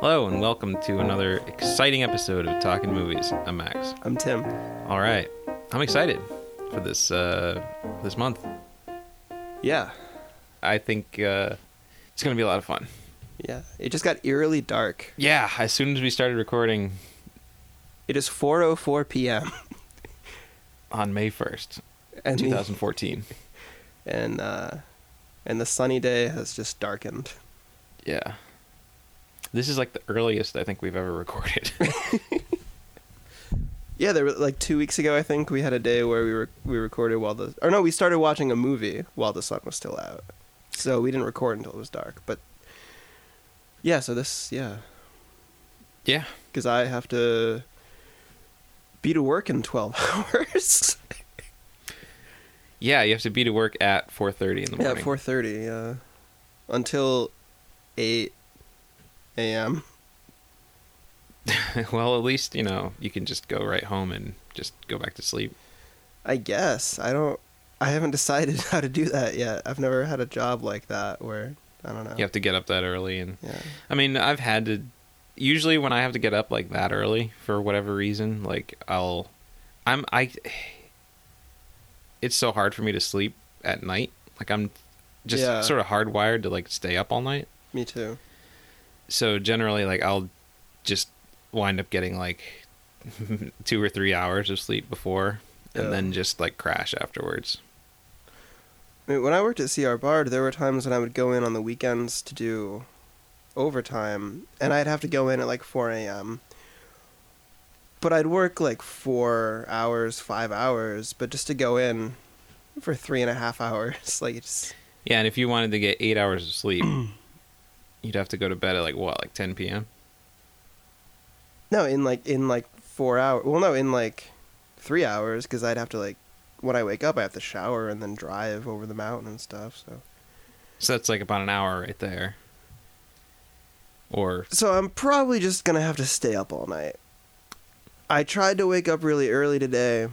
Hello and welcome to another exciting episode of Talking Movies. I'm Max. I'm Tim. All right, I'm excited for this uh, this month. Yeah, I think uh, it's gonna be a lot of fun. yeah. It just got eerily dark. Yeah, as soon as we started recording It is 4:04 p.m. on May 1st, and the, 2014. and uh, and the sunny day has just darkened. Yeah, this is like the earliest I think we've ever recorded. Yeah, there were like two weeks ago. I think we had a day where we were we recorded while the or no, we started watching a movie while the sun was still out. So we didn't record until it was dark. But yeah, so this yeah, yeah, because I have to be to work in 12 hours. yeah. You have to be to work at 4:30 in the morning. Yeah, four thirty. Yeah, until eight a.m. well, at least you know you can just go right home and just go back to sleep. I guess I don't. I haven't decided how to do that yet. I've never had a job like that where I don't know. You have to get up that early and Yeah. I mean, I've had to. Usually, when I have to get up like that early for whatever reason, like I'll, I'm I. It's so hard for me to sleep at night. Like I'm just Yeah. sort of hardwired to like stay up all night. Me too. So generally, like I'll just wind up getting like two or three hours of sleep before, and Yeah. then just like crash afterwards. I mean, when I worked at CR Bard, there were times when I would go in on the weekends to do overtime, and I'd have to go in at like 4 a.m. But I'd work like four hours, five hours, but just to go in for three and a half hours, like it's Yeah, and if you wanted to get eight hours of sleep, you'd have to go to bed at like what, like 10 p.m. no in like in like four hours. Well, no, in like three hours because I'd have to like when I wake up, I have to shower and then drive over the mountain and stuff. So, So that's like about an hour right there. Or so I'm probably just gonna have to stay up all night. I tried to wake up really early today,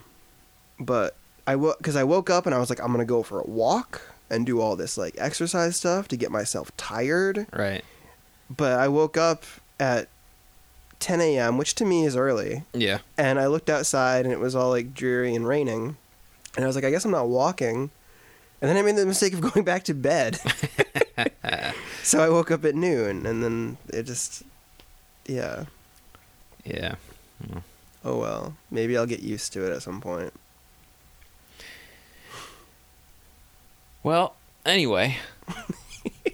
but I woke because I woke up and I was like, I'm gonna go for a walk and do all this like exercise stuff to get myself tired. right. But I woke up at 10 a.m., which to me is early. Yeah. and I looked outside and it was all like dreary and raining. And I was like, I guess I'm not walking. And then I made the mistake of going back to bed. so I woke up at noon and then it just, yeah. Yeah. Hmm. Oh well. Maybe I'll get used to it at some point. Well, anyway.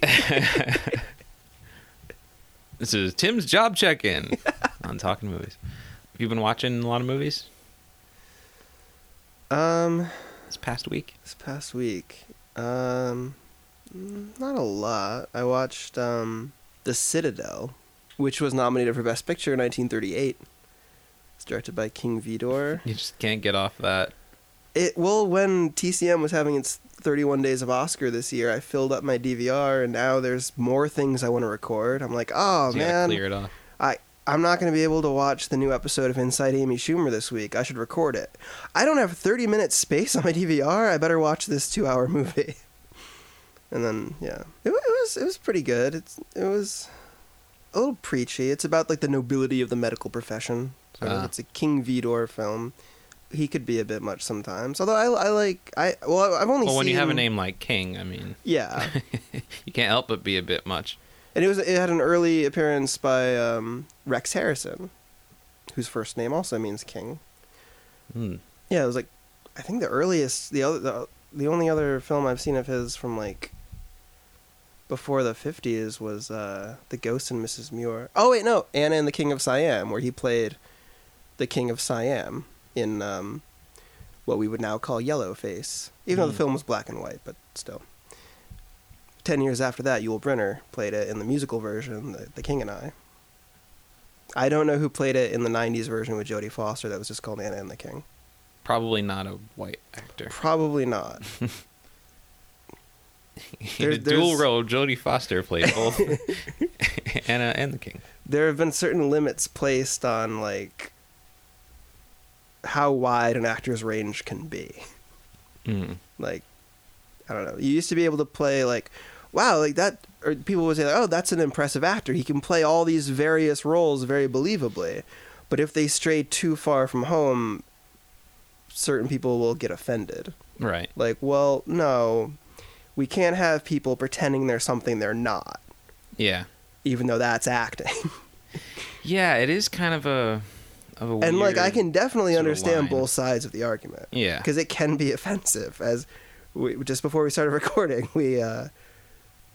this is Tim's job check-in on talking movies. Have you been watching a lot of movies Um, this past week? this past week, um, mm, not a lot. I watched, um, The Citadel, which was nominated for Best Picture in 1938. It's directed by King Vidor. You just can't get off that. It well, when TCM was having its 31 days of Oscar this year, I filled up my DVR, and now there's more things I want to record. I'm like, oh so man, clear it off. I I'm not going to be able to watch the new episode of Inside Amy Schumer this week. I should record it. I don't have 30 minutes space on my DVR. I better watch this two-hour movie. And then yeah, it, it was it was pretty good. It's it was a little preachy. It's about like the nobility of the medical profession. Ah. it's a King Vidor film. He could be a bit much sometimes. Although I, I like I well I've only Well, when seen you have a name like King, I mean, yeah, you can't help but be a bit much. and it was it had an early appearance by um, Rex Harrison, whose first name also means king. Hmm. Yeah, it was like I think the earliest the other the, the only other film I've seen of his from like before the fifties was uh, The Ghost and Mrs. Muir. Oh wait, no, Anna and the King of Siam, where he played the King of Siam in um, what we would now call Yellowface, even though the Hmm. film was black and white, but still. Ten years after that, Yul Brynner played it in the musical version, The, the King and I. I don't know who played it in the '90s version with Jodie Foster. That was just called Anna and the King. Probably not a white actor. Probably not. In a dual role, Jodie Foster played both Anna and the King. There have been certain limits placed on like how wide an actor's range can be. Mm. Like, I don't know. You used to be able to play like wow, like that. Or people would say, like, oh, that's an impressive actor. He can play all these various roles very believably. But if they stray too far from home, certain people will get offended. Right. Like, well, no, we can't have people pretending they're something they're not, Yeah. even though that's acting. Yeah, it is kind of a a and like, I can definitely understand line. both sides of the argument. Yeah. because it can be offensive. As we, just before we started recording, we uh,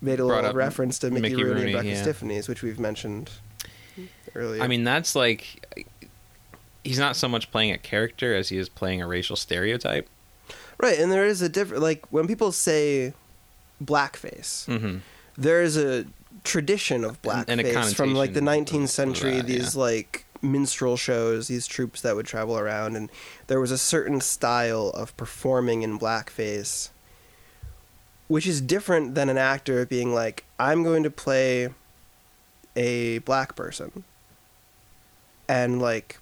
made a Brought little reference to Mickey, Mickey Rooney, Rooney, and Breakfast yeah. Tiffany's, which we've mentioned earlier. I mean, that's like he's not so much playing a character as he is playing a racial stereotype. right, and there is a different like when people say blackface, Mm-hmm. there is a tradition of And- and a blackface from like the 19th century. that, these yeah. like minstrel shows, these troops that would travel around, and there was a certain style of performing in blackface, which is different than an actor being like, "I'm going to play a black person," and like.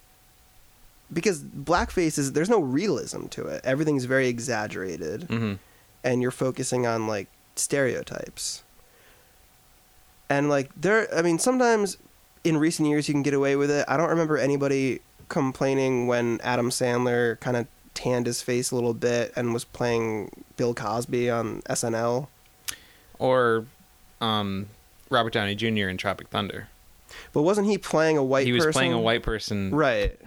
Because blackface is there's no realism to it. Everything's very exaggerated Mm-hmm. and you're focusing on like stereotypes. And like there I mean sometimes in recent years you can get away with it. I don't remember anybody complaining when Adam Sandler kind of tanned his face a little bit and was playing Bill Cosby on SNL. Or um, Robert Downey Jr. in Tropic Thunder. But wasn't he playing a white he was person? playing a white person Right.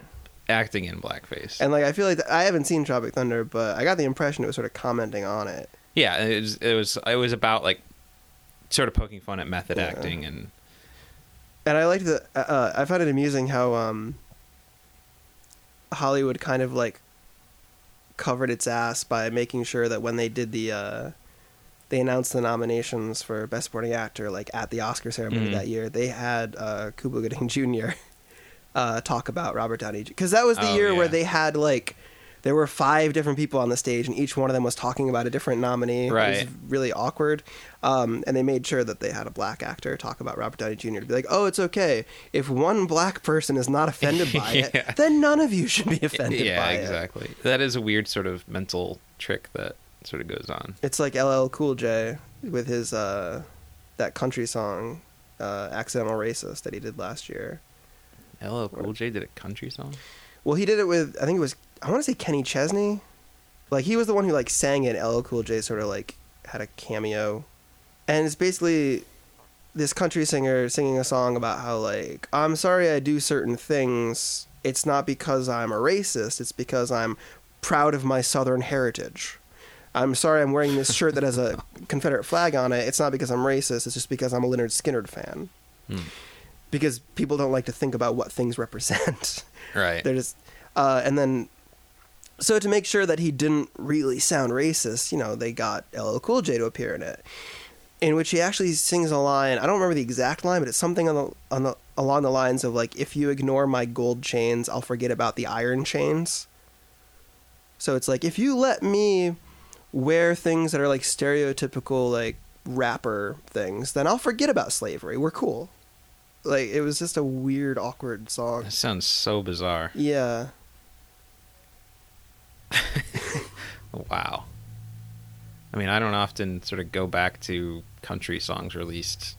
acting in blackface. And like I feel like I haven't seen Tropic Thunder, but I got the impression it was sort of commenting on it. yeah, it was it was it was about like sort of poking fun at method Yeah. acting and and I liked the. Uh, I found it amusing how um, Hollywood kind of like covered its ass by making sure that when they did the, uh, they announced the nominations for Best Supporting Actor, like at the Oscar ceremony Mhm. that year, they had uh, Cuba Gooding Jr. Uh, talk about Robert Downey because that was the Oh, year where they had like. There were five different people on the stage, and each one of them was talking about a different nominee. It was Right. really awkward. Um, and they made sure that they had a black actor talk about Robert Downey Jr. to be like, oh, it's okay. If one black person is not offended by Yeah. it, then none of you should be offended yeah, by it. Yeah, exactly. That is a weird sort of mental trick that sort of goes on. It's like LL Cool J with his uh, that country song, uh, "Accidental Racist" that he did last year. LL Cool J did a country song. Well, he did it with I think it was I want to say Kenny Chesney. Like he was the one who like sang it. LL Cool J sort of like had a cameo, and it's basically this country singer singing a song about how like I'm sorry I do certain things. It's not because I'm a racist. It's because I'm proud of my Southern heritage. I'm sorry I'm wearing this shirt that has a Confederate flag on it. It's not because I'm racist. It's just because I'm a Lynyrd Skynyrd fan. Hmm. Because people don't like to think about what things represent. Right. They're just, uh, and then, so to make sure that he didn't really sound racist, you know, they got LL Cool J to appear in it, in which he actually sings a line. I don't remember the exact line, but it's something on the on the along the lines of like, "If you ignore my gold chains, I'll forget about the iron chains." So it's like if you let me wear things that are like stereotypical like rapper things, then I'll forget about slavery. We're cool. Like it was just a weird, awkward song. That sounds so bizarre. Yeah. Wow. I mean, I don't often sort of go back to country songs released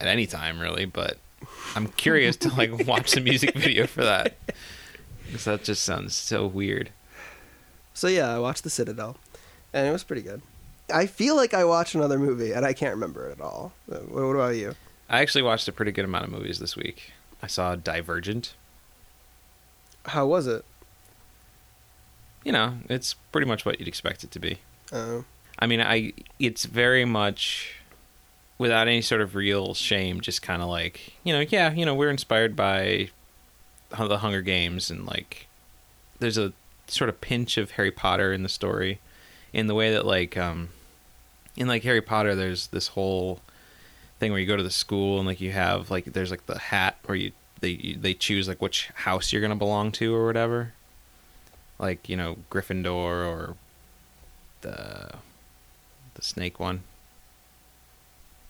at any time, really, but I'm curious to like watch the music video for that because that just sounds so weird. So yeah, I watched The Citadel, and it was pretty good. I feel like I watched another movie, and I can't remember it at all. Uh, What what about you? I actually watched a pretty good amount of movies this week. I saw Divergent. How was it? You know, it's pretty much what you'd expect it to be. Uh, I mean, I it's very much without any sort of real shame, just kind of like you know, yeah, you know, we're inspired by the Hunger Games, and like there's a sort of pinch of Harry Potter in the story, in the way that like um in like Harry Potter, there's this whole thing where you go to the school and like you have like there's like the hat where you they they choose like which house you're gonna belong to or whatever, like you know Gryffindor or the the snake one.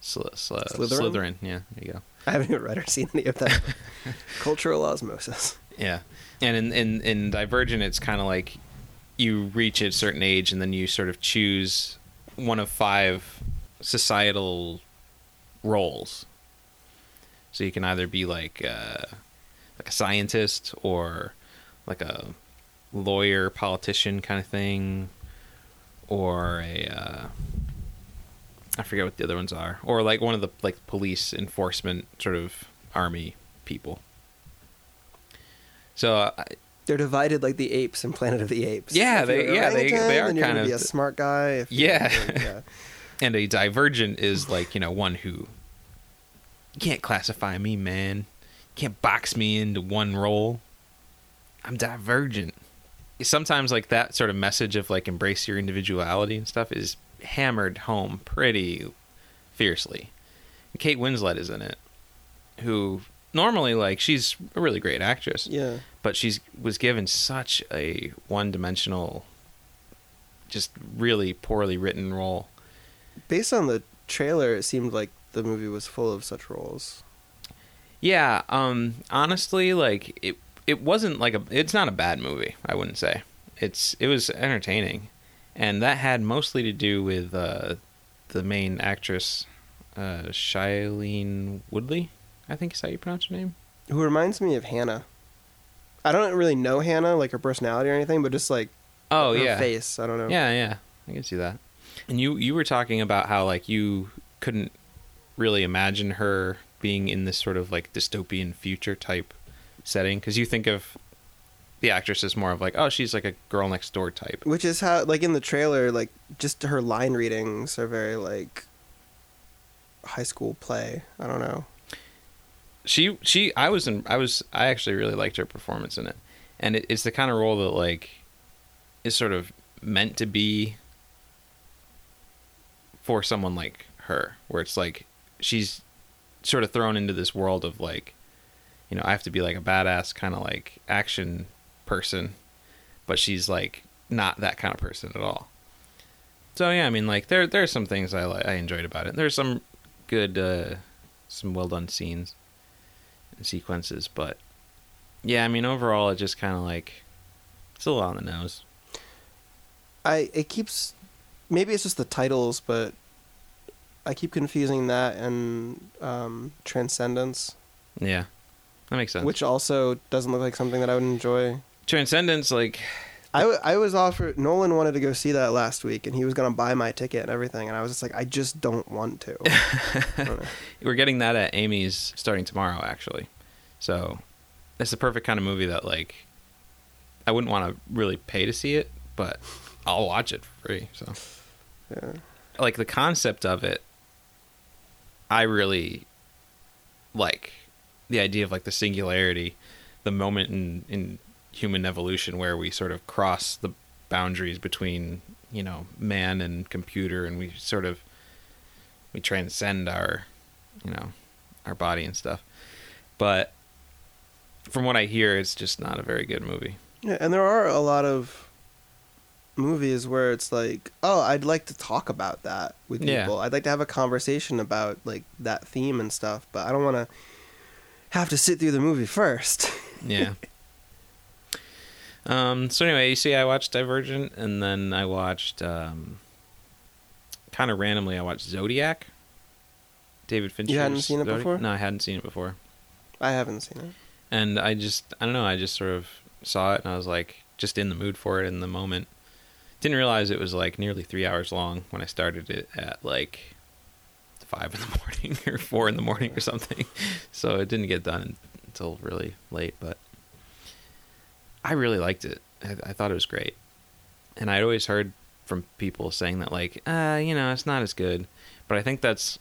Sly, Sly, Slytherin? Slytherin, yeah, there you go. I haven't even read or seen any of that. Cultural osmosis. Yeah, and in in, in Divergent, it's kind of like you reach a certain age, and then you sort of choose one of five societal roles. So you can either be like uh, like a scientist or like a lawyer, politician kind of thing, or a uh, I forget what the other ones are, or like one of the like police enforcement sort of army people. So uh, They're divided like the apes in Planet of the Apes. Yeah, they- yeah, they- they are kind gonna be a smart guy. Yeah. like, yeah. and a divergent is like you know one who you can't classify me, man. You can't box me into one role. I'm divergent. Sometimes like that sort of message of like embrace your individuality and stuff is hammered home pretty fiercely. Kate Winslet is in it, who normally like she's a really great actress, yeah. but she's was given such a one-dimensional, just really poorly written role. Based on the trailer, it seemed like the movie was full of such roles. Yeah, um honestly like it it wasn't like a it's not a bad movie, I wouldn't say. It's it was entertaining. And that had mostly to do with uh the main actress uh Shailene Woodley, I think is how you pronounce her name. Who reminds me of Hannah. I don't really know Hannah, like her personality or anything, but just like Oh her yeah. face. I don't know. Yeah, yeah. I can see that. And you you were talking about how like you couldn't really imagine her being in this sort of like dystopian future type setting because you think of the actress as more of like oh she's like a girl next door type. Which is how, like in the trailer, like just her line readings are very like high school play. I don't know. She she I was in I was I actually really liked her performance in it. And it, it's the kind of role that like is sort of meant to be for someone like her where it's like she's sort of thrown into this world of like you know, I have to be like a badass kind of like action person, but she's like not that kind of person at all. So yeah, I mean like there there are some things I I enjoyed about it. There's some good uh some well done scenes and sequences, but yeah, I mean overall it just kind of like it's a little on the nose. I it keeps maybe it's just the titles, but I keep confusing that and um, Transcendence, Yeah. That makes sense. which also doesn't look like something that I would enjoy. Transcendence like I, w- I was offered Nolan wanted to go see that last week, and he was gonna buy my ticket and everything, and I was just like, I just don't want to. Don't. We're getting that at Amy's starting tomorrow, actually. So it's the perfect kind of movie that, like, I wouldn't want to really pay to see it, but I'll watch it for free. So, Yeah. like, the concept of it, I really like the idea of like the singularity, the moment in in human evolution where we sort of cross the boundaries between you know man and computer, and we sort of we transcend our you know our body and stuff. But from what I hear, it's just not a very good movie. Yeah, and there are a lot of movies where it's like, oh, I'd like to talk about that with Yeah. people. I'd like to have a conversation about like that theme and stuff, but I don't want to have to sit through the movie first. Yeah. um. So anyway, you see, I watched Divergent, and then I watched, um, kind of randomly, I watched Zodiac. David Fincher. You hadn't seen it before? No, I hadn't seen it before, I haven't seen it. and I just, I don't know, I just sort of saw it, and I was like, just in the mood for it in the moment. Didn't realize it was like nearly three hours long when I started it at like five in the morning or four in the morning or something. So it didn't get done until really late, but I really liked it. I, I thought it was great, and I'd always heard from people saying that like, uh, you know, it's not as good. But I think that's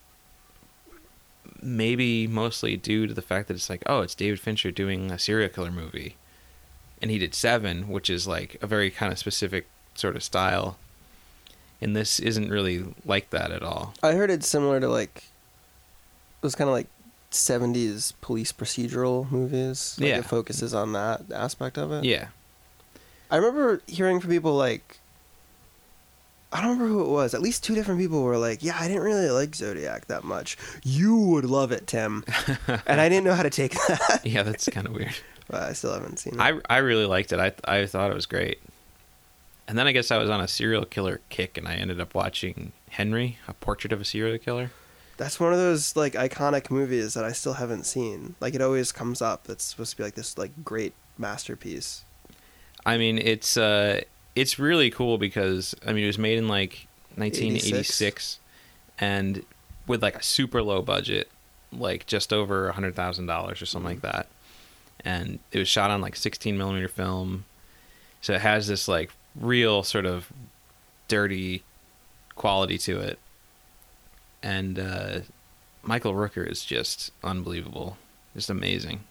maybe mostly due to the fact that it's like, oh, it's David Fincher doing a serial killer movie, and he did Seven, which is like a very kind of specific sort of style. And this isn't really like that at all. I heard it's similar to like it was kind of like 70s police procedural movies. Like Yeah. It focuses on that aspect of it. Yeah. I remember hearing from people like I don't remember who it was. At least two different people were like, "Yeah, I didn't really like Zodiac that much. You would love it, Tim." and I didn't know how to take that. yeah, that's kind of weird. but I still haven't seen it. I I really liked it. I I thought it was great. And then I guess I was on a serial killer kick, and I ended up watching Henry, a portrait of a serial killer. That's one of those like iconic movies that I still haven't seen. Like it always comes up. That's supposed to be like this like great masterpiece. I mean, it's uh, it's really cool because I mean, it was made in like 1986, and with like a super low budget, like just over a hundred thousand dollars or something like that, and it was shot on like 16 millimeter film, so it has this like real sort of dirty quality to it, and uh, Michael Rooker is just unbelievable, just amazing.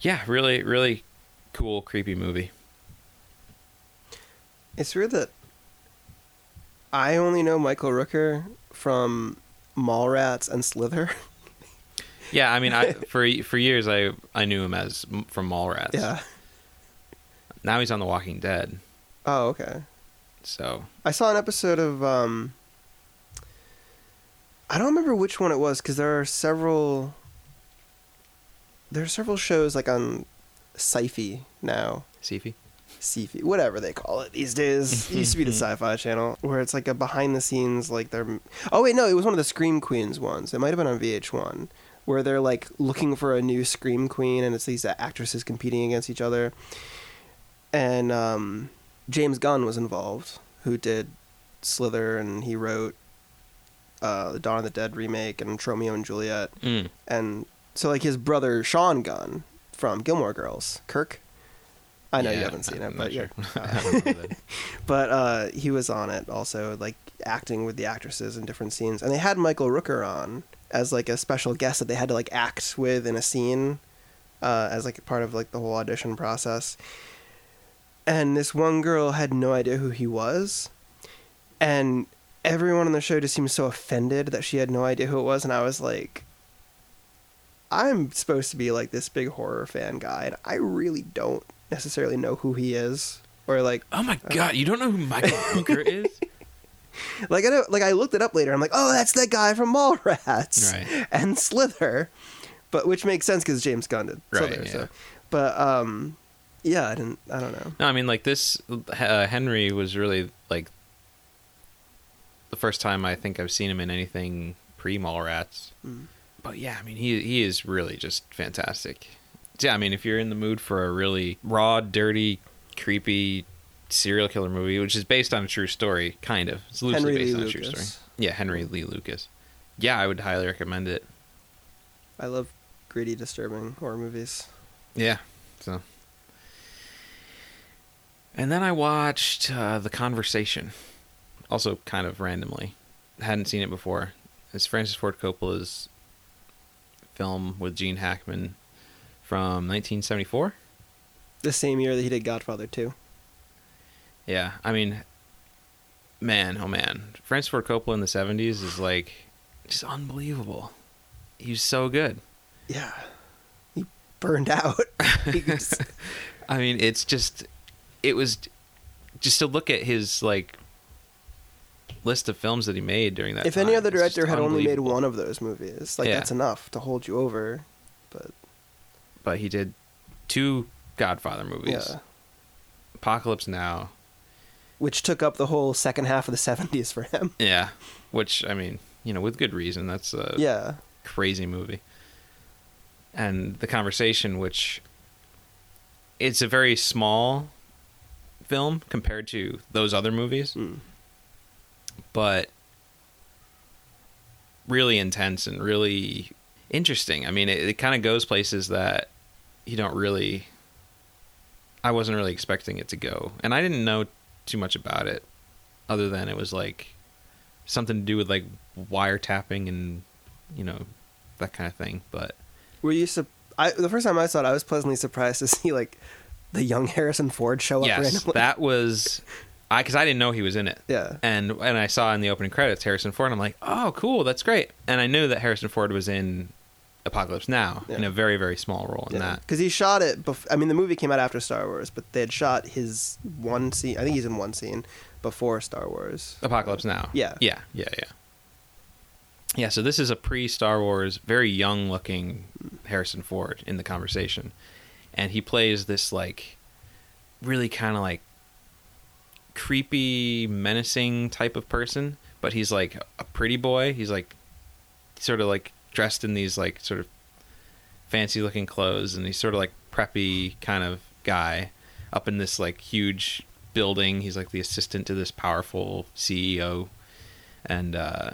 Yeah, really, really cool, creepy movie. It's weird that I only know Michael Rooker from Mallrats and Slither. Yeah, I mean, I for for years I I knew him as from Mallrats. yeah. Now he's on The Walking Dead. Oh, okay. So I saw an episode of um I don't remember which one it was because there are several there are several shows like on Sci-Fi now. Syfy. Sci-Fi, whatever they call it these days. It used to be the Sci-Fi Channel, where it's like a behind-the-scenes, like they're. Oh wait, no, it was one of the Scream Queens ones. It might have been on VH1, where they're like looking for a new Scream Queen, and it's these actresses competing against each other. And um, James Gunn was involved, who did Slither, and he wrote uh, the Dawn of the Dead remake and Tromeo and Juliet, Mm. and so like his brother Sean Gunn from Gilmore Girls, Kirk. I know you haven't seen I'm it, but yeah. sure. I don't know that. But uh, he was on it also, like acting with the actresses in different scenes, and they had Michael Rooker on as like a special guest that they had to like act with in a scene, uh, as like part of like the whole audition process. And this one girl had no idea who he was, and everyone on the show just seemed so offended that she had no idea who it was, and I was like. I'm supposed to be like this big horror fan guy, and I really don't necessarily know who he is, or like oh my god, you don't know who Michael Rooker is? Like I know, like I looked it up later. I'm like, oh, that's that guy from Mallrats Right. and Slither, but which makes sense because James Gunn did Right, Slither. yeah. So, but um, yeah, I didn't. I don't know. No, I mean like this. Uh, Henry was really like the first time I think I've seen him in anything pre Mallrats. Mm. But yeah, I mean he he is really just fantastic. Yeah, I mean if you're in the mood for a really raw, dirty, creepy serial killer movie, which is based on a true story, kind of. It's loosely Henry based Lee on a true story. Yeah, Henry Lee Lucas. Yeah, I would highly recommend it. I love gritty, disturbing horror movies. Yeah. So. And then I watched uh, The Conversation, also kind of randomly. Hadn't seen it before. It's Francis Ford Coppola's film with Gene Hackman from 1974. The same year that he did Godfather 2. Yeah, I mean, man, oh man, Francis Ford Coppola in the 70s is like just unbelievable. He's so good. Yeah, he burned out. I mean, it's just it was just to look at his like list of films that he made during that. if any other director had only made one of those movies, like Yeah. that's enough to hold you over. But but he did two Godfather movies, yeah, Apocalypse Now, which took up the whole second half of the '70s for him. yeah, which I mean, you know, with good reason. That's a Yeah, crazy movie, and the conversation, which it's a very small film compared to those other movies, Mm. but really intense and really interesting. I mean, it, it kind of goes places that you don't really. I wasn't really expecting it to go, and I didn't know too much about it, other than it was like something to do with like wiretapping and you know that kind of thing. But Were you su- I the first time I saw it, I was pleasantly surprised to see like the young Harrison Ford show up yes, randomly. that was I because I didn't know he was in it. yeah, and and I saw in the opening credits Harrison Ford. And I'm like, oh, cool, that's great. And I knew that Harrison Ford was in Apocalypse Now in a very very small role in that. because he shot it. Bef- I mean, the movie came out after Star Wars, but they had shot his one scene. I think he's in one scene before Star Wars. Apocalypse Now. Yeah. yeah, yeah, yeah. Yeah, so this is a pre Star Wars, very young looking Harrison Ford in the conversation. And he plays this like really kind of like creepy, menacing type of person, but he's like a pretty boy. He's like sort of like dressed in these like sort of fancy looking clothes and he's sort of like preppy kind of guy up in this like huge building. He's like the assistant to this powerful CEO and uh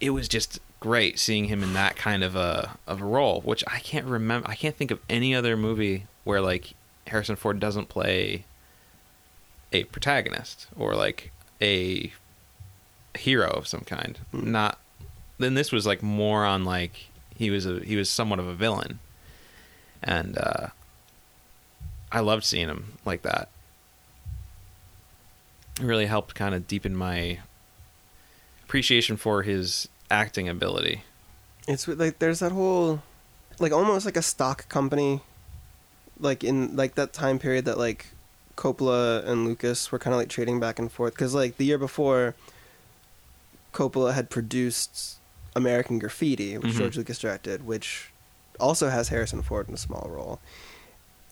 it was just great seeing him in that kind of a of a role, which I can't remember. I can't think of any other movie where like Harrison Ford doesn't play a protagonist or like a hero of some kind. Mm. Not then this was like more on like he was a he was somewhat of a villain, and uh, I loved seeing him like that. It really helped kind of deepen my appreciation for his acting ability. It's like there's that whole, like almost like a stock company, like in like that time period that like Coppola and Lucas were kind of like trading back and forth because like the year before, Coppola had produced American Graffiti, which Mhm. George Lucas directed, which also has Harrison Ford in a small role,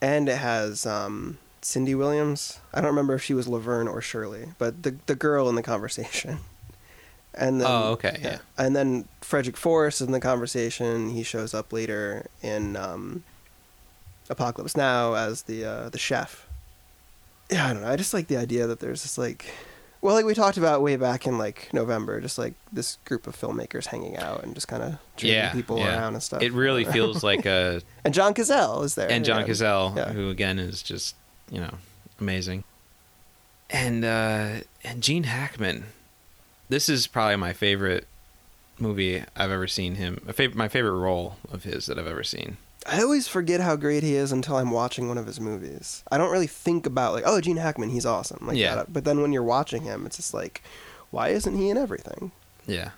and it has um, Cindy Williams. I don't remember if she was Laverne or Shirley, but the the girl in the conversation. And then, Oh, okay, yeah. And then Frederick Forrest is in the conversation. He shows up later in um, Apocalypse Now as the uh, the chef. Yeah, I don't know. I just like the idea that there's this like, well, like we talked about way back in like November, just like this group of filmmakers hanging out and just kind of yeah, people yeah. around and stuff. It really feels like a and John Cazale is there. and John yeah. Cazale, Yeah. who again is just you know amazing, and uh, and Gene Hackman. This is probably my favorite movie I've ever seen him. My favorite role of his that I've ever seen. I always forget how great he is until I'm watching one of his movies. I don't really think about like, oh, Gene Hackman, he's awesome. Like Yeah. that. But then when you're watching him, it's just like, why isn't he in everything? Yeah.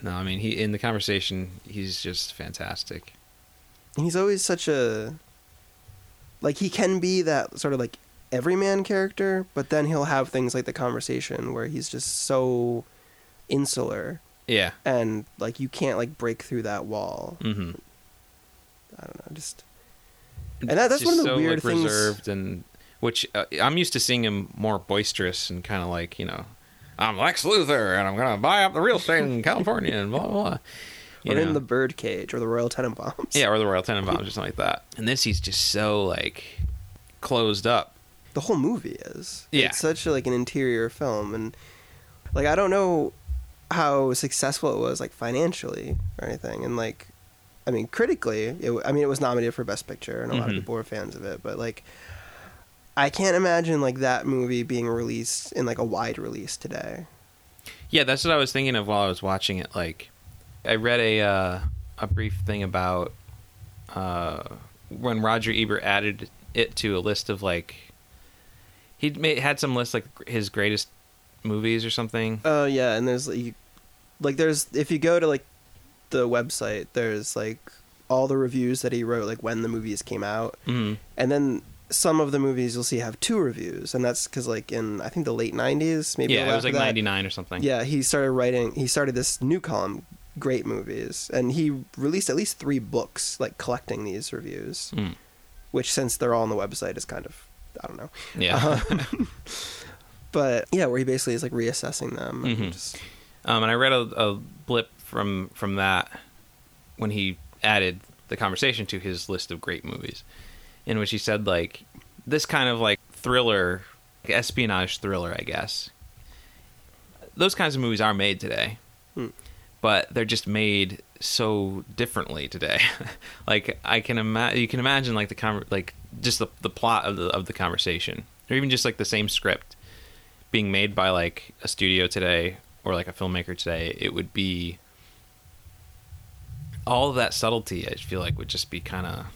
No, I mean he in the conversation he's just fantastic. He's always such a like he can be that sort of like everyman character, but then he'll have things like the conversation where he's just so insular Yeah. and like you can't like break through that wall. Mm-hmm. I don't know, just And that- that's one of the so, weird like, things- Reserved and which uh, I'm used to seeing him more boisterous and kind of like you know, I'm Lex Luthor and I'm gonna buy up the real estate in California and blah blah. blah. You or in the birdcage or the Royal Tenenbaums. yeah, or the Royal Tenenbaums or something like that. And this he's just so like closed up. The whole movie is. Yeah. It's such like an interior film and like I don't know how successful it was like financially or anything and like I mean critically it, I mean it was nominated for best picture and a lot of Mhm. people were fans of it but like I can't imagine like that movie being released in like a wide release today. Yeah, that's what I was thinking of while I was watching it. Like, I read a uh, a brief thing about uh, when Roger Ebert added it to a list of like he made had some list like his greatest movies or something. Oh yeah, and there's like, like there's if you go to like the website there's like all the reviews that he wrote like when the movies came out Mm. and then some of the movies you'll see have two reviews and that's because like in i think the late 90s maybe Yeah, it was like ninety nine or something. yeah he started writing he started this new column great movies and he released at least three books like collecting these reviews Mm. which since they're all on the website is kind of i don't know Yeah. Um, but yeah where he basically is like reassessing them and Mhm. just Um, and I read a, a blip from from that when he added the conversation to his list of great movies, in which he said like this kind of like thriller, like espionage thriller, I guess. Those kinds of movies are made today, Hmm. but they're just made so differently today. like I can imagine, you can imagine like the con- like just the the plot of the of the conversation, or even just like the same script being made by like a studio today or like a filmmaker today, it would be all of that subtlety. I feel like would just be kind of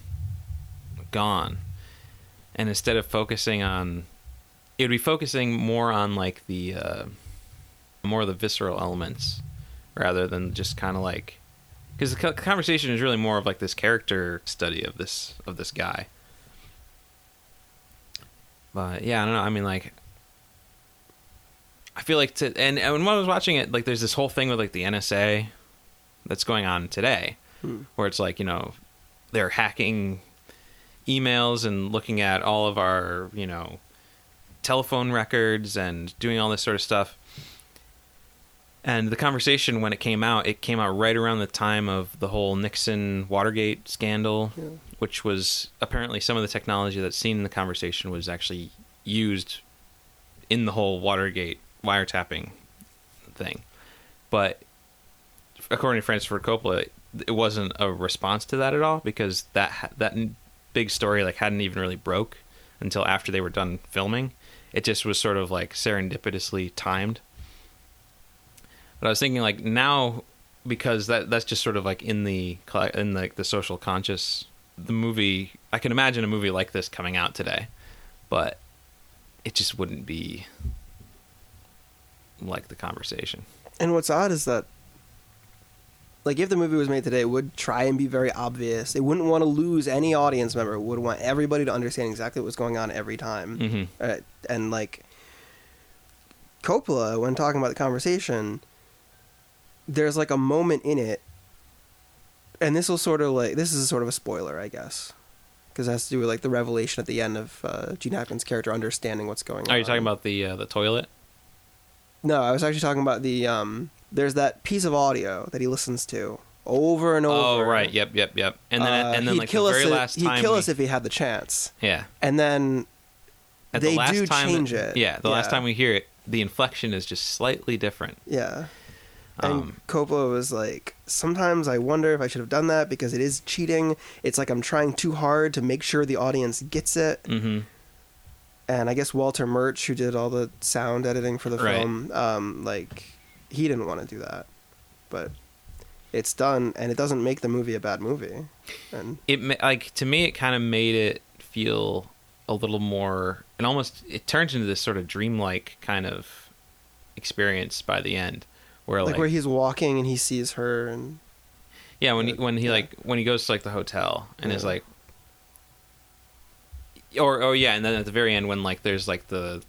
gone, and instead of focusing on, it would be focusing more on like the uh, more of the visceral elements rather than just kind of like because the conversation is really more of like this character study of this of this guy. But yeah, I don't know. I mean, like, I feel like to and, and when I was watching it, like, there's this whole thing with like the NSA that's going on today, Hmm. where it's like you know they're hacking emails and looking at all of our, you know, telephone records and doing all this sort of stuff. And the conversation when it came out, it came out right around the time of the whole Nixon Watergate scandal, Yeah. which was apparently some of the technology that's seen in the conversation was actually used in the whole Watergate wiretapping thing. But according to Francis Ford Coppola, it wasn't a response to that at all because that that big story like hadn't even really broke until after they were done filming. It just was sort of like serendipitously timed. But I was thinking like now because that that's just sort of like in the in like the social conscious the movie I can imagine a movie like this coming out today, but it just wouldn't be like the conversation. And what's odd is that, like, if the movie was made today, it would try and be very obvious. It wouldn't want to lose any audience member. It would want everybody to understand exactly what's going on every time. hmm Uh, and like Coppola, when talking about the conversation, there's like a moment in it, and this will sort of like this is sort of a spoiler, I guess, because it has to do with like the revelation at the end of uh, Gene Hackman's character understanding what's going on. Are you talking about the uh, the toilet? No, I was actually talking about the um. There's that piece of audio that he listens to over and over. Oh right, yep, yep, yep. And then Uh, and then like the very if- last time he'd kill we- us if he had the chance. yeah. And then At They the last do time change that- it. Yeah, the last time we hear it, the inflection is just slightly different. Yeah. And Um, Coppola was like, sometimes I wonder if I should have done that because it is cheating. It's like I'm trying too hard to make sure the audience gets it. hmm And I guess Walter Murch, who did all the sound editing for the Right. film, um, like he didn't want to do that, but it's done, and it doesn't make the movie a bad movie. And It like to me, it kind of made it feel a little more, and almost it turns into this sort of dreamlike kind of experience by the end, where like, like, where he's walking and he sees her, and yeah, when he, when he Yeah. like when he goes to like the hotel and is like, or oh yeah, and then at the very end when like there's like the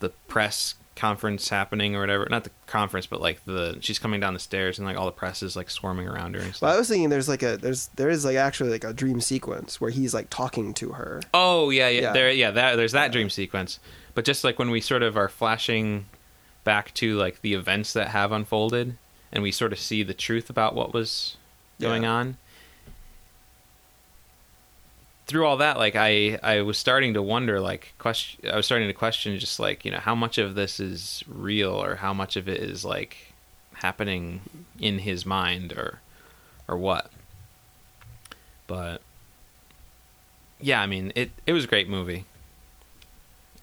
the press conference happening or whatever, not the conference, but like the she's coming down the stairs and like all the press is like swarming around her and stuff. well, I was thinking there's like a there's there is like actually like a dream sequence where he's like talking to her. Oh yeah, yeah, Yeah. there, yeah. That there's that Yeah. dream sequence, but just like when we sort of are flashing back to like the events that have unfolded, and we sort of see the truth about what was going Yeah. on. Through all that, like I, I was starting to wonder, like question. I was starting to question, just like you know, how much of this is real, or how much of it is like happening in his mind, or, or what. But yeah, I mean, it it was a great movie.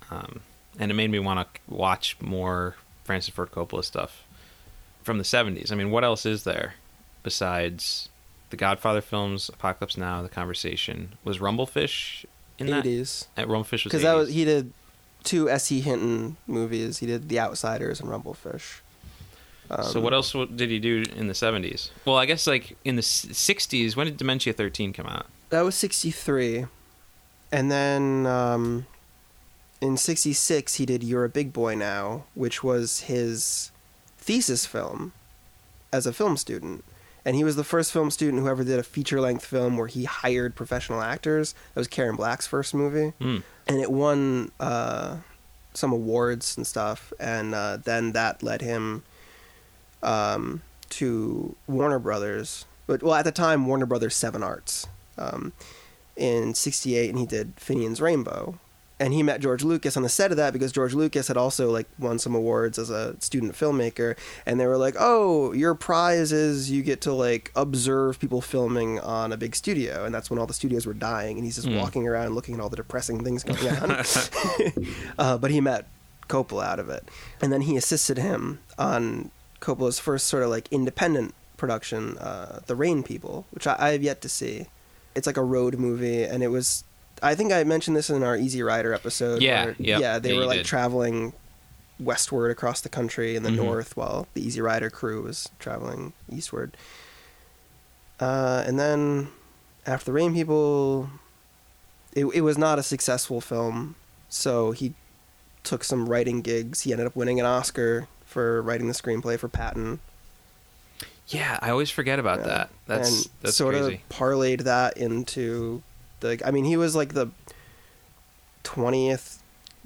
Um, and it made me want to watch more Francis Ford Coppola stuff from the 70s. I mean, what else is there besides the Godfather films, Apocalypse Now, The Conversation? Was Rumblefish in that? Eighties. Uh, Rumblefish was because that was he did two S.E. Hinton movies. He did The Outsiders and Rumblefish. Um, so what else did he do in the 70s? Well, I guess like in the 60s, when did Dementia 13 come out? That was sixty three, and then um, in sixty six he did You're a Big Boy Now, which was his thesis film as a film student. And he was the first film student who ever did a feature length film where he hired professional actors. That was Karen Black's first movie. Hmm. and it won uh, some awards and stuff. And uh, then that led him um, to Warner Brothers. But well, at the time, Warner Brothers Seven Arts um, in '68, and he did Finian's Rainbow. And he met George Lucas on the set of that because George Lucas had also like won some awards as a student filmmaker, and they were like, "Oh, your prize is you get to like observe people filming on a big studio," and that's when all the studios were dying, and he's just Mm. walking around looking at all the depressing things going on. uh, but he met Coppola out of it, and then he assisted him on Coppola's first sort of like independent production, uh, The Rain People, which I, I have yet to see. It's like a road movie, and it was. I think I mentioned this in our Easy Rider episode. Yeah, where- yep. yeah. They Yeah, were like did. traveling westward across the country in the Mhm. north, while the Easy Rider crew was traveling eastward. Uh, and then after The Rain People, it it was not a successful film, so he took some writing gigs. He ended up winning an Oscar for writing the screenplay for Patton. Yeah, I always forget about Yeah. that. That's and that's sort crazy. of parlayed that into The I mean, he was like the twentieth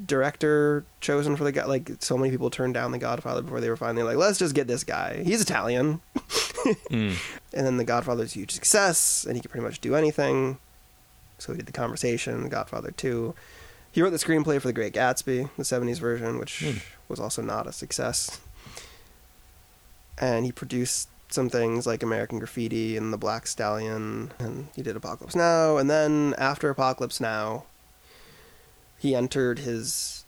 director chosen for the guy. Like so many people turned down The Godfather before they were finally like, let's just get this guy. He's Italian. Mm. And then The Godfather's a huge success, and he could pretty much do anything. So he did The Conversation, The Godfather 2. He wrote the screenplay for The Great Gatsby, the 70s version, which Hmm. was also not a success. And he produced some things like American Graffiti and The Black Stallion, and he did Apocalypse Now. And then after Apocalypse Now, he entered his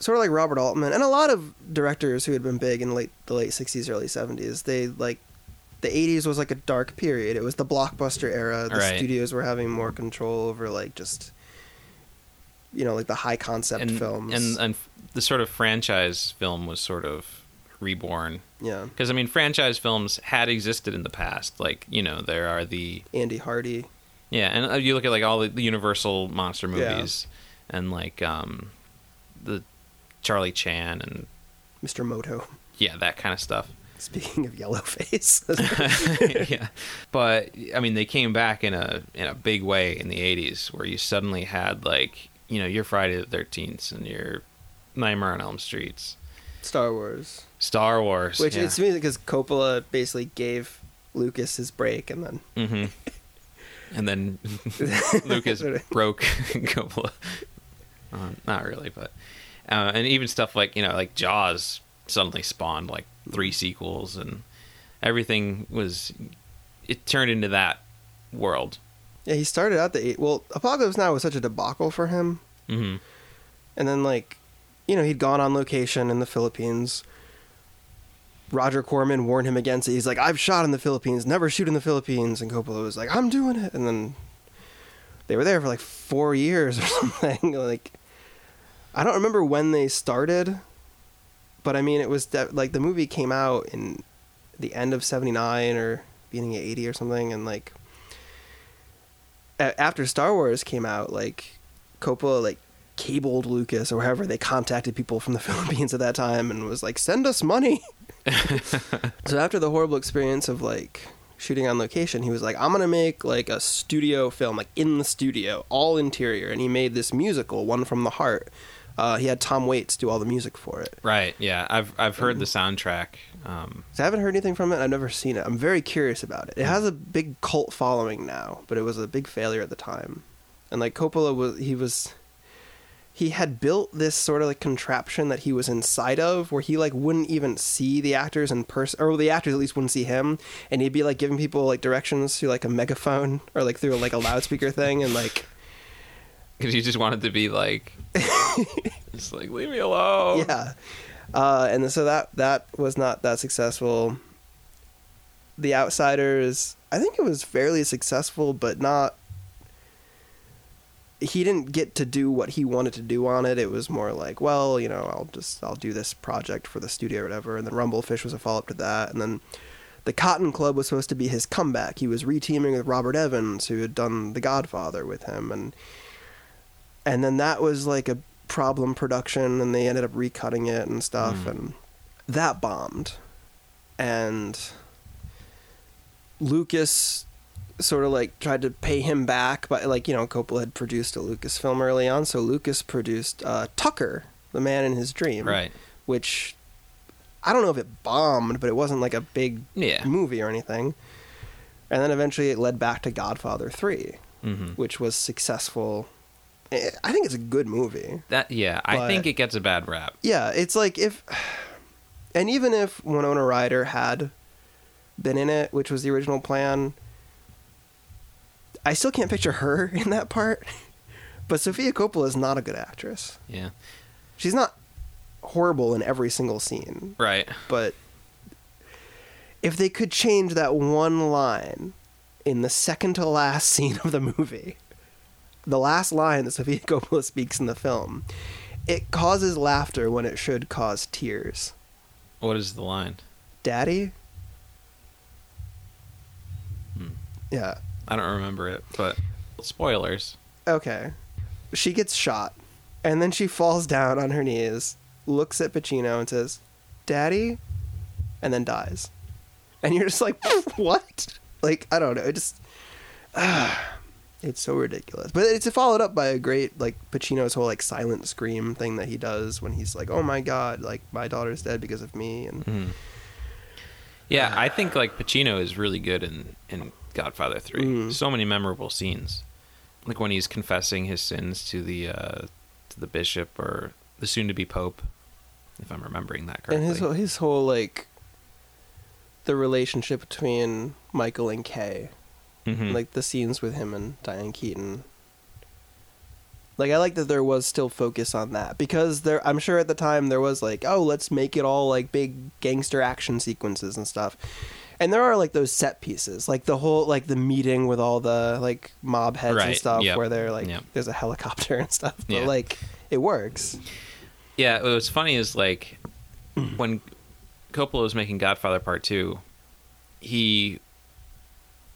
sort of like Robert Altman and a lot of directors who had been big in late the late 60s early 70s they like the 80s was like a dark period it was the blockbuster era the Right. studios were having more control over like just you know like the high concept and, films and and the sort of franchise film was sort of reborn yeah because I mean franchise films had existed in the past. Like you know there are the Andy Hardy yeah, and uh, you look at like all the, Universal monster Yeah. movies and like um the Charlie Chan and Mr. Moto yeah that kind of stuff. speaking of Yellowface yeah, but I mean, they came back in a in a big way in the '80s, where you suddenly had like you know your Friday the Thirteenth and your Nightmare on Elm Streets, Star Wars Star Wars, which yeah. it's me because Coppola basically gave Lucas his break and then hmm and then Lucas broke Coppola. Uh, not really, but uh, and even stuff like you know like Jaws suddenly spawned like three sequels and everything was it turned into that world. yeah he started out the eight well Apocalypse Now was such a debacle for him hmm And then, like, you know, he'd gone on location in the Philippines. Roger Corman warned him against it. He's like, I've shot in the Philippines, never shoot in the Philippines. And Coppola was like, I'm doing it. And then they were there for like four years or something. like, I don't remember when they started, but I mean, it was de- like the movie came out in the end of 79 or beginning of 80 or something. And like, a- after Star Wars came out, like, Coppola, like, cabled Lucas or wherever they contacted people from the Philippines at that time and was like, send us money. so after the horrible experience of like shooting on location, he was like, I'm gonna make like a studio film, like in the studio, all interior, and he made this musical, One from the Heart. Uh, he had Tom Waits do all the music for it. Right. Yeah. I've I've heard the soundtrack. Um, So I haven't heard anything from it. I've never seen it. I'm very curious about it. It has a big cult following now, but it was a big failure at the time. And like Coppola was, he was, he had built this sort of like contraption that he was inside of, where he like wouldn't even see the actors in person, or the actors at least wouldn't see him, and he'd be like giving people like directions through like a megaphone or like through like a loudspeaker thing, and like because you just wanted to be like, just like leave me alone. yeah. Uh, and so that that was not that successful. The outsiders i think it was fairly successful but not he didn't get to do what he wanted to do on it. It was more like well you know i'll just i'll do this project for the studio or whatever. And then rumblefish was a follow-up to that. And then the cotton club was supposed to be his comeback. He was reteaming with robert evans who had done the godfather with him. And and then that was like a problem production and they ended up recutting it and stuff. Mm. and that bombed. And lucas sort of like tried to pay him back but like you know coppola had produced a lucas film early on so lucas produced uh, tucker the man in his dream Right. which i don't know if it bombed but it wasn't like a big Yeah. movie or anything and then eventually it led back to godfather 3 hmm which was successful i think it's a good movie That yeah. I think it gets a bad rap. yeah, it's like if, and even if Winona Ryder had been in it, which was the original plan, I still can't picture her in that part. But Sofia Coppola is not a good actress. Yeah. She's not horrible in every single scene, Right. but if they could change that one line in the second to last scene of the movie, the last line that Sofia Coppola speaks in the film, it causes laughter when it should cause tears. What is the line? Daddy? Hmm. Yeah. I don't remember it, but spoilers. Okay. She gets shot, and then she falls down on her knees, looks at Pacino, and says, Daddy? And then dies. And you're just like, what? Like, I don't know. It just. ah. It's so ridiculous, but it's followed up by a great like Pacino's whole like silent scream thing that he does when he's like, "Oh my god, like my daughter's dead because of me," and Mhm. Yeah, I think like Pacino is really good in in Godfather 3. Mm. So many memorable scenes. Like when he's confessing his sins to the uh to the bishop or the soon to be pope if I'm remembering that correctly. and his whole- his whole like the relationship between Michael and Kay, Mhm. like the scenes with him and Diane Keaton. Like I like that there was still focus on that because there I'm sure at the time there was like oh let's make it all like big gangster action sequences and stuff. And there are like those set pieces, like the whole like the meeting with all the like mob heads and stuff yep, where they're like yep. there's a helicopter and stuff. But Yeah. like it works. Yeah, what was funny is like mm. when Coppola was making Godfather Part Two, he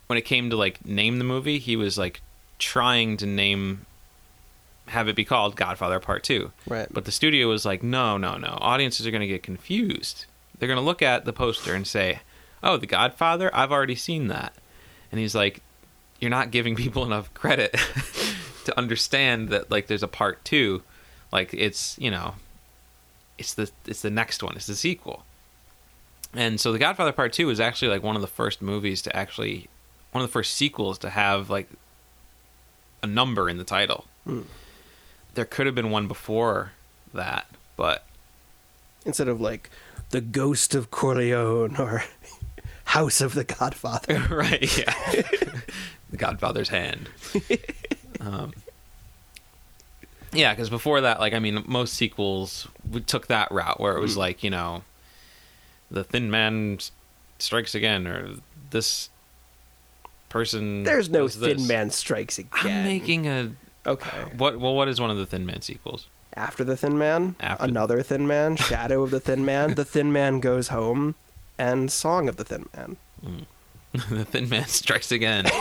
when it came to like name the movie, he was like trying to name have it be called Godfather Part Two. Right. But the studio was like, no, no, no. Audiences are going to get confused. They're going to look at the poster and say, oh, The Godfather? I've already seen that. And he's like, you're not giving people enough credit to understand that like there's a part two. Like it's you know, it's the it's the next one. It's the sequel. And so The Godfather Part Two is actually like one of the first movies to actually one of the first sequels to have like a number in the title. Hmm. There could have been one before that, but instead of like the ghost of Corleone or House of the Godfather. right, yeah. the Godfather's hand. Um, yeah, because before that, like, I mean, most sequels we took that route where it was Mm. like, you know, the Thin Man strikes again, or this person. There's no does this. Thin Man Strikes Again. I'm making a okay. what? Well, what is one of the Thin Man sequels? After the Thin Man, After- another Thin Man, Shadow of the Thin Man, The Thin Man Goes Home, and Song of the Thin Man. the Thin Man strikes again.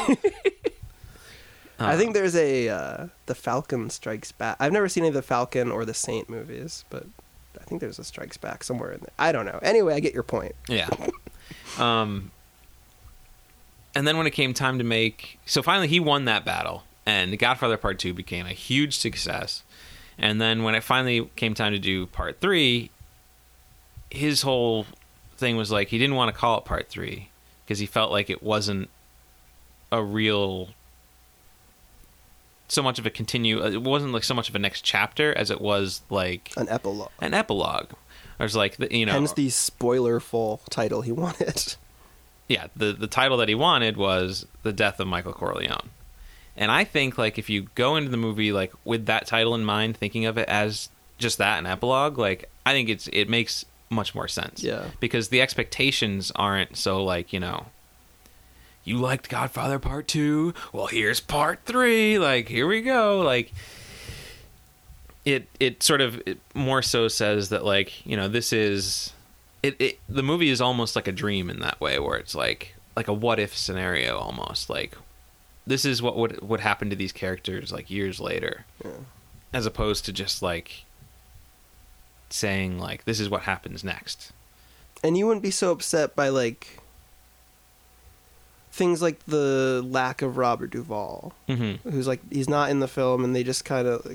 I Uh, think there's a uh, The Falcon Strikes Back. I've never seen any of the Falcon or the Saint movies, but I think there's a Strikes Back somewhere in there. I don't know. Anyway, I get your point. Yeah. Um, and then when it came time to make, so finally he won that battle, and The Godfather Part Two became a huge success. And then when it finally came time to do Part Three, his whole thing was like he didn't want to call it Part Three because he felt like it wasn't a real so much of a continue uh, it wasn't like so much of a next chapter as it was like An epilogue. an epilogue there's like the, you know Hence the spoilerful title he wanted. yeah, the the title that he wanted was the death of Michael Corleone. And I think like if you go into the movie like with that title in mind, thinking of it as just that an epilogue, like I think it's it makes much more sense. Yeah. Because the expectations aren't so like, you know, you liked Godfather Part 2, well here's Part 3, like here we go, like it it sort of it more so says that like, you know, this is it, it the movie is almost like a dream in that way where it's like like a what if scenario almost like this is what would would happen to these characters like years later Yeah. as opposed to just like saying like this is what happens next And you wouldn't be so upset by like things like the lack of Robert Duvall, mm-hmm. who's like he's not in the film, and they just kind of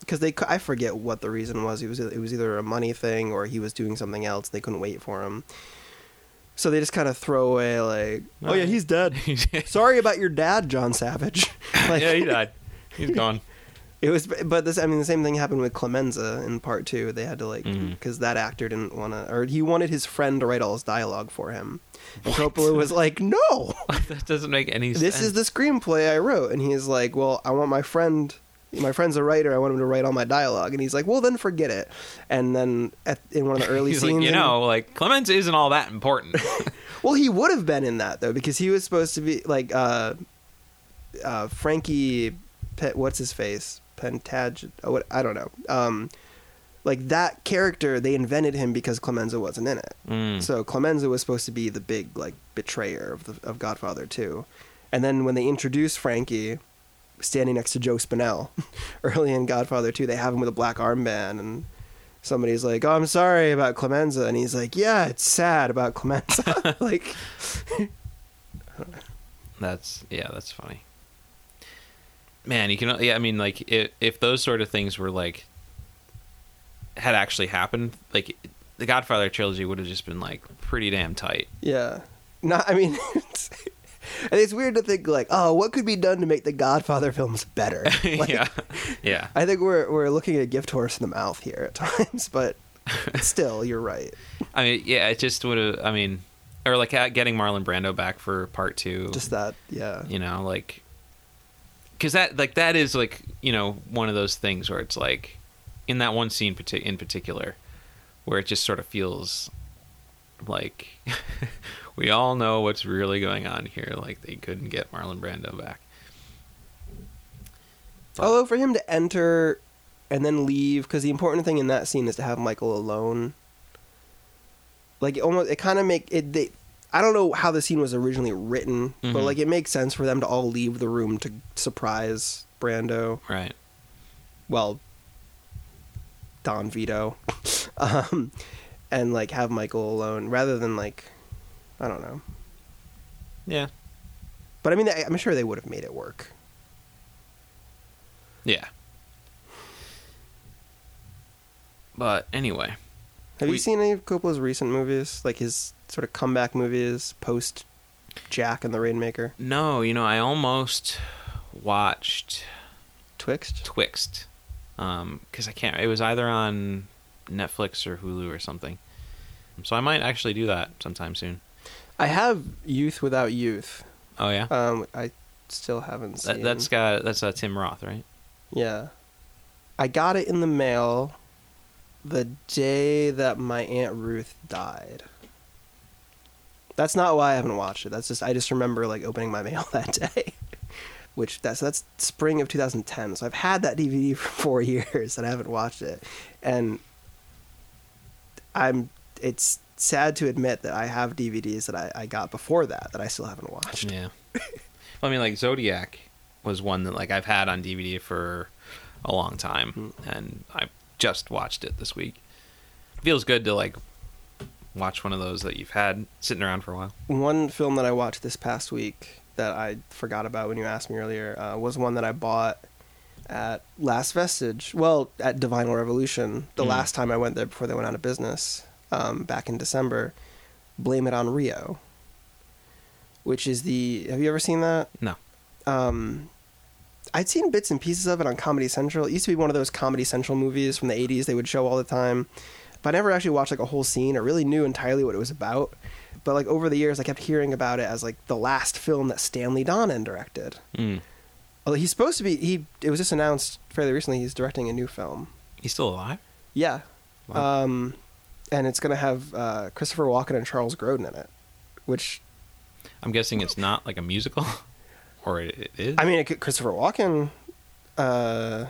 because they I forget what the reason was. He was it was either a money thing or he was doing something else. They couldn't wait for him, so they just kind of throw away like, oh yeah, he's dead. Sorry about your dad, John Savage. like, yeah he died he's gone It was, but this. I mean, the same thing happened with Clemenza in part two. They had to like because that actor didn't want to, or he wanted his friend to write all his dialogue for him. And Coppola was like, "No, that doesn't make any sense this is the screenplay I wrote." And he's like, "Well, I want my friend. My friend's a writer. I want him to write all my dialogue." And he's like, "Well, then forget it." And then at, in one of the early scenes, like you know like Clemenza isn't all that important well, he would have been in that though because he was supposed to be like uh, uh, Frankie. Pe- what's his face? Pentag. Oh, I don't know. Um, like that character, they invented him because Clemenza wasn't in it. Mm. So Clemenza was supposed to be the big like betrayer of the of Godfather 2. And then when they introduce Frankie standing next to Joe Spinell early in Godfather 2, they have him with a black armband and somebody's like, "Oh, I'm sorry about Clemenza." And he's like, "Yeah, it's sad about Clemenza." like That's yeah, that's funny. Man, you can. Yeah, I mean, like if, if those sort of things were like had actually happened, like the Godfather trilogy would have just been like pretty damn tight. Yeah. Not. I mean. It's, and it's weird to think like, oh, what could be done to make the Godfather films better? Like, yeah, yeah. I think we're we're looking at a gift horse in the mouth here at times, but still, you're right. I mean, yeah, it just would have. I mean, or like getting Marlon Brando back for part two. Just that, yeah. you know, like because that like that is like you know one of those things where it's like in that one scene in particular where it just sort of feels like we all know what's really going on here. Like they couldn't get Marlon Brando back. But- Although for him to enter and then leave, because the important thing in that scene is to have Michael alone. Like it almost, it kind of make it. They, I don't know how the scene was originally written, but Mhm. like it makes sense for them to all leave the room to surprise Brando. Right. Well, Don Vito, um, and like have Michael alone rather than like, I don't know. Yeah. But I mean, I'm sure they would have made it work. Yeah. But anyway, Have We- you seen any of Coppola's recent movies, like his sort of comeback movies post Jack and the Rainmaker? no, you know, I almost watched Twixt. Twixt because I can't. It was either on Netflix or Hulu or something. So I might actually do that sometime soon. I have Youth Without Youth. Oh yeah, Um, I still haven't seen. that, that's got that's uh, Tim Roth, right? yeah. I got it in the mail the day that my aunt Ruth died. That's not why I haven't watched it. That's just I just remember like opening my mail that day. Which that's that's spring of 2010. So I've had that DVD for 4 years and I haven't watched it. And I'm it's sad to admit that I have DVDs that I, I got before that that I still haven't watched. Yeah. I mean, like Zodiac was one that like I've had on DVD for a long time, Hmm. and I just watched it this week. Feels good to like watch one of those that you've had sitting around for a while. One film that I watched this past week that I forgot about when you asked me earlier uh, was one that I bought at Last Vestige. Well, at Divine Revolution, the Mm. last time I went there before they went out of business, um, back in December. Blame It on Rio, which is the. Have you ever seen that? No. Um, I'd seen bits and pieces of it on Comedy Central. It used to be one of those Comedy Central movies from the '80s they would show all the time, but I never actually watched like a whole scene or really knew entirely what it was about. But like over the years, I kept hearing about it as like the last film that Stanley Donen directed. Mm. Although he's supposed to be, he it was just announced fairly recently he's directing a new film. He's still alive. Yeah, Wow. um, and it's gonna have uh, Christopher Walken and Charles Grodin in it, which I'm guessing it's not like a musical, or it, it is. I mean, it Christopher Walken uh,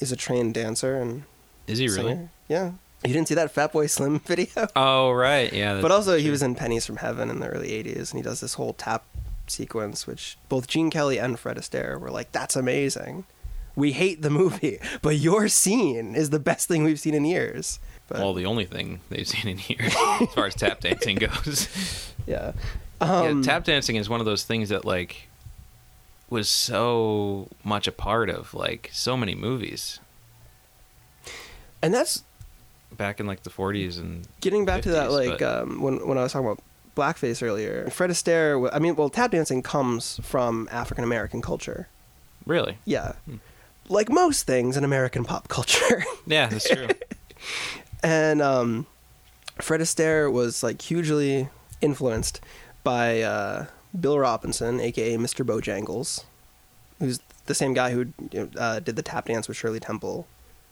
is a trained dancer and is he really? Yeah, you didn't see that Fatboy Slim video, Oh right, yeah. but also he was in Pennies from Heaven in the early '80s, and he does this whole tap sequence, which both Gene Kelly and Fred Astaire were like, "That's amazing." We hate the movie, but your scene is the best thing we've seen in years. But well, the only thing they've seen in here as far as tap dancing goes. yeah, um, yeah, tap dancing is one of those things that like was so much a part of like so many movies and that's back in like the 40s and getting back to that like but- um, when when I was talking about blackface earlier. Fred Astaire. I mean, well, tap dancing comes from African American culture. really Yeah, Hmm. like most things in American pop culture. yeah that's true and um, Fred Astaire was like hugely influenced by uh, Bill Robinson, aka Mr. Bojangles, who's the same guy who uh, did the tap dance with Shirley Temple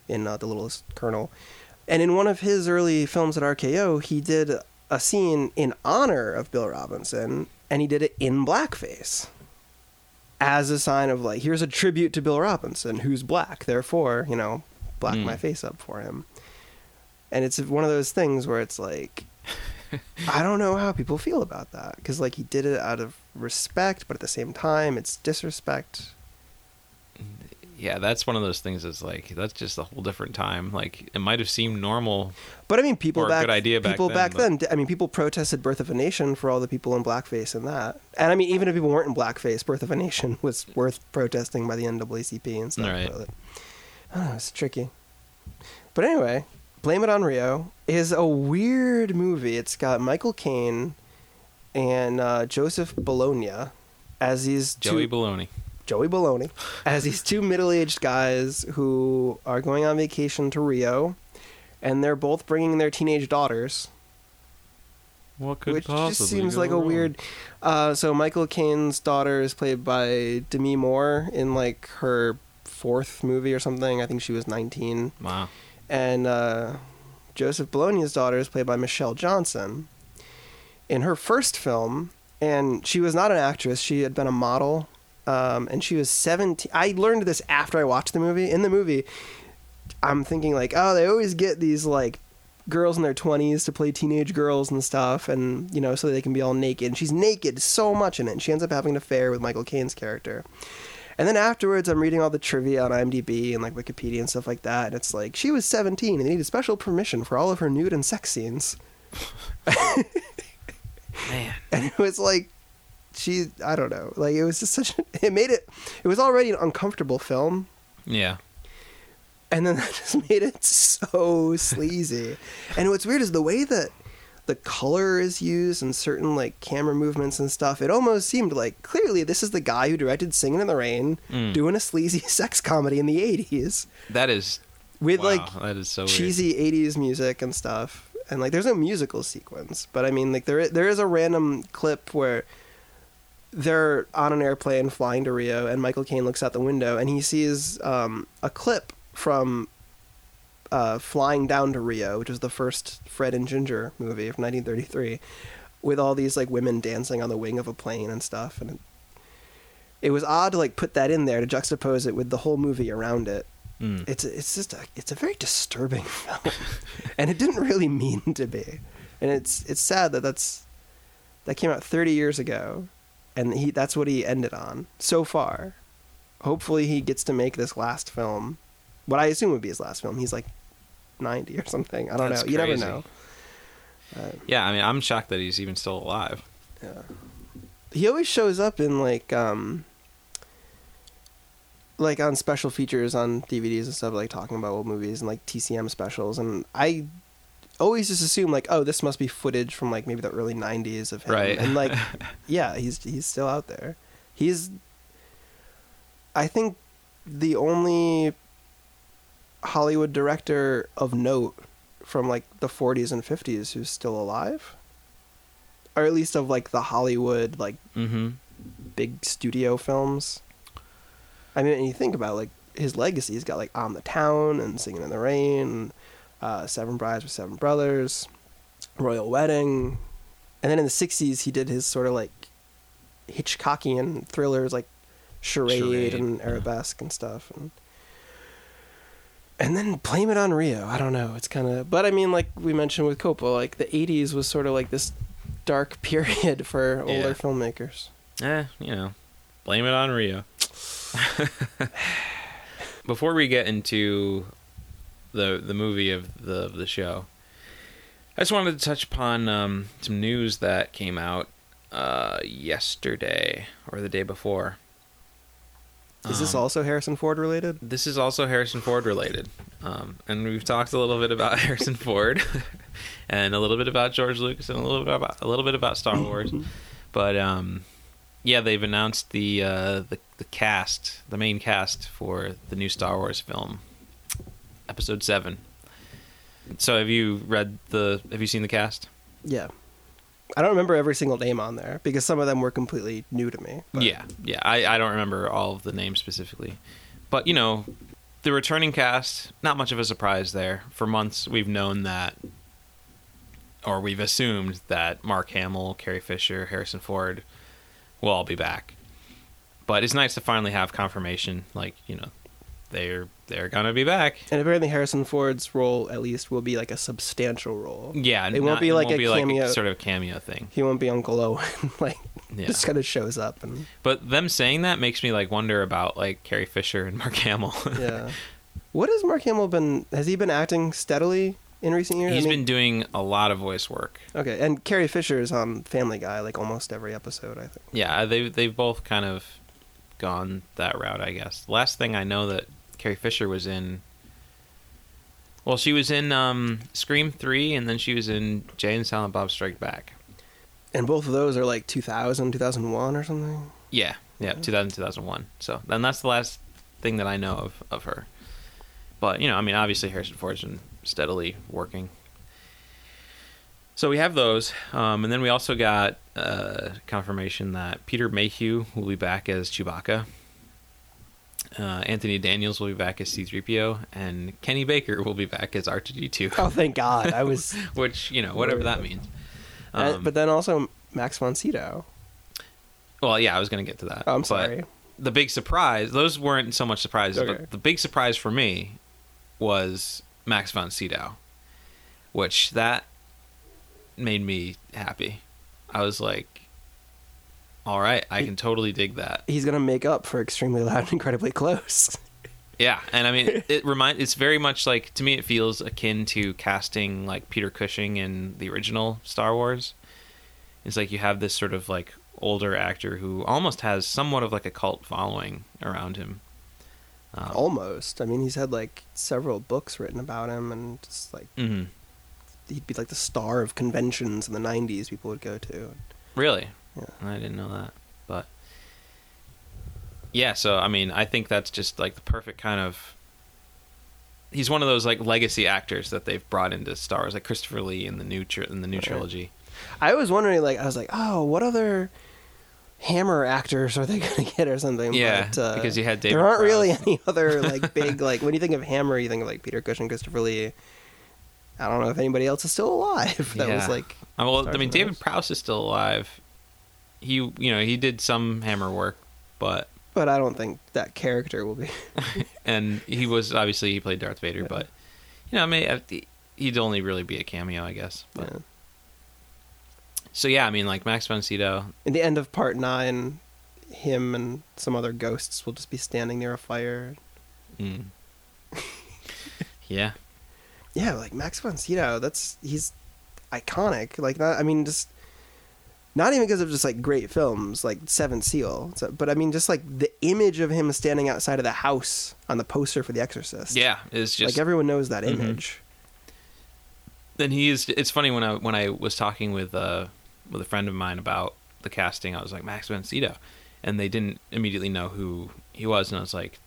in uh, The Littlest Colonel. And in one of his early films at RKO, he did a scene in honor of Bill Robinson, and he did it in blackface. As a sign of like, here's a tribute to Bill Robinson, who's black, therefore, you know, black Mm. my face up for him. And it's one of those things where it's like, I don't know how people feel about that because like he did it out of respect, but at the same time, it's disrespect. Yeah, that's one of those things. That's like that's just a whole different time. Like it might have seemed normal. But I mean, people back good idea back people then, back then. I mean, people protested "Birth of a Nation" for all the people in blackface and that. And I mean, even if people weren't in blackface, "Birth of a Nation" was worth protesting by the NAACP and stuff. Right. But, I don't know. It's tricky. But anyway, "Blame It on Rio" is a weird movie. It's got Michael Caine and uh, Joseph Bologna as these two Joey Baloney. Joey Baloney as these two middle-aged guys who are going on vacation to Rio, and they're both bringing their teenage daughters, What could which possibly just seems like a weird. Uh, so Michael Caine's daughter is played by Demi Moore in like her fourth movie or something. I think she was 19, Wow. and uh, Joseph Bologna's daughter is played by Michelle Johnson. In her first film, and she was not an actress; she had been a model, um, and she was 17. I learned this after I watched the movie. In the movie, I'm thinking like, oh, they always get these like girls in their 20s to play teenage girls and stuff, and you know, so they can be all naked. And she's naked so much in it, and she ends up having an affair with Michael Caine's character. And then afterwards, I'm reading all the trivia on IMDb and like Wikipedia and stuff like that, and it's like she was 17 and they needed special permission for all of her nude and sex scenes. Man. and it was like she i don't know like it was just such a, it made it it was already an uncomfortable film Yeah. and then that just made it so sleazy and what's weird is the way that the color is used and certain like camera movements and stuff it almost seemed like clearly this is the guy who directed singing in the rain Mm. doing a sleazy sex comedy in the 80s That is with wow, like that is so weird. cheesy 80s music and stuff and like there's no musical sequence but i mean like there there is a random clip where they're on an airplane flying to rio and michael caine looks out the window and he sees um, a clip from uh, flying down to rio which was the first fred and ginger movie of 1933 with all these like women dancing on the wing of a plane and stuff and it, it was odd to like put that in there to juxtapose it with the whole movie around it. Mm. it's it's just a it's a very disturbing film, and it didn't really mean to be, and it's it's sad that that's that came out 30 years ago, and he that's what he ended on so far. Hopefully, he gets to make this last film, what I assume would be his last film. He's like 90 or something. I don't That's know. You never know. Uh, Yeah, I mean, I'm shocked that he's even still alive. Yeah. He always shows up in like um like on special features on DVDs and stuff like talking about old movies and like TCM specials and I always just assume like oh this must be footage from like maybe the early 90s of him Right. and like yeah he's he's still out there. He's I think the only Hollywood director of note from like the 40s and 50s who's still alive or at least of like the Hollywood like Mm-hmm. big studio films. I mean, when you think about like his legacy, he's got like On the Town and Singing in the Rain, uh, Seven Brides with Seven Brothers, Royal Wedding, and then in the '60s he did his sort of like Hitchcockian thrillers like Charade, Charade, and yeah. Arabesque and stuff, and and then blame it on Rio. I don't know. It's kind of, but I mean, like we mentioned with Coppola, like the '80s was sort of like this dark period for older Yeah. filmmakers. Eh, you know, blame it on Rio. Before we get into the the movie of the of the show, I just wanted to touch upon um, some news that came out uh, yesterday or the day before. Is this Um, also Harrison Ford related? This is also Harrison Ford related, um, and we've talked a little bit about Harrison Ford, and a little bit about George Lucas, and a little bit about a little bit about Star Wars. But um, yeah, they've announced the, uh, the the cast, the main cast for the new Star Wars film, Episode Seven. So have you read the? Have you seen the cast? Yeah. I don't remember every single name on there because some of them were completely new to me. but- Yeah, yeah. I, I don't remember all of the names specifically, but you know, the returning cast. Not much of a surprise there. For months, we've known that, or we've assumed that Mark Hamill, Carrie Fisher, Harrison Ford will all be back. But it's nice to finally have confirmation. Like you know, they're they're gonna be back. And apparently Harrison Ford's role at least will be like a substantial role. Yeah, It won't not- be like a cameo- sort of cameo thing. He won't be Uncle Owen like Yeah. just kind of shows up and But them saying that makes me like wonder about like Carrie Fisher and Mark Hamill. yeah. what has Mark Hamill been? Has he been acting steadily in recent years? I He's mean- been doing a lot of voice work. okay, and Carrie Fisher is on Family Guy like almost every episode. I think. Yeah, they they've both kind of gone that route, I guess. Last thing I know that Carrie Fisher was in well, she was in um, Scream 3 and then she was in Jay and Silent Bob Strike Back. And both of those are like 2000, 2001 or something. Yeah, yeah, 2000 2001. So, then that's the last thing that I know of of her. But, you know, I mean, obviously Harrison Ford's been steadily working. So we have those, um, and then we also got uh, confirmation that Peter Mayhew will be back as Chewbacca. Uh, Anthony Daniels will be back as C-3PO, and Kenny Baker will be back as R2D2. Oh, thank God! I was. Which you know, whatever that means. Uh, Um, but then also Max von Sydow. well, yeah, I was going to get to that. Oh, I'm sorry. The big surprise; those weren't so much surprises, Okay. but the big surprise for me was Max von Sydow, which that made me happy. I was like, "All right, I can totally dig that." He's gonna make up for extremely loud and incredibly close. Yeah, and I mean, it remind. It's very much like to me. It feels akin to casting like Peter Cushing in the original Star Wars. It's like you have this sort of like older actor who almost has somewhat of like a cult following around him. Um, Almost. I mean, he's had like several books written about him, and just like mhm. he'd be like the star of conventions in the '90s. People would go to. Really? Yeah. I didn't know that. But yeah, so I mean, I think that's just like the perfect kind of he's one of those like legacy actors that they've brought into Star Wars, like Christopher Lee in the new tr- in the new Right. trilogy. I was wondering, like, I was like, oh, what other Hammer actors are they gonna get or something? Yeah, but, uh, because you had David there aren't really any other like big like when you think of Hammer, you think of like Peter Cushing, Christopher Lee. I don't know if anybody else is still alive. that was like Uh, well, I mean, David. Prowse is still alive. He, you know, he did some Hammer work, but but I don't think that character will be. and he was obviously he played Darth Vader, Yeah. but you know, I mean, he'd only really be a cameo, I guess. But Yeah. so yeah, I mean, like Max von In the end of part nine, him and some other ghosts will just be standing near a fire. mm. yeah, Yeah, like Max von that's he's iconic. Like not, I mean, just not even because of just like great films like Seven Seal, so, but I mean just like the image of him standing outside of the house on the poster for The Exorcist. yeah, it's just like everyone knows that Mhm. image. then he is. It's funny when I when I was talking with uh with a friend of mine about the casting, I was like Max von Sydow, and they didn't immediately know who he was, and I was like,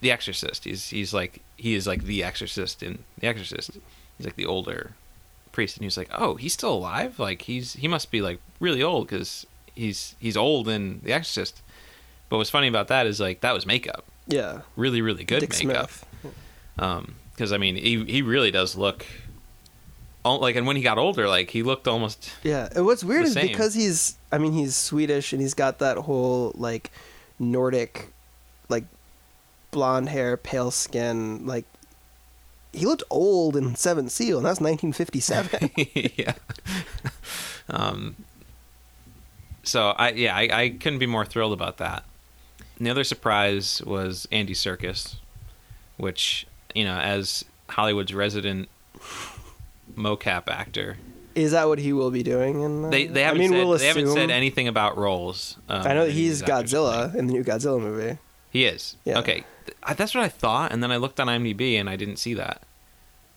The Exorcist. He's he's like he is like the Exorcist in The Exorcist. He's like the older priest, and he was like, oh, he's still alive. Like he's he must be like really old because he's he's old in The Exorcist. But what's funny about that is like that was makeup, Yeah, really really good Dick makeup. Smith. Um, because I mean, he he really does look, like, and when he got older, like he looked almost. Yeah, and what's weird is same. because he's, I mean, he's Swedish and he's got that whole like Nordic, like blonde hair, pale skin. Like he looked old in Seven Seal, and that's 1957. yeah. um. So I yeah I, I couldn't be more thrilled about that. And the other surprise was Andy Serkis, which you know as Hollywood's resident mocap actor. is that what he will be doing? In, uh, They they haven't I mean, said we'll they haven't said anything about roles. Um, I know that he's Godzilla in the new Godzilla movie. He is. Yeah. Okay. That's what I thought, and then I looked on IMDb and I didn't see that.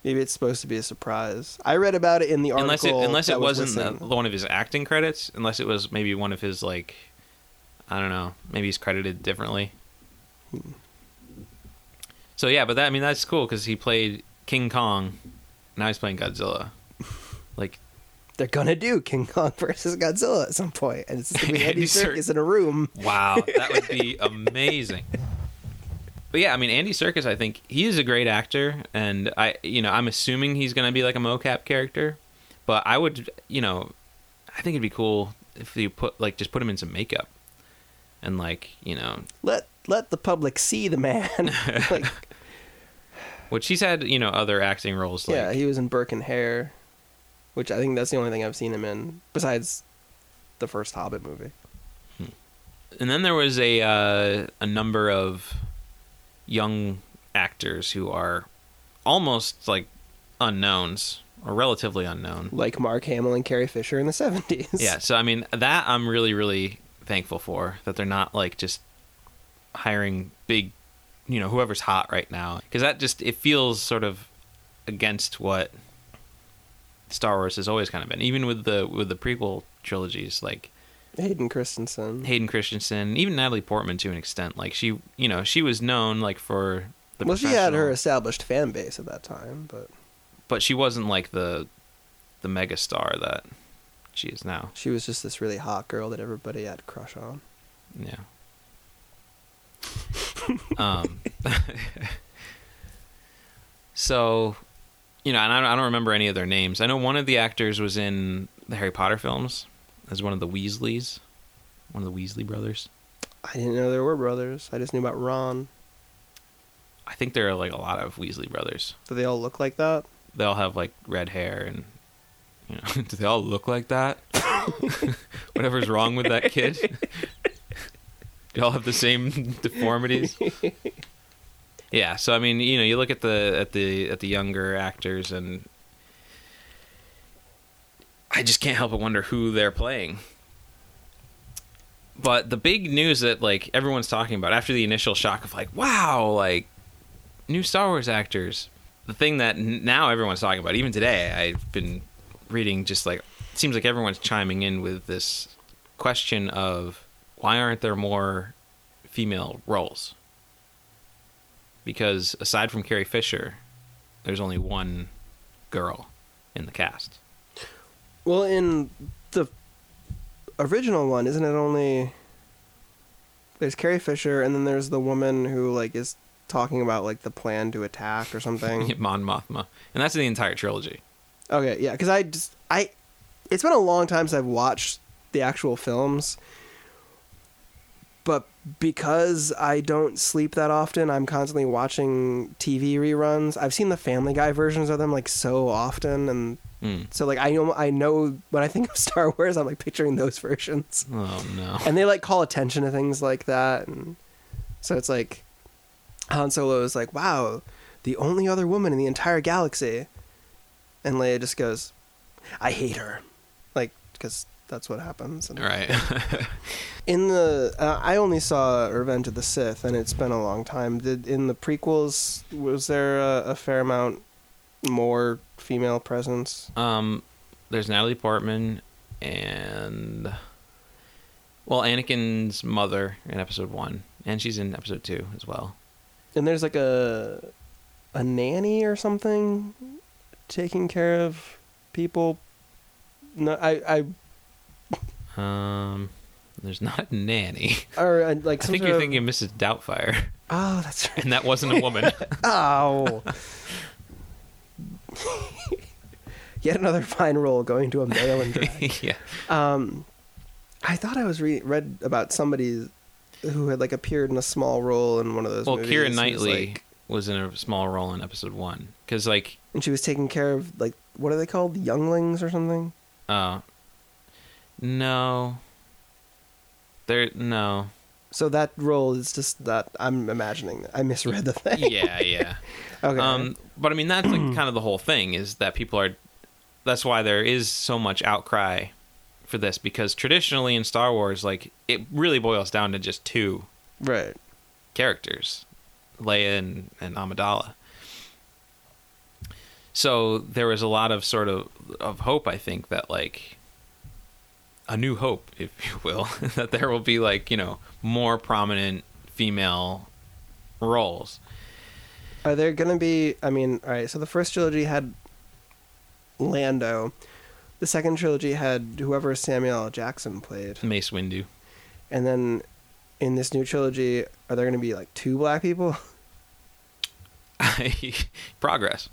Maybe it's supposed to be a surprise. I read about it in the article. Unless it unless it was wasn't the, one of his acting credits, unless it was maybe one of his like, I don't know, maybe he's credited differently. Hmm. So yeah, but that I mean that's cool because he played King Kong, now he's playing Godzilla. Like they're gonna do King Kong versus Godzilla at some point, and it's gonna be Andy. Serkis in a room. Wow, that would be amazing. But yeah, I mean Andy Serkis, I think he is a great actor, and I, you know, I'm assuming he's going to be like a mocap character. But I would, you know, I think it'd be cool if you put like just put him in some makeup, and like you know, Let let the public see the man. like, which he's had, you know, other acting roles. Like, yeah, he was in Burke and Hare, which I think that's the only thing I've seen him in besides the first Hobbit movie. and then there was a uh, a number of young actors who are almost like unknowns or relatively unknown. Like Mark Hamill and Carrie Fisher in the 70s. Yeah, so I mean that I'm really really thankful for that they're not like just hiring big, you know, whoever's hot right now because that just it feels sort of against what Star Wars has always kind of been. Even with the with the prequel trilogies, like Hayden Christensen. Hayden Christensen, even Natalie Portman to an extent, like she, you know, she was known like for the well, she had her established fan base at that time, but but she wasn't like the the mega star that she is now. she was just this really hot girl that everybody had a crush on. Yeah. um. so, you know, and I don't remember any of their names. I know one of the actors was in the Harry Potter films as one of the Weasleys, one of the Weasley brothers. I didn't know there were brothers. I just knew about Ron. I think there are like a lot of Weasley brothers. Do they all look like that? They all have like red hair and. You know, do they all look like that? Whatever's wrong with that kid. they all have the same deformities. Yeah, so I mean, you know, you look at the at the at the younger actors, and I just can't help but wonder who they're playing. But the big news that like everyone's talking about after the initial shock of like, wow, like new Star Wars actors, the thing that now everyone's talking about, even today, I've been reading just like it seems like everyone's chiming in with this question of why aren't there more female roles? Because aside from Carrie Fisher, there's only one girl in the cast. Well, in the original one, isn't it only there's Carrie Fisher and then there's the woman who like is talking about like the plan to attack or something. Mon Mothma, and that's the entire trilogy. Okay, yeah, because I just I, it's been a long time since I've watched the actual films, but because I don't sleep that often, I'm constantly watching TV reruns. I've seen the Family Guy versions of them like so often, and Mm. so like I know I know when I think of Star Wars, I'm like picturing those versions, Oh no! and they like call attention to things like that, and so it's like Han Solo is like, wow, the only other woman in the entire galaxy. And Leia just goes, I hate her. Like, because that's what happens. And Right. In the, uh, I only saw Revenge of the Sith, and it's been a long time. Did in the prequels was there a, a fair amount more female presence? um, there's Natalie Portman and well, Anakin's mother in Episode One, and she's in Episode Two as well. And there's like a a nanny or something taking care of people. No, I, I Um, there's not a nanny. or uh, like I think you're of- thinking of Mrs. Doubtfire, Oh, that's right. and that wasn't a woman. Oh. Yet another fine role going to a male in drag. yeah. Um, I thought I was re- read about somebody who had like appeared in a small role in one of those. Well, movies. Keira It was, Knightley like- was in a small role in Episode One because, like, and she was taking care of like what are they called, younglings or something? uh, no, there, no, So that role is just that I'm imagining. I misread the thing. yeah, yeah. Okay. Um, but I mean, that's like kind of the whole thing is that people are. That's why there is so much outcry for this because traditionally in Star Wars, like it really boils down to just two right. characters, Leia and, and Amidala. So there was a lot of sort of of hope, I think, that like a new hope, if you will, that there will be like you know more prominent female roles. Are there gonna be? I mean, all right. So the first trilogy had Lando. The second trilogy had whoever Samuel L. Jackson played. Mace Windu. And then in this new trilogy, are there going to be like two black people? progress.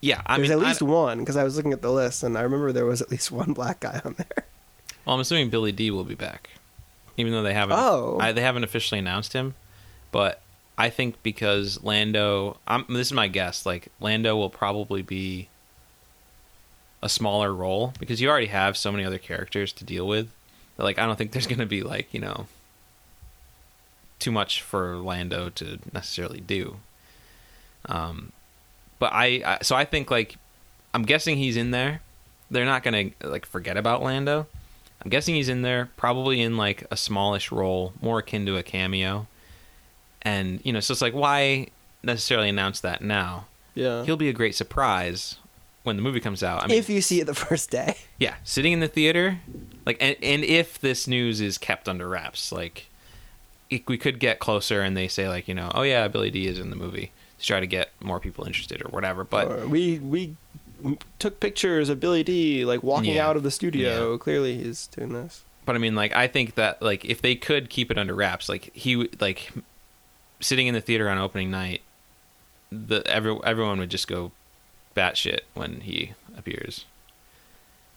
Yeah, I There's mean, at I- least one because I was looking at the list and I remember there was at least one black guy on there. Well, I'm assuming Billy Dee will be back, even though they haven't. Oh. I, they haven't officially announced him, but I think because Lando, I'm, this is my guess. Like Lando will probably be a smaller role because you already have so many other characters to deal with. that, Like I don't think there's going to be like you know too much for Lando to necessarily do. Um, but I, I so I think like I'm guessing he's in there. They're not gonna like forget about Lando. I'm guessing he's in there, probably in like a smallish role, more akin to a cameo. And you know, so it's like why necessarily announce that now? Yeah. He'll be a great surprise when the movie comes out. I mean, if you see it the first day. yeah, sitting in the theater, like, and, and if this news is kept under wraps, like, it, we could get closer and they say like, you know, oh yeah, Billy Dee is in the movie to try to get more people interested or whatever. But Or we we took pictures of Billy Dee like walking Yeah. out of the studio. Yeah. Clearly, he's doing this. but I mean, like, I think that like if they could keep it under wraps, like he would- like sitting in the theater on opening night, the every everyone would just go batshit when he appears.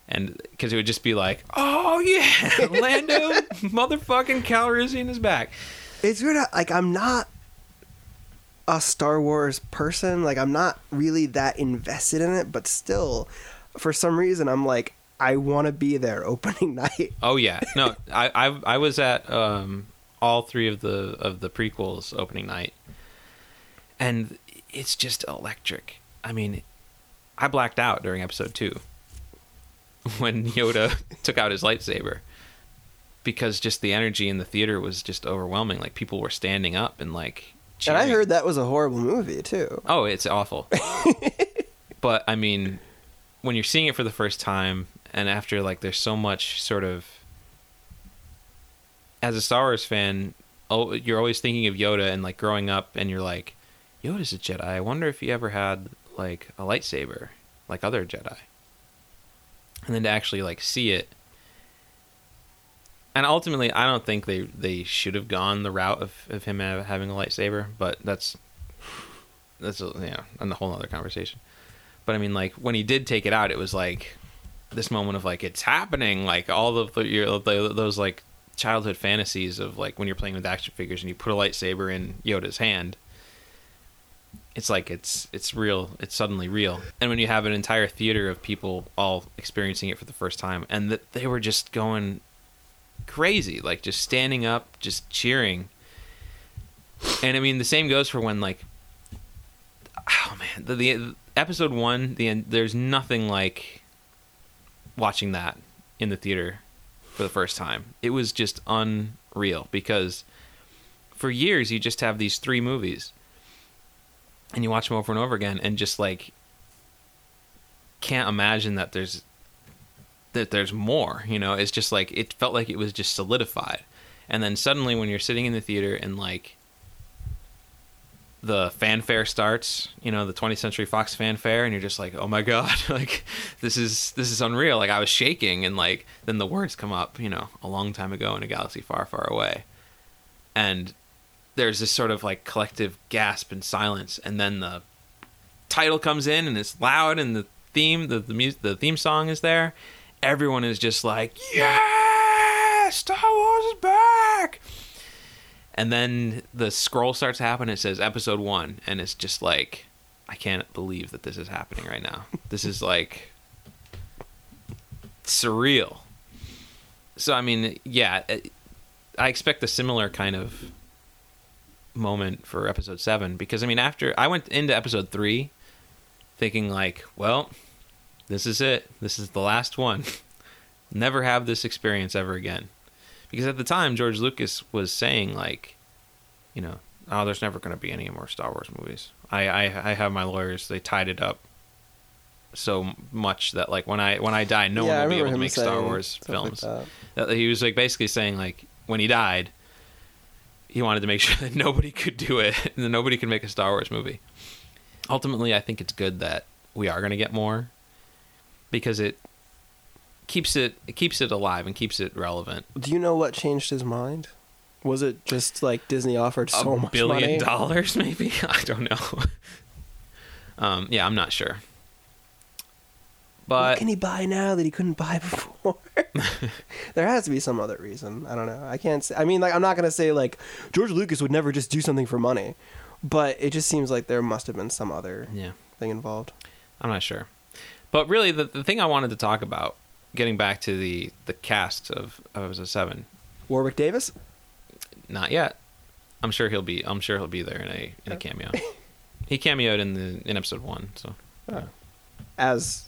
And because it would just be like, oh yeah, Lando, motherfucking Calrissian is back. It's weird. Like I'm not a Star Wars person. Like I'm not really that invested in it, but still, for some reason, I'm like I want to be there opening night. Oh yeah, no, I I, I was at um, all three of the of the prequels opening night, and it's just electric. I mean, I blacked out during episode two when Yoda took out his lightsaber because just the energy in the theater was just overwhelming. Like people were standing up and like. And I heard that was a horrible movie too. Oh, it's awful. but I mean, when you're seeing it for the first time, and after like there's so much sort of, as a Star Wars fan, oh, you're always thinking of Yoda and like growing up, and you're like, Yoda's a Jedi. I wonder if he ever had like a lightsaber, like other Jedi. And then to actually like see it. And ultimately, I don't think they, they should have gone the route of, of him ha- having a lightsaber, but that's that's a, yeah, and a whole other conversation. But I mean, like when he did take it out, it was like this moment of like it's happening, like all of the, your, the those like childhood fantasies of like when you're playing with action figures and you put a lightsaber in Yoda's hand. It's like it's it's real. It's suddenly real, and when you have an entire theater of people all experiencing it for the first time, and that they were just going crazy, like just standing up, just cheering. And I mean, the same goes for when like oh man, the, the episode one, the end. There's nothing like watching that in the theater for the first time. It was just unreal because for years you just have these three movies, and you watch them over and over again, and just like can't imagine that there's that there's more. You know, it's just like it felt like it was just solidified, and then suddenly when you're sitting in the theater and like the fanfare starts, you know, the 20th Century Fox fanfare, and you're just like, oh my god, like this is this is unreal. Like I was shaking, and like then the words come up, you know, a long time ago in a galaxy far, far away, and there's this sort of like collective gasp and silence, and then the title comes in, and it's loud, and the theme, the the, music, the theme song is there. Everyone is just like, yeah, Star Wars is back and then the scroll starts happening. It says episode one, and it's just like, I can't believe that this is happening right now. this is like surreal. So I mean, yeah, I expect a similar kind of moment for episode seven because I mean, after I went into episode three, thinking like, well, this is it. This is the last one. Never have this experience ever again because at the time George Lucas was saying like, you know, oh, there's never going to be any more Star Wars movies. I, I I have my lawyers; they tied it up so much that like when I when I die, no Yeah, one will be able to make Star Wars like films. that. That he was like basically saying like when he died, he wanted to make sure that nobody could do it and that nobody could make a Star Wars movie. Ultimately, I think it's good that we are going to get more because it keeps it it keeps it alive and keeps it relevant. Do you know what changed his mind? Was it just like Disney offered so a much billion money? dollars, maybe. I don't know. um, yeah, I'm not sure. what But can he buy now that he couldn't buy before? there has to be some other reason. I don't know. I can't. Say, I mean, like, I'm not gonna say like George Lucas would never just do something for money, but it just seems like there must have been some other yeah, thing involved. I'm not sure. But really, the the thing I wanted to talk about, getting back to the the cast of of episode seven, Warwick Davis. not yet. I'm sure he'll be. I'm sure he'll be there in a in a cameo. he cameoed in the in episode one. So As,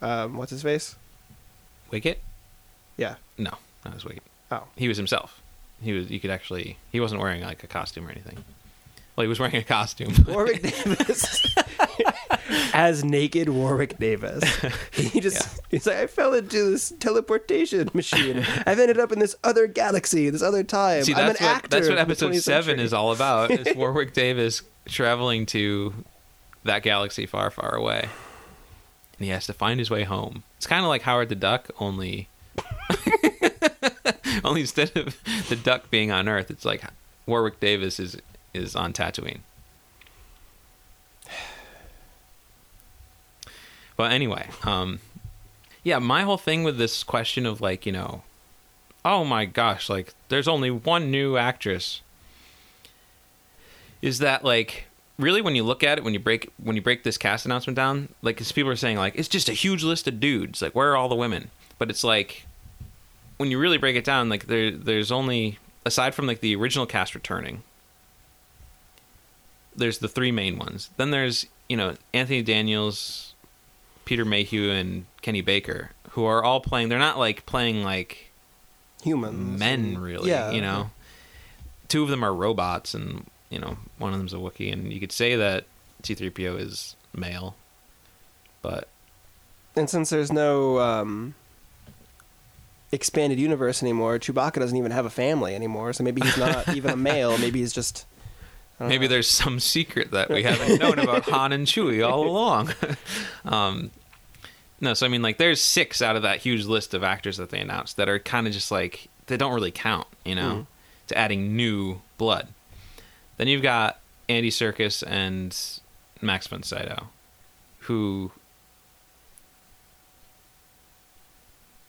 um, what's his face? Wicket? Yeah. No, not as Wicket. Oh. He was himself. He was. You could actually. He wasn't wearing like a costume or anything. Well, he was wearing a costume. Warwick Davis. As naked Warwick Davis. He just, he's like, I fell into this teleportation machine. I've ended up in this other galaxy, this other time. See, I'm that's an what actor. that's what episode seven is all about. It's Warwick Davis traveling to that galaxy far, far away, and he has to find his way home. It's kind of like Howard the Duck, only only instead of the duck being on Earth, it's like Warwick Davis is is on Tatooine. But anyway, um, yeah, my whole thing with this question of like, you know, oh my gosh, like there's only one new actress. Is that like really when you look at it when you break when you break this cast announcement down, like 'cause people are saying like it's just a huge list of dudes, like where are all the women? But it's like when you really break it down, like there there's only aside from like the original cast returning, there's the three main ones. Then there's you know Anthony Daniels, Peter Mayhew, and Kenny Baker, who are all playing. They're not like playing like humans. men, really. Yeah. you know, two of them are robots, and you know one of them's a Wookiee, and you could say that C-3PO is male, but And since there's no um, expanded universe anymore, Chewbacca doesn't even have a family anymore. So maybe he's not even a male. Maybe he's just. Don't maybe there's some secret that we haven't known about Han and Chewie all along. um, no, so I mean, like, there's six out of that huge list of actors that they announced that are kind of just like they don't really count, you know, Mhm. to adding new blood. Then you've got Andy Serkis and Max von Sydow, who,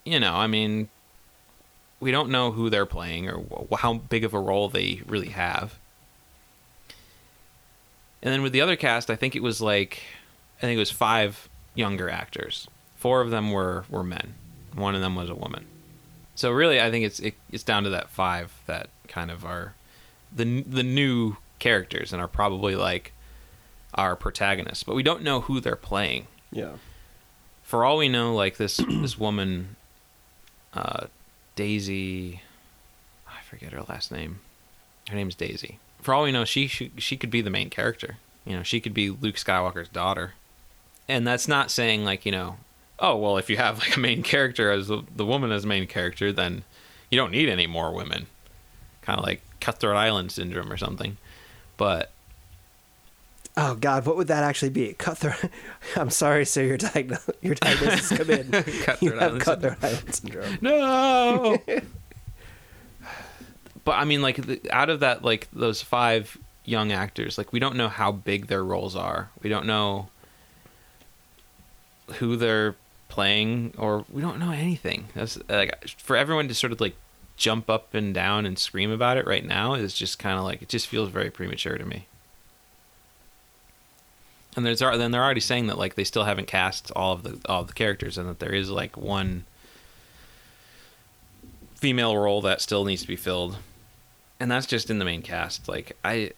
you know, I mean, we don't know who they're playing or how big of a role they really have. And then with the other cast, I think it was like, I think it was five younger actors. Four of them were were men. One of them was a woman. So really, I think it's it, it's down to that five that kind of are the the new characters and are probably like our protagonists, but we don't know who they're playing. Yeah. For all we know, like this this woman, uh, Daisy, I forget her last name. Her name's Daisy. For all we know, she, she she could be the main character. You know, she could be Luke Skywalker's daughter. And that's not saying like you know, oh well, if you have like a main character as the, the woman as main character, then you don't need any more women. Kind of like Cutthroat Island syndrome or something. But Oh God, what would that actually be? Cutthroat. I'm sorry, sir. Your diagnosis, your diagnosis come in. you Cutthroat have Island cutthroat island syndrome. no. but I mean, like the, out of that, like those five young actors, like we don't know how big their roles are. We don't know who they're playing, or we don't know anything. That's like for everyone to sort of like jump up and down and scream about it right now is just kind of like it just feels very premature to me. And there's then they're already saying that like they still haven't cast all of the all of the characters, and that there is like one female role that still needs to be filled and that's just in the main cast. Like i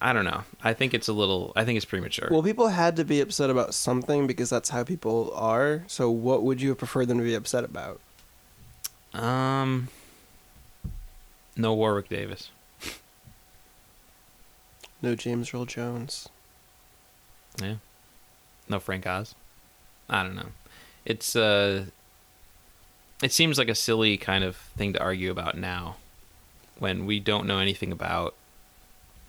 i don't know. I think it's a little i think it's premature. Well, people had to be upset about something because that's how people are. So, what would you have preferred them to be upset about? um no warwick davis. No James Earl Jones. yeah. No frank oz. I don't know. It's uh it seems like a silly kind of thing to argue about now when we don't know anything about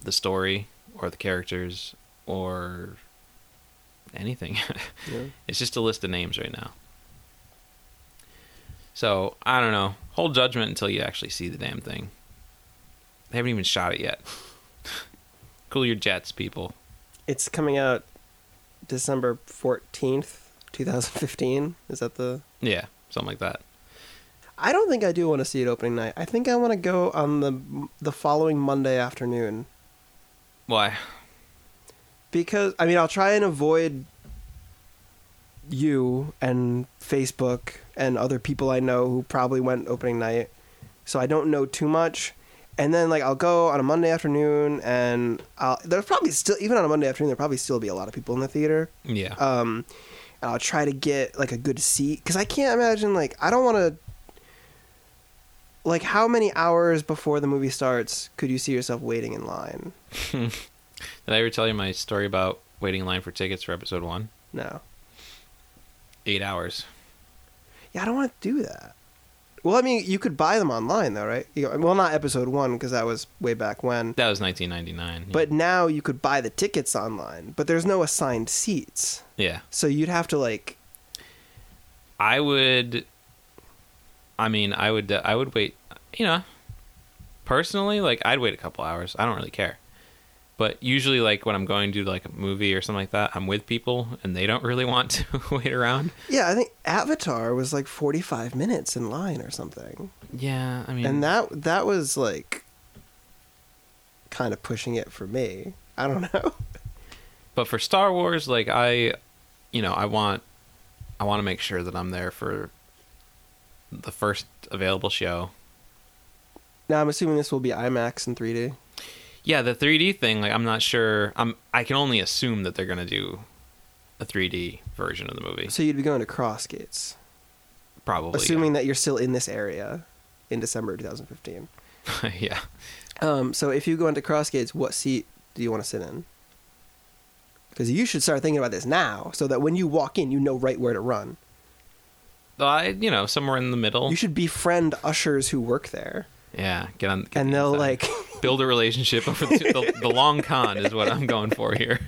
the story or the characters or anything Yeah. It's just a list of names right now. So I don't know. Hold judgment until you actually see the damn thing. They haven't even shot it yet. cool your jets, people. It's coming out December 14th, 2015. Is that the. Yeah, something like that. I don't think I do want to see it opening night. I think I want to go on the the following Monday afternoon Why? because I mean I'll try and avoid you and Facebook and other people I know who probably went opening night, so I don't know too much. and then like I'll go on a Monday afternoon, and I'll there's probably still even on a Monday afternoon there'll probably still be a lot of people in the theater. Yeah. Um, and I'll try to get like a good seat because I can't imagine like I don't want to. Like how many hours before the movie starts could you see yourself waiting in line? Did I ever tell you my story about waiting in line for tickets for episode one? No. Eight hours. Yeah, I don't want to do that. Well, I mean, you could buy them online though, right? You well, not episode one because that was way back when. That was 1999. yeah. But now you could buy the tickets online, but there's no assigned seats, yeah, so you'd have to like. I would. I mean, I would. I would wait. You know, personally, like I'd wait a couple hours. I don't really care. But usually, like when I'm going to like a movie or something like that, I'm with people and they don't really want to wait around. Yeah, I think Avatar was like 45 minutes in line or something, Yeah, I mean, and that that was like kind of pushing it for me. I don't know. but for Star Wars, like I, you know, I want, I want to make sure that I'm there for the first available show. Now I'm assuming this will be IMAX in 3D. Yeah, the 3D thing, like I'm not sure. I'm I can only assume that they're gonna do a 3D version of the movie. So you'd be going to Crossgates, Probably. assuming that you're still in this area in December 2015. yeah. yeah. Um, so if you go into Crossgates, what seat do you want to sit in? Because you should start thinking about this now, so that when you walk in, you know right where to run. I, you know, somewhere in the middle. You should befriend ushers who work there, yeah, get on. Get and they'll like, build a relationship over the, the, the long con is what I'm going for here.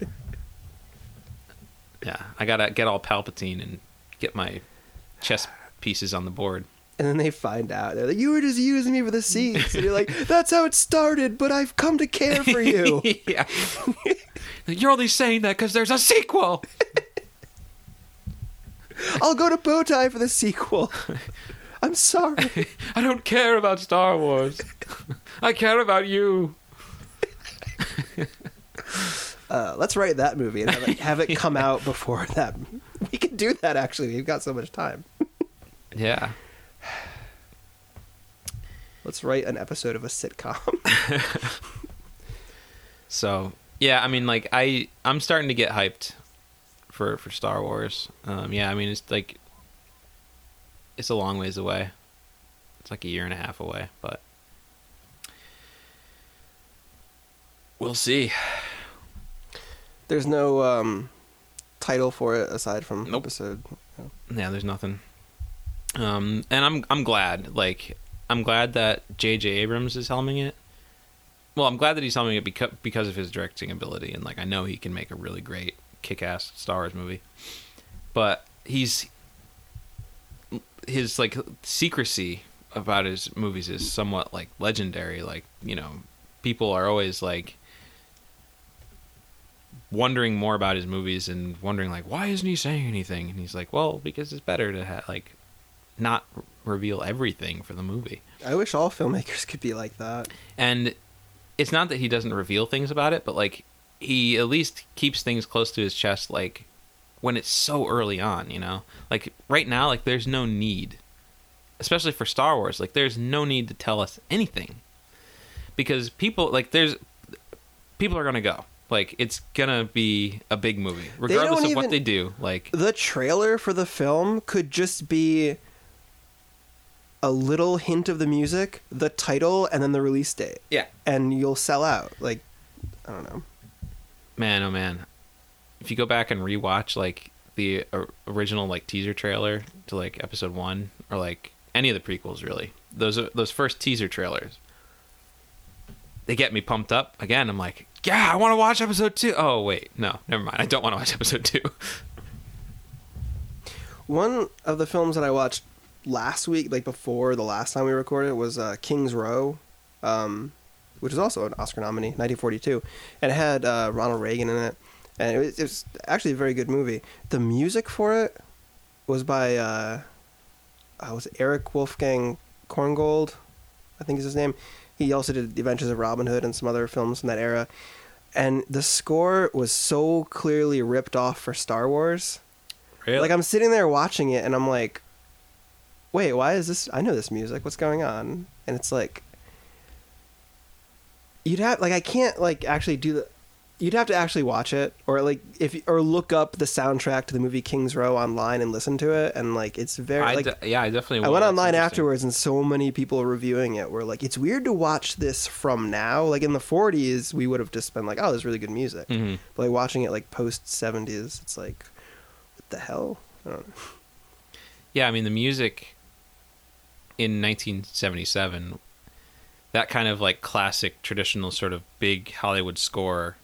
yeah, I gotta get all Palpatine and get my chess pieces on the board. and then they find out they're like, you were just using me for the seats, and you're like, that's how it started, but I've come to care for you. yeah, you're only saying that because there's a sequel. I'll go to Bowtie for the sequel. I'm sorry. I don't care about Star Wars. I care about you. Uh, let's write that movie and have it, have it come out before that. We can do that actually. We've got so much time. Yeah. Let's write an episode of a sitcom. So yeah, I mean, like I I'm starting to get hyped for for Star Wars. Um, yeah, I mean it's like it's a long ways away. It's like a year and a half away, but we'll see. There's no um, title for it aside from Nope. episode. Yeah, there's nothing. Um, and I'm I'm glad. Like I'm glad that J.J. Abrams is helming it. Well, I'm glad that he's helming it because because of his directing ability, and like I know he can make a really great kick-ass Star Wars movie. But he's his like secrecy about his movies is somewhat like legendary. Like you know, people are always like wondering more about his movies and wondering like why isn't he saying anything and he's like well because it's better to ha- like not reveal everything for the movie I wish all filmmakers could be like that. and it's not that he doesn't reveal things about it but like he at least keeps things close to his chest like when it's so early on you know? Like right now like there's no need especially for star wars like there's no need to tell us anything. Because people like there's people are gonna go. Like it's gonna be a big movie regardless of don't what they do like The trailer for the film could just be a little hint of the music, the title, and then the release date, yeah. And you'll sell out. Like, I don't know. Man oh man. If you go back and rewatch like the original like teaser trailer to like episode one or like any of the prequels really those are those first teaser trailers they get me pumped up again. I'm like yeah i want to watch episode two. Oh wait no never mind. I don't want to watch episode two. One of the films that I watched last week, like before the last time we recorded, was uh, King's Row, um, which is also an Oscar nominee, 1942, and it had uh, Ronald Reagan in it, and it was, it was actually a very good movie. The music for it was by uh, uh, was Erich Wolfgang Korngold, I think is his name. He also did The Adventures of Robin Hood and some other films from that era. And the score was so clearly ripped off for Star Wars. really Like I'm sitting there watching it and I'm like, wait, why is this? I know this music. What's going on? And it's like, You'd have like I can't like actually do the. You'd have to actually watch it, or like if or look up the soundtrack to the movie Kings Row online and listen to it, and like it's very I like de- yeah, I definitely. I went That's online interesting. afterwards, and so many people reviewing it were like, "It's weird to watch this from now. Like in the '40s, we would have just been like, oh, there's really good music." Mhm. But like watching it like post '70s, it's like, what the hell? I don't know. Yeah, I mean the music in 1977, that kind of like classic traditional sort of big Hollywood score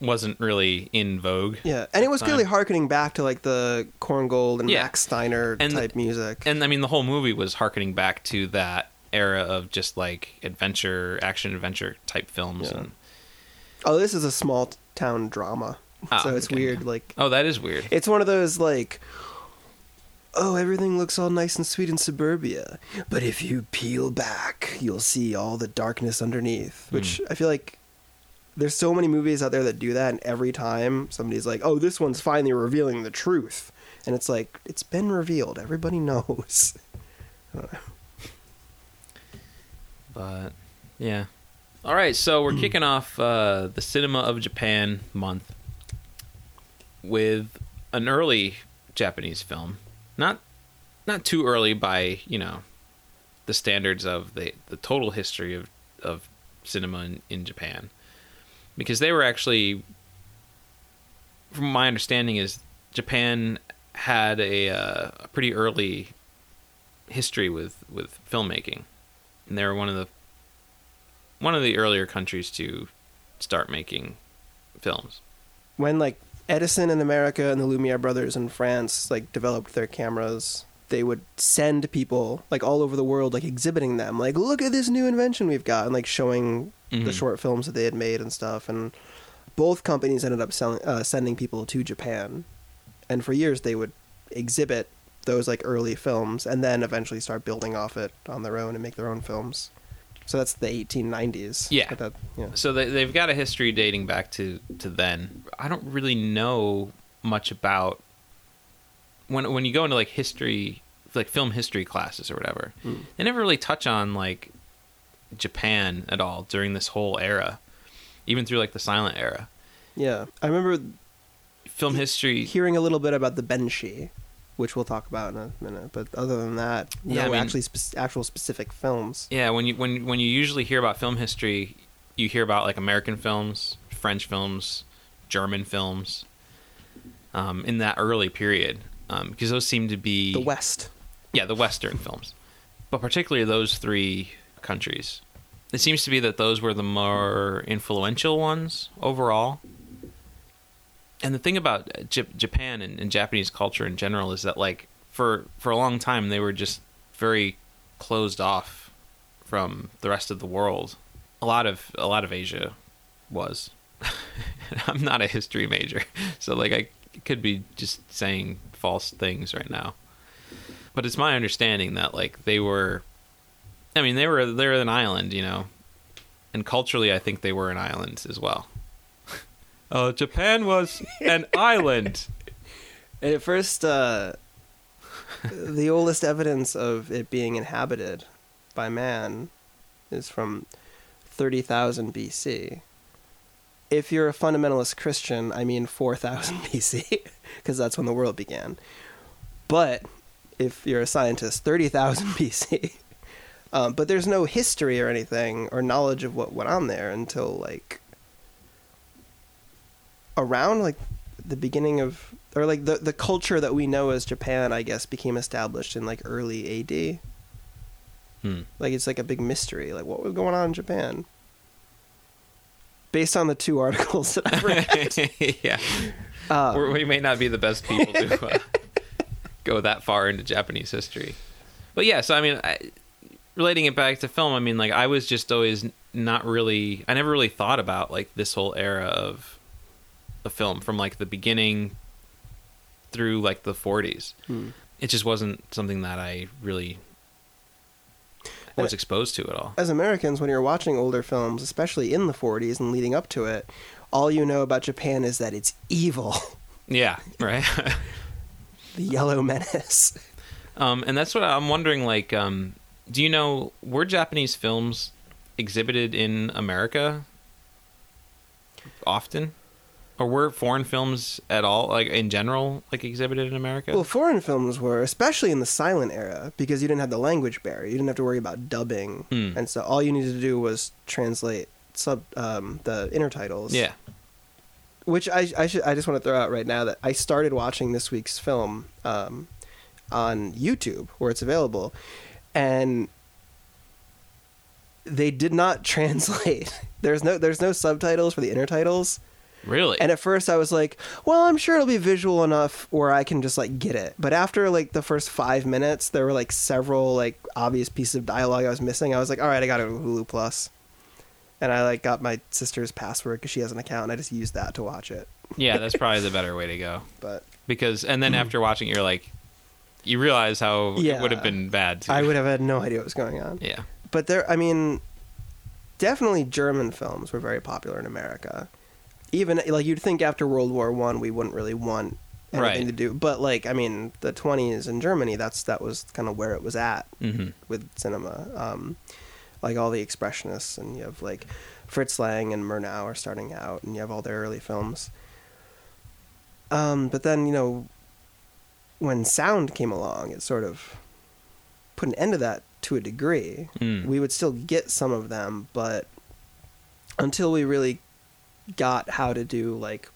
wasn't really in vogue. Yeah, and it was clearly harkening back to like the Korngold and Yeah. Max Steiner And- type music. And I mean the whole movie was harkening back to that era of just like adventure, action adventure type films Yeah. and oh, this is a small town drama, Ah, so it's okay. weird. Like Oh, that is weird. it's one of those like. Oh, everything looks all nice and sweet in suburbia. But if you peel back, you'll see all the darkness underneath. Which I feel like there's so many movies out there that do that, and every time somebody's like, "Oh, this one's finally revealing the truth," and it's like it's been revealed. Everybody knows. But yeah. All right, so we're kicking off uh, the Cinema of Japan month with an early Japanese film. Not not too early by, you know, the standards of the the total history of of cinema in, in Japan. Because they were actually from my understanding is Japan had a, uh, a pretty early history with with filmmaking and they were one of the one of the earlier countries to start making films. when like Edison in America and the Lumiere brothers in France like developed their cameras, they would send people like all over the world like exhibiting them. Like, look at this new invention we've got and like showing the Mhm. short films that they had made and stuff and both companies ended up selling uh, sending people to Japan. And for years they would exhibit those like early films and then eventually start building off it on their own and make their own films. So that's the 1890s. Yeah. That, yeah. So they, they've got a history dating back to, to then. I don't really know much about when when you go into like history, like film history classes or whatever. Mm. They never really touch on like Japan at all during this whole era, even through like the silent era. Yeah. I remember Film history. hearing a little bit about the Benshi, which we'll talk about in a minute. But other than that, no Yeah, I mean- actually spe- actual specific films. Yeah, when you when when you usually hear about film history, you hear about like American films, French films, German films, um, in that early period, because those seem to be The West. yeah the Western films, but particularly those three countries. It seems to be that those were the more influential ones overall. And the thing about uh, J- Japan and, and Japanese culture in general is that, like, for for a long time, they were just very closed off from the rest of the world. A lot of a lot of Asia was. I'm not a history major, so like I could be just saying false things right now. But it's my understanding that like they were I mean they were they're an island, you know. And culturally I think they were an island as well. Uh, Japan was an island. And at first, uh, the oldest evidence of it being inhabited by man is from 30,000 BC. If you're a fundamentalist Christian, I mean 4,000 BC, because that's when the world began. But if you're a scientist, 30,000 BC. Um, but there's no history or anything or knowledge of what went on there until like around like the beginning of or like the the culture that we know as Japan, I guess, became established in like early AD. Hmm. Like it's like a big mystery. Like what was going on in Japan? Based on the two articles that I've read. yeah. Um, We're- we may not be the best people to uh, go that far into Japanese history. But yeah, so I mean, I, relating it back to film, I mean, like I was just always not really, I never really thought about like this whole era of a film from like the beginning through like the 40s. hmm. It just wasn't something that I really was exposed to at all. As Americans, when you're watching older films, especially in the 40s and leading up to it, all you know about Japan is that it's evil, Yeah, right. the Yellow Menace. Um, and that's what I'm wondering. Like, um, do you know were Japanese films exhibited in America often? Or were foreign films at all, like in general, like exhibited in America? Well, foreign films were, especially in the silent era, because you didn't have the language barrier. You didn't have to worry about dubbing, Hmm. and so all you needed to do was translate sub um, the intertitles. yeah. which I I should I just want to throw out right now that I started watching this week's film um, on YouTube where it's available, and they did not translate. There's no there's no subtitles for the intertitles. Really? And at first I was like, well, I'm sure it'll be visual enough where I can just like get it. But after like the first five minutes, there were like several like obvious pieces of dialogue I was missing. I was like, all right, I got to Hulu Plus. And I like got my sister's password because she has an account, and I just used that to watch it. yeah, that's probably the better way to go. But Because and then after watching it, you're like you realize how Yeah. it would have been bad too. I would have had no idea what was going on. Yeah. But there, I mean, definitely German films were very popular in America. Even like you'd think after World War One, we wouldn't really want anything Right. to do. But like, I mean, the twenties in Germany, that's that was kind of where it was at hmm with cinema. Um, like all the expressionists, and you have like Fritz Lang and Murnau are starting out, and you have all their early films. Um, but then you know, when sound came along, it sort of put an end to that to a degree. Mm. We would still get some of them, but until we really got how to do like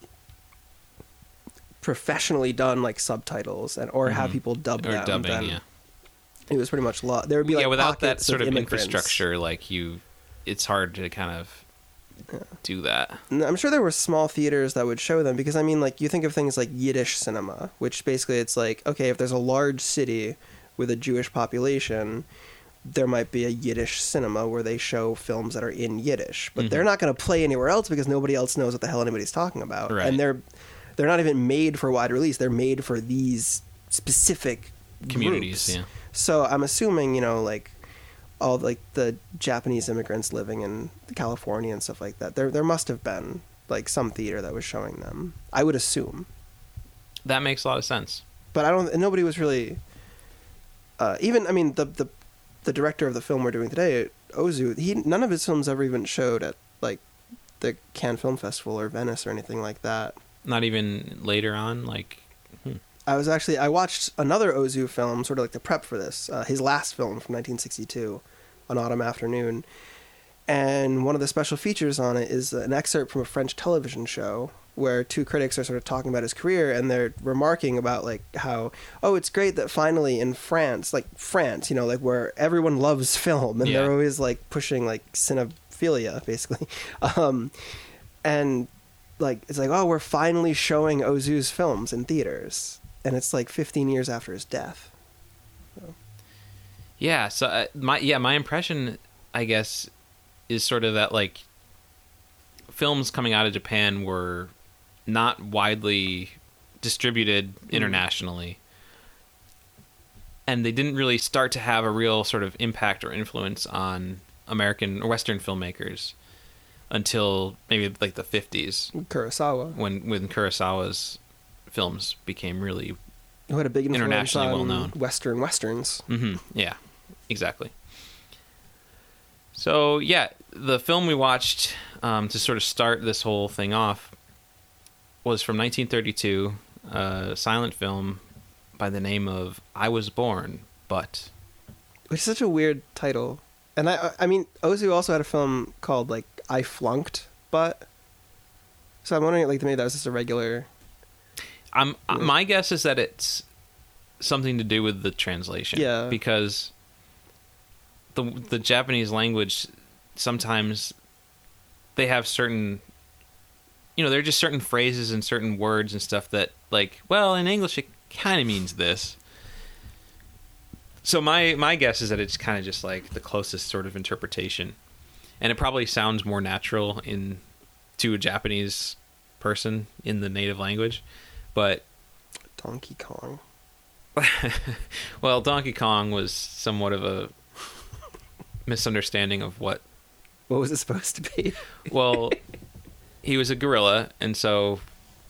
professionally done like subtitles and or have Mhm. people dub or them, dubbing, then yeah. it was pretty much law. There would be like yeah, without that sort of, immigrants. infrastructure, like you, it's hard to kind of do that. And I'm sure there were small theaters that would show them because I mean, like you think of things like Yiddish cinema, which basically it's like okay, if there's a large city with a Jewish population, there might be a Yiddish cinema where they show films that are in Yiddish, but Mhm. they're not going to play anywhere else because nobody else knows what the hell anybody's talking about, Right. and they're they're not even made for wide release. They're made for these specific Communities, groups. yeah. So I'm assuming you know like all like the Japanese immigrants living in California and stuff like that. There there must have been like some theater that was showing them. I would assume, That makes a lot of sense. but I don't. Nobody was really. Uh, even I mean the the the director of the film we're doing today, Ozu. He none of his films ever even showed at like the Cannes Film Festival or Venice or anything like that. Not even later on, like I was actually I watched another Ozu film, sort of like the prep for this. Uh, his last film from 1962, An Autumn Afternoon, and one of the special features on it is an excerpt from a French television show where two critics are sort of talking about his career and they're remarking about like how oh it's great that finally in France like France you know like where everyone loves film and Yeah. they're always like pushing like cinephilia basically um and like it's like oh we're finally showing Ozu's films in theaters and it's like 15 years after his death yeah. So uh, my yeah, my impression, I guess, is sort of that like films coming out of Japan were not widely distributed internationally. And they didn't really start to have a real sort of impact or influence on American or Western filmmakers until maybe like the 50s Kurosawa when when Kurosawa's films became really who had a big influence Internationally on well-known. western westerns hmm Yeah, exactly. So yeah, the film we watched um, to sort of start this whole thing off was from 1932, a silent film by the name of "I Was Born," but which is such a weird title. And I, I mean, Ozu also had a film called like I Flunked, but so I'm wondering like maybe that was just a regular. I'm my guess is that it's something to do with the translation. Yeah. because the the Japanese language sometimes they have certain you know, there are just certain phrases and certain words and stuff that like, well, in English it kind of means this. So my my guess is that it's kind of just like the closest sort of interpretation. And it probably sounds more natural in to a Japanese person in the native language. But Donkey Kong. well, Donkey Kong was somewhat of a misunderstanding of what. What was it supposed to be? Well, he was a gorilla, and so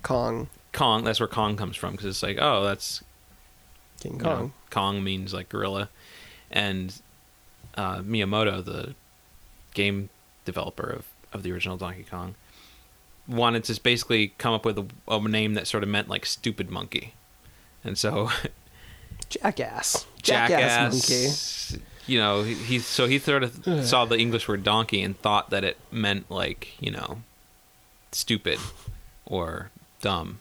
Kong. Kong. That's where Kong comes from because it's like, oh, that's King Kong. know, Kong means like gorilla, and uh, Miyamoto, the game developer of of the original Donkey Kong, wanted to basically come up with a, a name that sort of meant like stupid monkey, and so Jackass. jackass, monkey. You know, he, he so he sort of saw the English word donkey and thought that it meant like you know, stupid or dumb.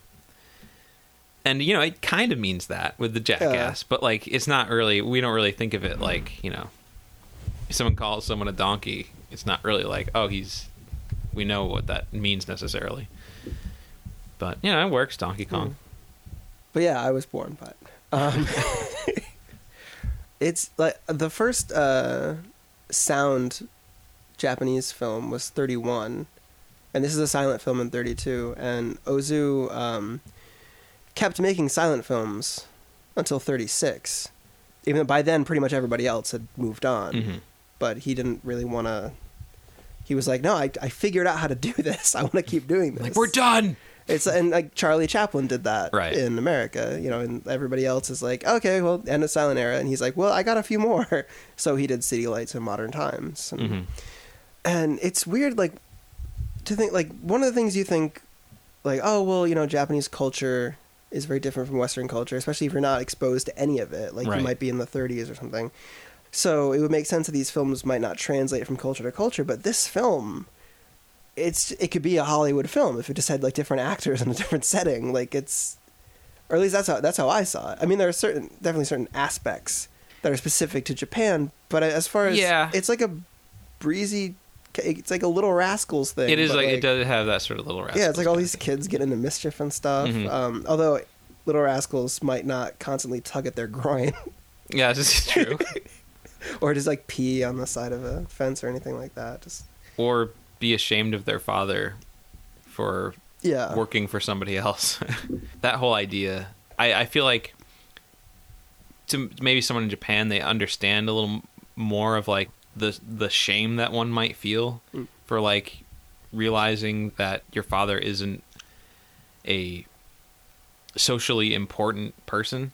And you know, it kind of means that with the jackass, but like it's not really. We don't really think of it like you know, if someone calls someone a donkey, it's not really like oh he's. We know what that means necessarily. But you know, it works. Donkey Kong. But yeah, I was born, but um, it's like the first uh, sound Japanese film was 31, and this is a silent film in 32. And Ozu um, kept making silent films until 36, even though by then pretty much everybody else had moved on. Mhm. But he didn't really want to. He was like, "No, I, I figured out how to do this. I want to keep doing this." Like we're done. It's and like Charlie Chaplin did that Right. in America, you know, and everybody else is like, okay, well, end of silent era, and he's like, well, I got a few more, so he did City Lights and Modern Times, and, hmm and it's weird, like to think like one of the things you think, like, oh well, you know, Japanese culture is very different from Western culture, especially if you're not exposed to any of it, like Right. you might be in the 30s or something. So it would make sense that these films might not translate from culture to culture, but this film it's it could be a Hollywood film if it just had like different actors in a different setting. Like it's, or at least that's how that's how I saw it. I mean, there are certain definitely certain aspects that are specific to Japan, but as far as Yeah. it's like a breezy, it's like a Little Rascals thing. It is but, like, it does have that sort of little. Rascals. Yeah, it's like all these kids get into mischief and stuff. Mhm. Um, although Little Rascals might not constantly tug at their groin Yeah, this is true. or just like pee on the side of a fence or anything like that. Just or be ashamed of their father for yeah, working for somebody else. that whole idea, I, I feel like to maybe someone in Japan, they understand a little more of like the the shame that one might feel Mm. for like realizing that your father isn't a socially important person.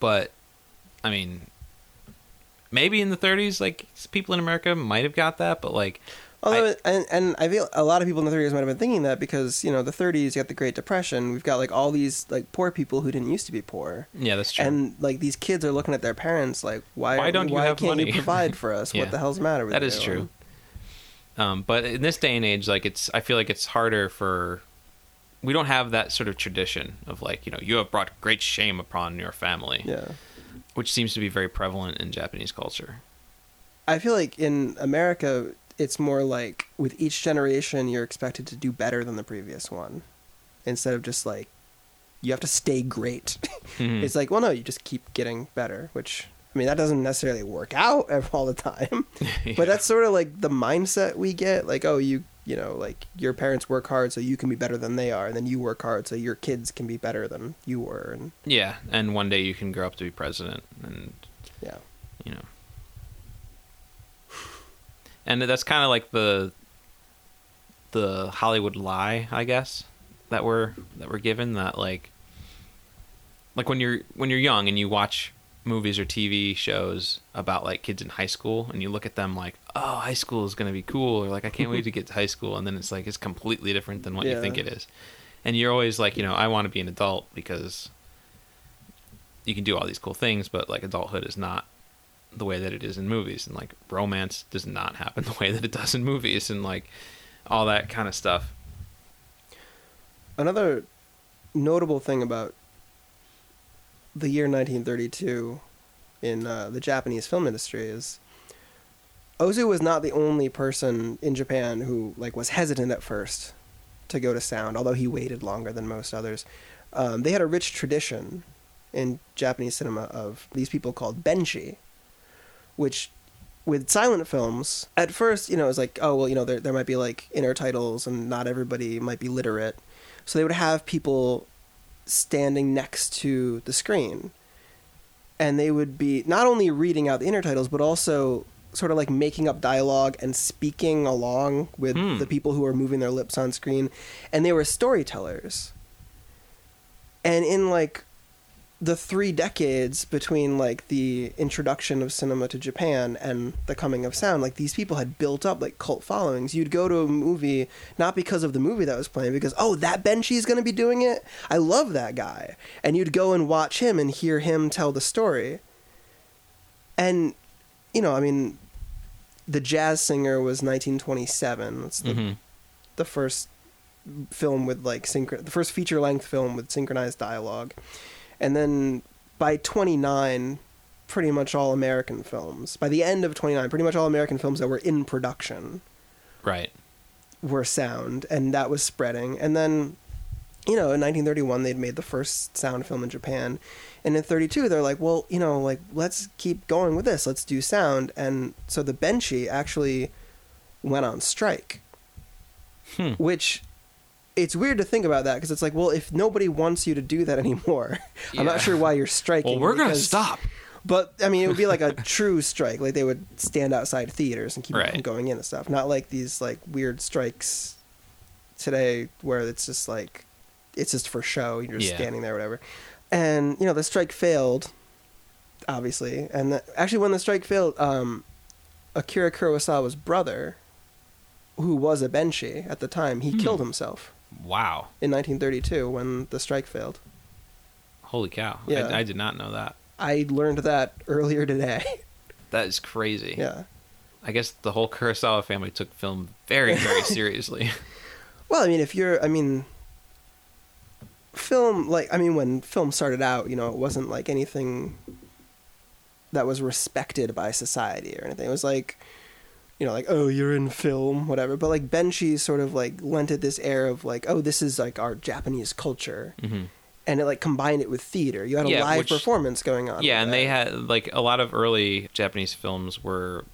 But I mean, maybe in the 30s, like people in America might have got that, but like Although, and and I feel a lot of people in the 30s might have been thinking that because you know the 30s, you got the Great Depression. We've got like all these like poor people who didn't used to be poor, yeah, that's true. and like these kids are looking at their parents like, why Why don't you why have can't money? you provide for us? Yeah. What the hell's the matter with That you? is true. Um, but in this day and age, like it's, I feel like it's harder for. We don't have that sort of tradition of like you know you have brought great shame upon your family, Yeah, which seems to be very prevalent in Japanese culture. I feel like in America, it's more like with each generation, you're expected to do better than the previous one, instead of just like you have to stay great. Mhm. It's like, well, no, you just keep getting better, which I mean, that doesn't necessarily work out all the time. Yeah. But that's sort of like the mindset we get. Like, oh, you, you know, like your parents work hard so you can be better than they are, and then you work hard so your kids can be better than you were, and yeah, and one day you can grow up to be president, and yeah, you know, and that's kind of like the the Hollywood lie, I guess that we're that we're given that like like when you're when you're young and you watch movies or TV shows about like kids in high school and you look at them like oh high school is going to be cool or like I can't wait to get to high school and then it's like it's completely different than what you think it is. And you're always like you know I want to be an adult because you can do all these cool things but like adulthood is not the way that it is in movies and like romance does not happen the way that it does in movies and like all that kind of stuff another notable thing about the year 1932 in uh, the Japanese film industry is Ozu was not the only person in Japan who like was hesitant at first to go to sound, although he waited longer than most others. Um, they had a rich tradition in Japanese cinema of these people called benshi, which with silent films at first you know it was like oh well you know there, there might be like inner titles and not everybody might be literate so they would have people standing next to the screen. And they would be not only reading out the inner titles, but also sort of like making up dialogue and speaking along with Hmm. the people who are moving their lips on screen. And they were storytellers. And in like the three decades between like the introduction of cinema to Japan and the coming of sound, like these people had built up like cult followings. You'd go to a movie not because of the movie that was playing, because oh that Benshi is going to be doing it. I love that guy, and you'd go and watch him and hear him tell the story. And you know, I mean, the Jazz Singer was 1927. It's the hmm the first film with like synchro the first feature length film with synchronized dialogue and then by 29 pretty much all american films by the end of 29 pretty much all american films that were in production Right. were sound and that was spreading and then you know in 1931 they'd made the first sound film in japan and in 32 they're like well you know like let's keep going with this let's do sound and so the benshi actually went on strike Hmm. which it's weird to think about that because it's like well if nobody wants you to do that anymore i'm not sure why you're striking Well, we're gonna stop. but I mean, it would be like a true strike. Like they would stand outside theaters and keep Right. going in and stuff. Not like these like weird strikes today where it's just like it's just for show. You're just Yeah. standing there, whatever. And you know, the strike failed, obviously. And the, actually, when the strike failed, um, Akira Kurosawa's brother, who was a benshi at the time, he Hmm. killed himself Wow. in 1932 when the strike failed. Holy cow. Yeah. I, I did not know that. I learned that earlier today. That is crazy. yeah. I guess the whole Kurosawa family took film very, very seriously. Well, I mean, if you're, I mean, film, like, I mean, when film started out, you know, it wasn't like anything that was respected by society or anything. It was like, you know, like, oh, you're in film, whatever. But like, Benshi sort of like lent it this air of like, oh, this is like our Japanese culture. hmm And it like combined it with theater. You had a Yeah, live which- performance going on. Yeah, and they had like a lot of early Japanese films were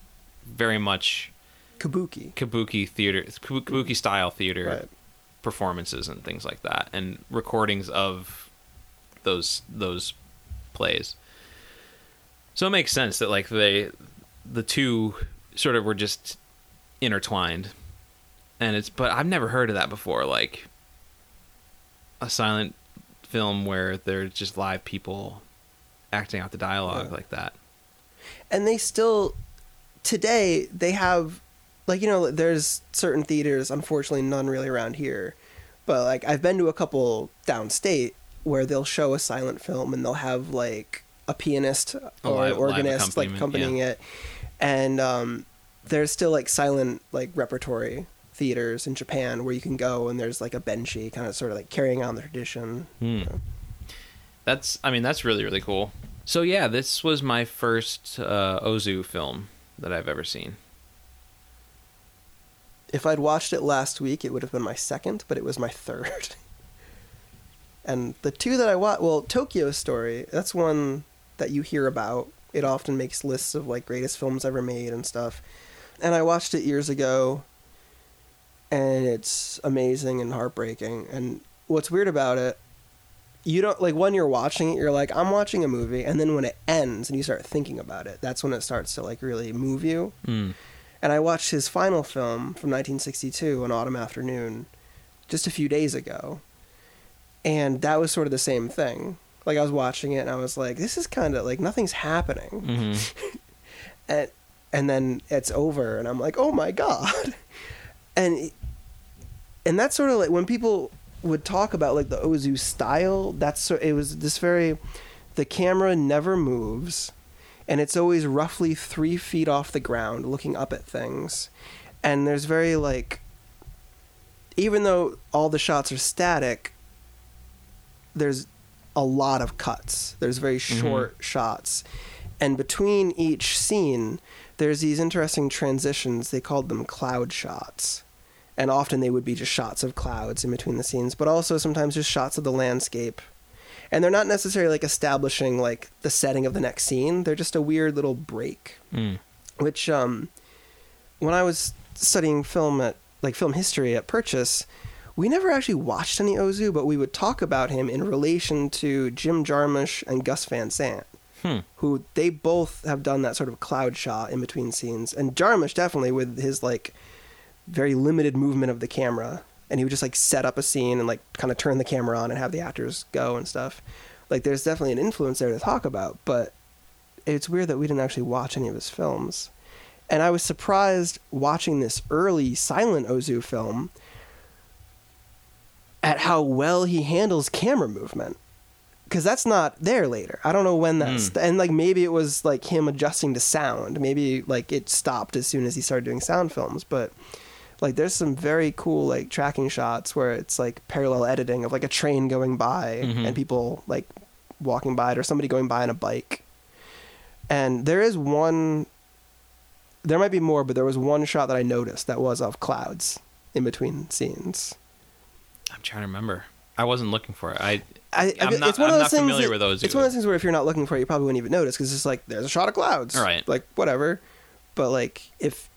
very much kabuki. kabuki theater, kabuki style theater Right. performances and things like that, and recordings of those those plays. So it makes sense that like they, the two sort of were just intertwined, and it's. But I've never heard of that before. Like a silent film where there's just live people acting out the dialogue Yeah. like that. and they still today they have like you know there's certain theaters unfortunately none really around here but like i've been to a couple downstate where they'll show a silent film and they'll have like a pianist or an organist like accompanying yeah. it and um there's still like silent like repertory theaters in japan where you can go and there's like a benshi kind of sort of like carrying on the tradition Hmm. That's, I mean, that's really, really cool. So, yeah, this was my first uh, Ozu film that I've ever seen. if I'd watched it last week, it would have been my second, but it was my third. and the two that I watched, well, Tokyo Story, that's one that you hear about. It often makes lists of like greatest films ever made and stuff. And I watched it years ago, and it's amazing and heartbreaking. And what's weird about it, you don't like when you're watching it, you're like, I'm watching a movie, and then when it ends and you start thinking about it, that's when it starts to like really move you Hmm. and I watched his final film from 1962, An Autumn Afternoon, just a few days ago, and that was sort of the same thing. Like I was watching it, and I was like, "This is kind of like nothing's happening," hmm and and then it's over, and I'm like, "Oh my god!" and and that's sort of like when people would talk about like the Ozu style. That's so it was this very, the camera never moves and it's always roughly three feet off the ground looking up at things and there's very like even though all the shots are static there's a lot of cuts there's very mm-hmm. short shots and between each scene there's these interesting transitions. They called them cloud shots. And often they would be just shots of clouds in between the scenes but also sometimes just shots of the landscape. And they're not necessarily like establishing like the setting of the next scene. They're just a weird little break. Mm. which um when i was studying film at like film history at purchase we never actually watched any ozu but we would talk about him in relation to jim jarmusch and gus van sant Hmm. who they both have done that sort of cloud shot in between scenes and jarmusch definitely with his like very limited movement of the camera and he would just like set up a scene and like kind of turn the camera on and have the actors go and stuff Like there's definitely an influence there to talk about, but it's weird that we didn't actually watch any of his films. And I was surprised watching this early silent Ozu film at how well he handles camera movement. Cuz that's not there later. I don't know when that's and like maybe it was like him adjusting to sound. Maybe like it stopped as soon as he started doing sound films, but like there's some very cool like tracking shots where it's like parallel editing of like a train going by Mhm. and people like walking by it or somebody going by on a bike. And there is one there might be more, but there was one shot that I noticed that was of clouds in between scenes. I'm trying to remember. I wasn't looking for it. I I, I'm not- it's one I'm of those things familiar that- with those It's one of those things where if you're not looking for it, you probably wouldn't even notice because it's like there's a shot of clouds, Right. Like whatever. But like if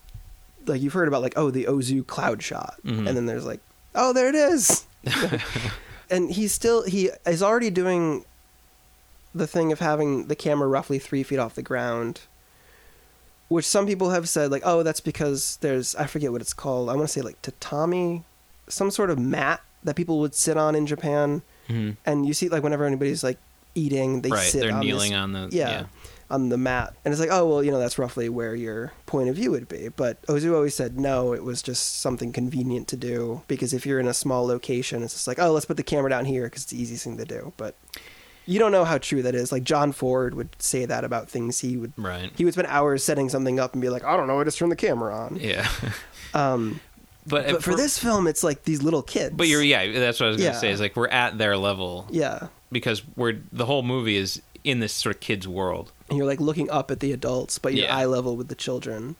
like you've heard about like oh the Ozu cloud shot, Mhm. and then there's like oh there it is, and he's still he is already doing the thing of having the camera roughly three feet off the ground. Which some people have said, like, oh, that's because there's, I forget what it's called. I want to say, like, tatami, some sort of mat that people would sit on in Japan Mhm. and you see like whenever anybody's like eating, they right. sit They're on this- on the yeah, yeah. on the mat, and it's like, oh well, you know, that's roughly where your point of view would be. But Ozu always said no, it was just something convenient to do because if you're in a small location, it's just like, oh, let's put the camera down here because it's the easiest thing to do. But you don't know how true that is. Like John Ford would say that about things he would. Right. He would spend hours setting something up and be like, I don't know, I just turn the camera on. Yeah. Um, but but for this film, it's like these little kids. But you're yeah. That's what I was gonna Yeah. say. Is like we're at their level yeah. because we're the whole movie is in this sort of kids world. and you're like looking up at the adults, but you're Yeah. eye level with the children.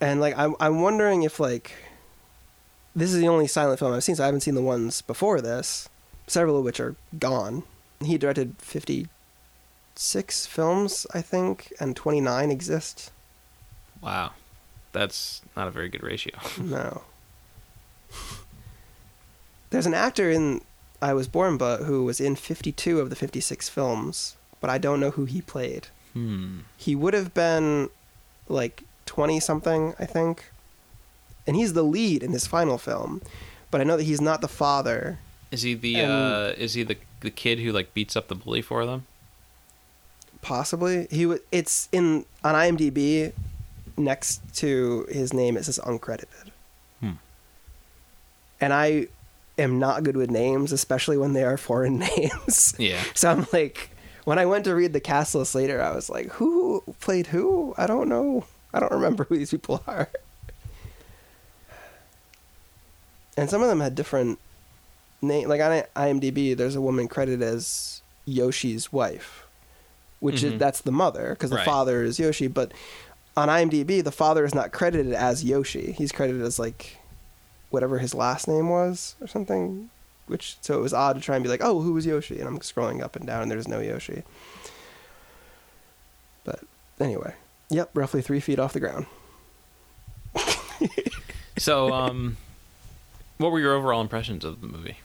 And like I'm I'm wondering if like this is the only silent film I've seen, so I haven't seen the ones before this, several of which are gone. He directed fifty six films, I think, and twenty nine exist. Wow. That's not a very good ratio. No. There's an actor in I Was Born But who was in 52 of the 56 films, but I don't know who he played. Hmm. He would have been like 20 something, I think. And he's the lead in his final film, but I know that he's not the father. Is he the And- uh is he the the kid who like beats up the bully for them? Possibly. He w- it's in on IMDb next to his name it says uncredited. Hmm. And I am not good with names, especially when they are foreign names. Yeah. So I'm like, when I went to read the cast list later, I was like, who played who? I don't know. I don't remember who these people are. And some of them had different name. Like on IMDb, there's a woman credited as Yoshi's wife, which is Mhm. that's the mother because the Right. father is Yoshi. But on IMDb, the father is not credited as Yoshi. He's credited as like whatever his last name was or something. Which so it was odd to try and be like, oh, who was Yoshi? And I'm scrolling up and down, and there's no Yoshi. But anyway, yep, roughly three feet off the ground. So um what were your overall impressions of the movie?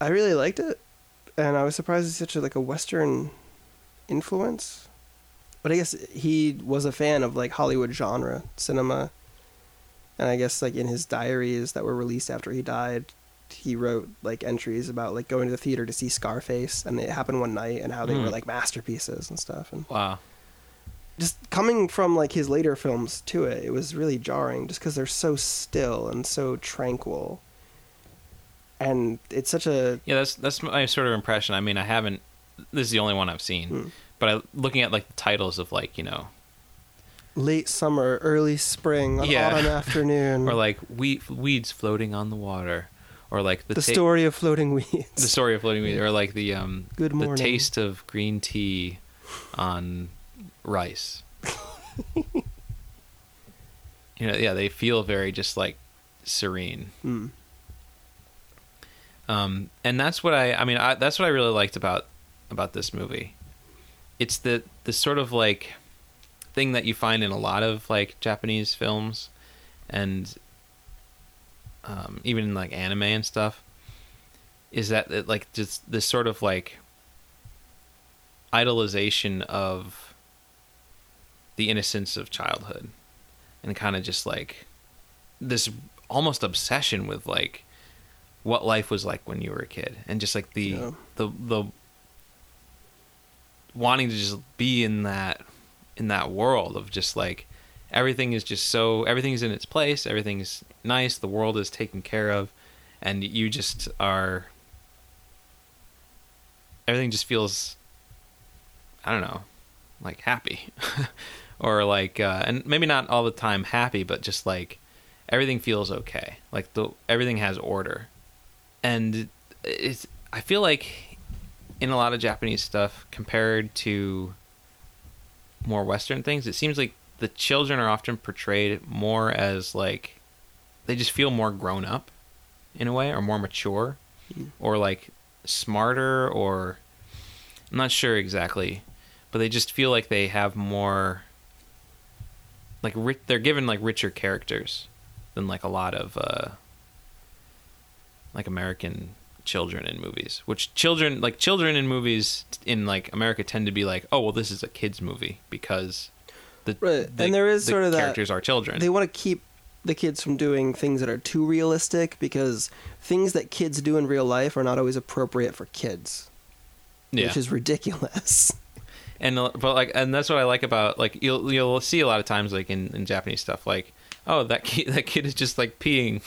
I really liked it, and I was surprised it's such a, like a Western influence. But I guess he was a fan of like Hollywood genre cinema, and I guess like in his diaries that were released after he died, he wrote like entries about like going to the theater to see Scarface, and it happened one night, and how they were Hmm. like masterpieces and stuff, and Wow. just coming from like his later films to it, it was really jarring just because they're so still and so tranquil. And it's such a Yeah, that's that's my sort of impression. I mean, I haven't this is the only one I've seen. Hmm. But I looking at like the titles of like, you know, late summer, early spring, an Yeah. autumn afternoon. or like we, weeds floating on the water or like the the ta- story of floating weeds. the story of floating weeds or like the um Good the taste of green tea on rice. you know, yeah, they feel very just like serene. Mm. um, and that's what I I mean I, that's what I really liked about about this movie. It's the the sort of like thing that you find in a lot of like Japanese films, and um, even in like anime and stuff, is that it, like just this sort of like idolization of the innocence of childhood, and kind of just like this almost obsession with like what life was like when you were a kid and just like the Yeah. the the wanting to just be in that in that world of just like everything is just so everything's in its place everything's nice the world is taken care of and you just are everything just feels i don't know like happy. Or like uh and maybe not all the time happy but just like everything feels okay. Like the everything has order. And it's i feel like in a lot of japanese stuff compared to more western things it seems like the children are often portrayed more as like they just feel more grown up in a way or more mature or like smarter or I'm not sure exactly but they just feel like they have more like ri- they're given like richer characters than like a lot of uh like American children in movies which children like children in movies in like America tend to be like oh well this is a kids movie because the, Right, the and there is the sort of that- characters are children They want to keep the kids from doing things that are too realistic because things that kids do in real life are not always appropriate for kids, yeah which is ridiculous. and uh, but like and that's what I like about like you'll you'll see a lot of times like in, in Japanese stuff like oh that kid that kid is just like peeing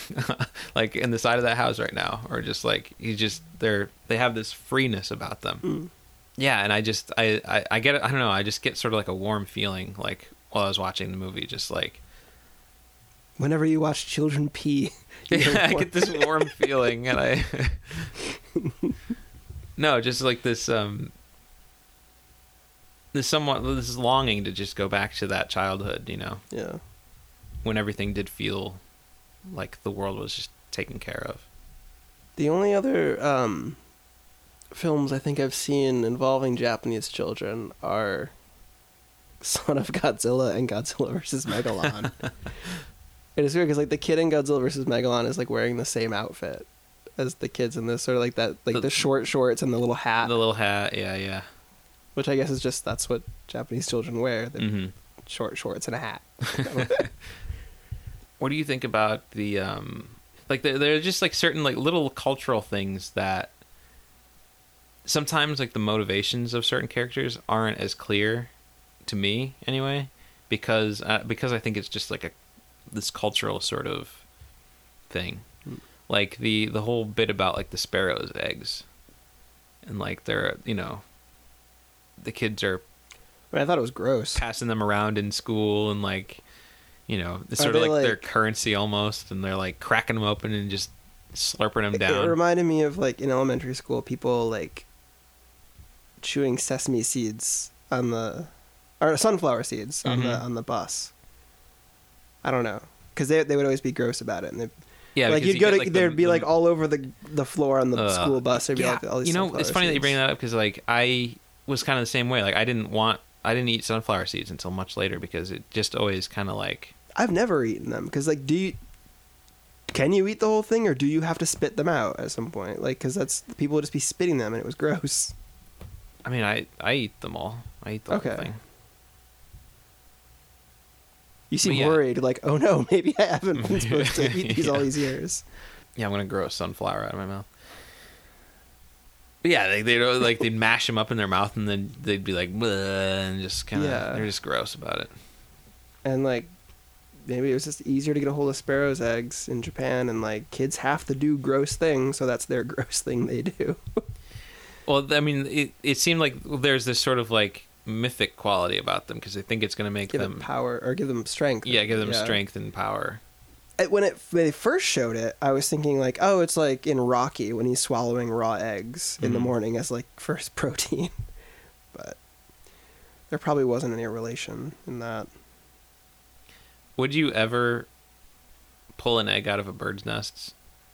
like in the side of that house right now or just like he's just they're they have this freeness about them Mm. yeah and I just I, I I get it I don't know I just get sort of like a warm feeling like while I was watching the movie just like Whenever you watch children pee, you yeah, I get this warm feeling, and I no, just like this um, this somewhat this longing to just go back to that childhood, you know, yeah. When everything did feel like the world was just taken care of. The only other um, films I think I've seen involving Japanese children are Son of Godzilla and Godzilla vs. Megalon. it is weird because like the kid in Godzilla vs. Megalon is like wearing the same outfit as the kids in this, sort of like that, like The- the, short shorts and the little hat, the little hat, yeah, yeah. which I guess is just that's what Japanese children wear: the hmm short shorts and a hat. What do you think about the um, like there there are just like certain like little cultural things that sometimes like the motivations of certain characters aren't as clear to me anyway because uh, because I think it's just like a this cultural sort of thing like the the whole bit about like the sparrows eggs and like they're you know the kids are I, mean, I thought it was gross. passing them around in school and like you know it's sort of they, like, their currency almost and they're like cracking them open and just slurping them down It reminded me of like in elementary school, people like chewing sesame seeds on the or sunflower seeds on the Mhm. on the bus. I don't know because they they would always be gross about it, and they, yeah like you'd you go to like there'd be the- like all over the the floor on the Ugh. school bus. There'd be yeah, like all these you know it's funny that you bring that up because like i was kind of the same way like i didn't want i didn't eat sunflower seeds until much later because it just always kind of like I've never eaten them because like do you can you eat the whole thing or do you have to spit them out at some point? Like because that's people would just be spitting them and it was gross. i mean i i eat them all i eat the Okay. whole thing You seem yeah. worried, like oh no, maybe I haven't been supposed to eat these all these years. yeah i'm gonna grow a sunflower out of my mouth but yeah they they like they'd mash them up in their mouth and then they'd be like and just kind of Yeah. they're just gross about it and like maybe it was just easier to get a hold of sparrows eggs in Japan and like kids have to do gross things so that's their gross thing they do. Well, I mean, it it seemed like there's this sort of like mythic quality about them because they think it's going to make give them, them power or give them strength. yeah, give them strength and power. When it when they first showed it, I was thinking like, oh, it's like in Rocky when he's swallowing raw eggs in the Mhm. morning as like first protein. but there probably wasn't any relation in that. Would you ever pull an egg out of a bird's nest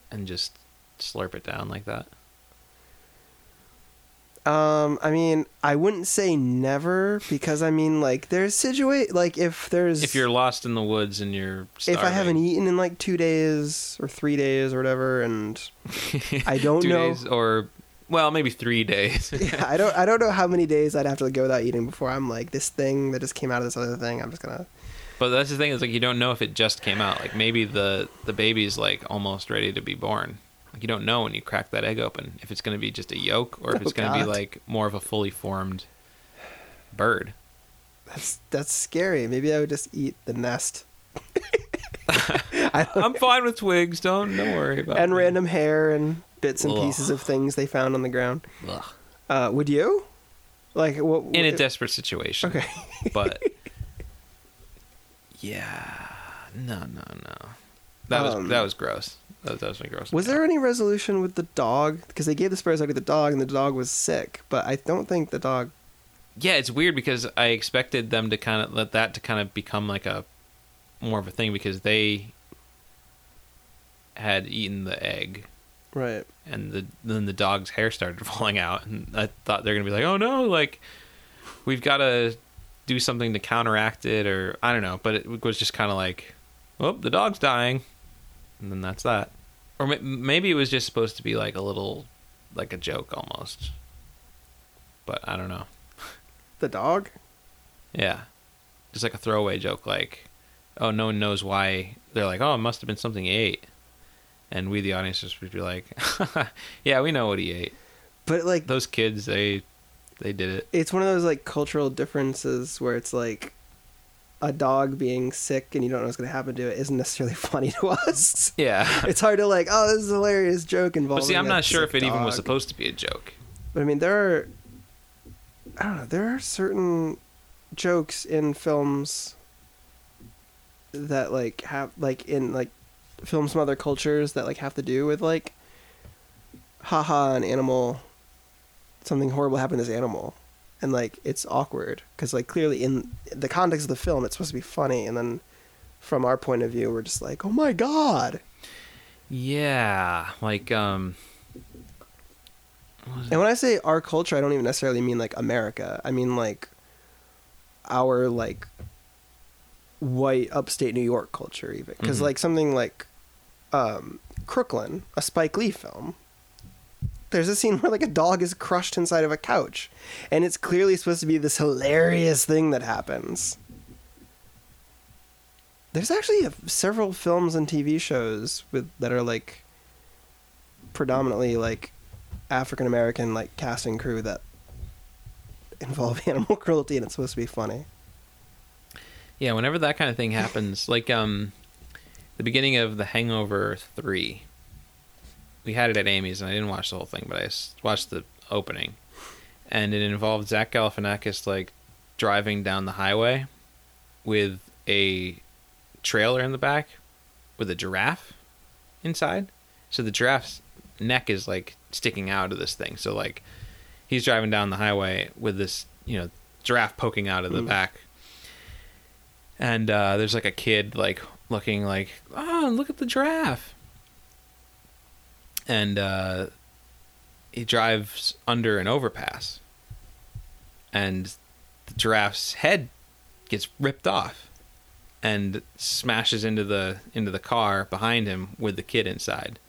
and just slurp it down like that? Um, I mean, I wouldn't say never because I mean, like, there's situa like if there's If you're lost in the woods and you're if I haven't eaten in like two days or three days or whatever, and I don't Two know. days or well, maybe three days. yeah, I don't I don't know how many days I'd have to go without eating before I'm like this thing that just came out of this other thing. I'm just gonna but that's the thing is like you don't know if it just came out. Like maybe the the baby's like almost ready to be born. Like you don't know when you crack that egg open if it's going to be just a yolk or if Oh, it's going to be like more of a fully formed bird. That's that's scary. Maybe I would just eat the nest. I I'm fine with twigs. Don't don't worry about and me. random hair and bits and Ugh. pieces of things they found on the ground. Uh, would you? Like what? in a desperate situation. Okay. but yeah, no, no, no. That was Um, that was gross. That was definitely gross. Was there any resolution with the dog? Because they gave the Spurs to the dog, and the dog was sick. But I don't think the dog. Yeah, it's weird because I expected them to kind of let that to kind of become like a more of a thing because they had eaten the egg Right. and the then the dog's hair started falling out and I thought they're gonna be like, oh no, like we've got to do something to counteract it or I don't know, but it was just kind of like, oh, the dog's dying, and then that's that. Or ma- maybe it was just supposed to be like a little, like a joke almost, but I don't know. The dog. Yeah, just like a throwaway joke, like, oh, no one knows why. They're like, oh, it must have been something he ate, and we, the audience, just would be like, yeah, we know what he ate. But like, Those kids, they, they did it. it's one of those like cultural differences where it's like a dog being sick and you don't know what's going to happen to it isn't necessarily funny to us. Yeah. it's hard to like, oh, this is a hilarious joke involving. But see, I'm not sure if it even was supposed to be a joke. But I mean, there are. I don't know. There are certain jokes in films that like have like in like films from other cultures that like have to do with like, haha, an animal, something horrible happened to this animal, and like it's awkward because like clearly in the context of the film it's supposed to be funny, and then from our point of view we're just like, oh my god. Yeah, like um. what was it? And when I say our culture, I don't even necessarily mean like America. I mean like our like white upstate New York culture, even because Mhm. like something like um, Crooklyn, a Spike Lee film. There's a scene where like a dog is crushed inside of a couch, and it's clearly supposed to be this hilarious thing that happens. There's actually a, several films and TV shows with that are like predominantly like African American like casting crew that involve animal cruelty and it's supposed to be funny. Yeah, whenever that kind of thing happens, like um, the beginning of The Hangover Three, we had it at Amy's, and I didn't watch the whole thing, but I watched the opening, and it involved Zach Galifianakis like driving down the highway with a trailer in the back with a giraffe inside. So the giraffe's neck is like sticking out of this thing. So like he's driving down the highway with this, you know, giraffe poking out of the Mm. back. And uh, there's like a kid like looking like, oh, look at the giraffe. And uh, he drives under an overpass, and the giraffe's head gets ripped off and smashes into the into the car behind him with the kid inside.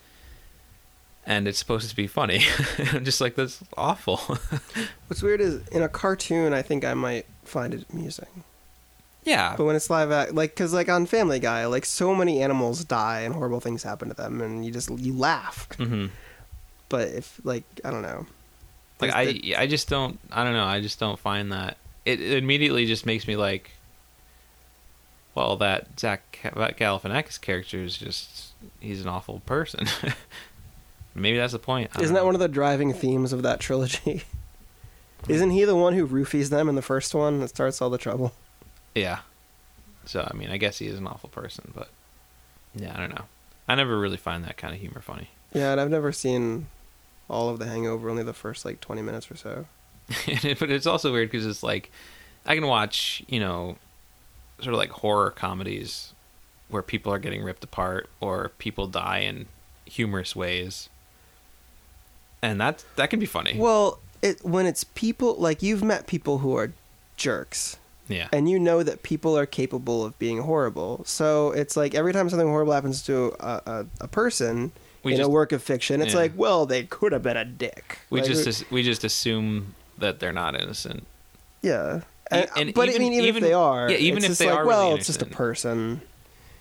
And it's supposed to be funny. I'm just like that's awful. What's weird is in a cartoon, I think I might find it amusing, yeah, but when it's live act, like because like on Family Guy, like so many animals die and horrible things happen to them, and you just you laugh. hmm But if like I don't know, like I the- I just don't I don't know I just don't find that it, it immediately just makes me like well that Zach that Galifianakis character is just he's an awful person maybe that's the point I isn't that know. one of the driving themes of that trilogy? Isn't he the one who roofies them in the first one that starts all the trouble? Yeah. So I mean I guess he is an awful person but yeah I don't know. I never really find that kind of humor funny. Yeah, and I've never seen all of The Hangover, only the first like twenty minutes or so. but it's also weird because it's like I can watch you know sort of like horror comedies where people are getting ripped apart or people die in humorous ways, and that that can be funny. Well, it when it's people like you've met people who are jerks, yeah, and you know that people are capable of being horrible. So it's like every time something horrible happens to a, a, a person we in just a work of fiction, it's yeah. like, well, they could have been a dick. we Like, just we just assume that they're not innocent. yeah. And, and but even- I mean, even, even- if they are, yeah, even it's if just they like, are well, really it's just a person.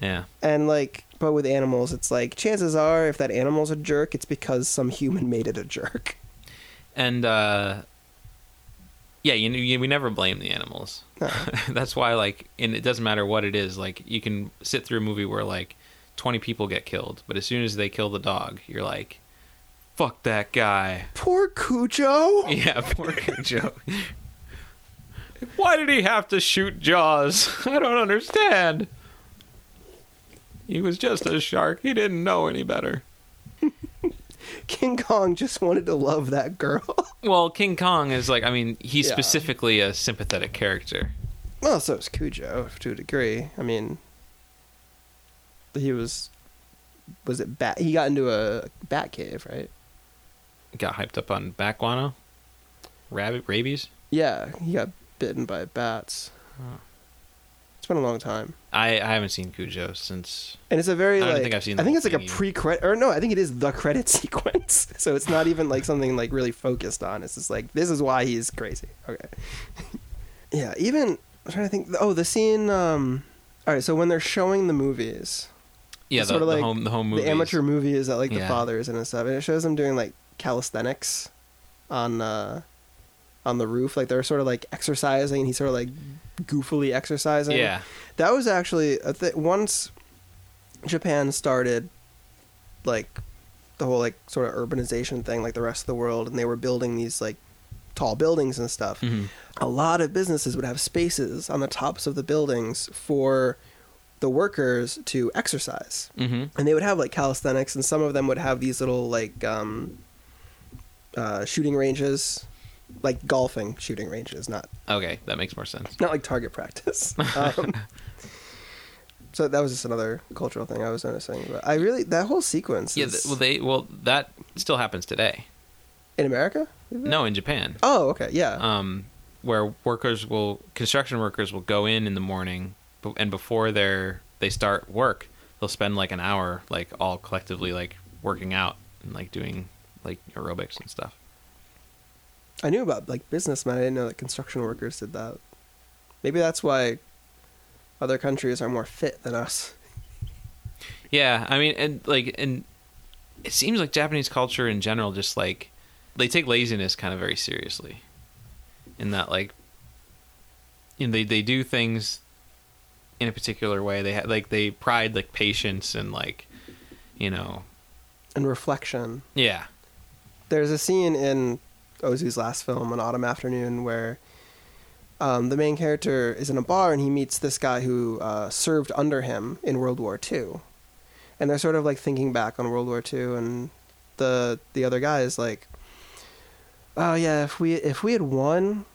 Yeah. And like, but with animals, it's like chances are, if that animal's a jerk, it's because some human made it a jerk. And uh yeah, you, you we never blame the animals. That's why like and it doesn't matter what it is, like you can sit through a movie where like 20 people get killed, but as soon as they kill the dog, you're like fuck that guy. Poor Cujo. Yeah, poor cujo Why did he have to shoot Jaws? I don't understand. He was just a shark. He didn't know any better. King Kong just wanted to love that girl. Well, King Kong is like, I mean, he's Yeah. specifically a sympathetic character. well, so is Cujo to a degree. I mean, he was. Was it bat? He got into a bat cave, right? Got hyped up on bat guano, rabbit rabies. Yeah, he got bitten by bats. Huh. Been a long time, I, I haven't seen Cujo since. and it's a very I don't like. think I've seen I think it's like a either. pre-credit, or no, I think it is the credit sequence. So it's not even like something like really focused on. It's just like this is why he's crazy. Okay. yeah, even I'm trying to think. Oh, the scene. Um, all right, so when they're showing the movies, Yeah, the, sorta the like home the home movies. the amateur movies that like the Yeah. fathers and stuff, and it shows them doing like calisthenics on uh on the roof, like they're sort of like exercising, and he's sort of like goofily exercising. Yeah, that was actually a th- once Japan started like the whole like sort of urbanization thing, like the rest of the world, and they were building these like tall buildings and stuff. Mhm. A lot of businesses would have spaces on the tops of the buildings for the workers to exercise hmm and they would have like calisthenics and some of them would have these little like um uh shooting ranges like golfing shooting ranges not Okay, that makes more sense. not like target practice um, so that was just another cultural thing i was noticing but i really that whole sequence Yeah, is th- well, they well that still happens today. in america No, in Japan. oh okay yeah um, where workers will construction workers will go in in the morning b- and before they're they start work they'll spend like an hour like all collectively like working out and like doing like aerobics and stuff i knew about like businessmen i didn't know that construction workers did that. Maybe that's why other countries are more fit than us. Yeah i mean and like and it seems like japanese culture in general just like they take laziness kind of very seriously. In that like you know they they do things in a particular way. They ha- like they pride like patience and like you know and reflection. Yeah. There's a scene in Ozu's last film, An Autumn Afternoon, where um, the main character is in a bar and he meets this guy who uh, served under him in World War II, and they're sort of like thinking back on World War II, and the the other guy is like, "Oh yeah, if we if we had won."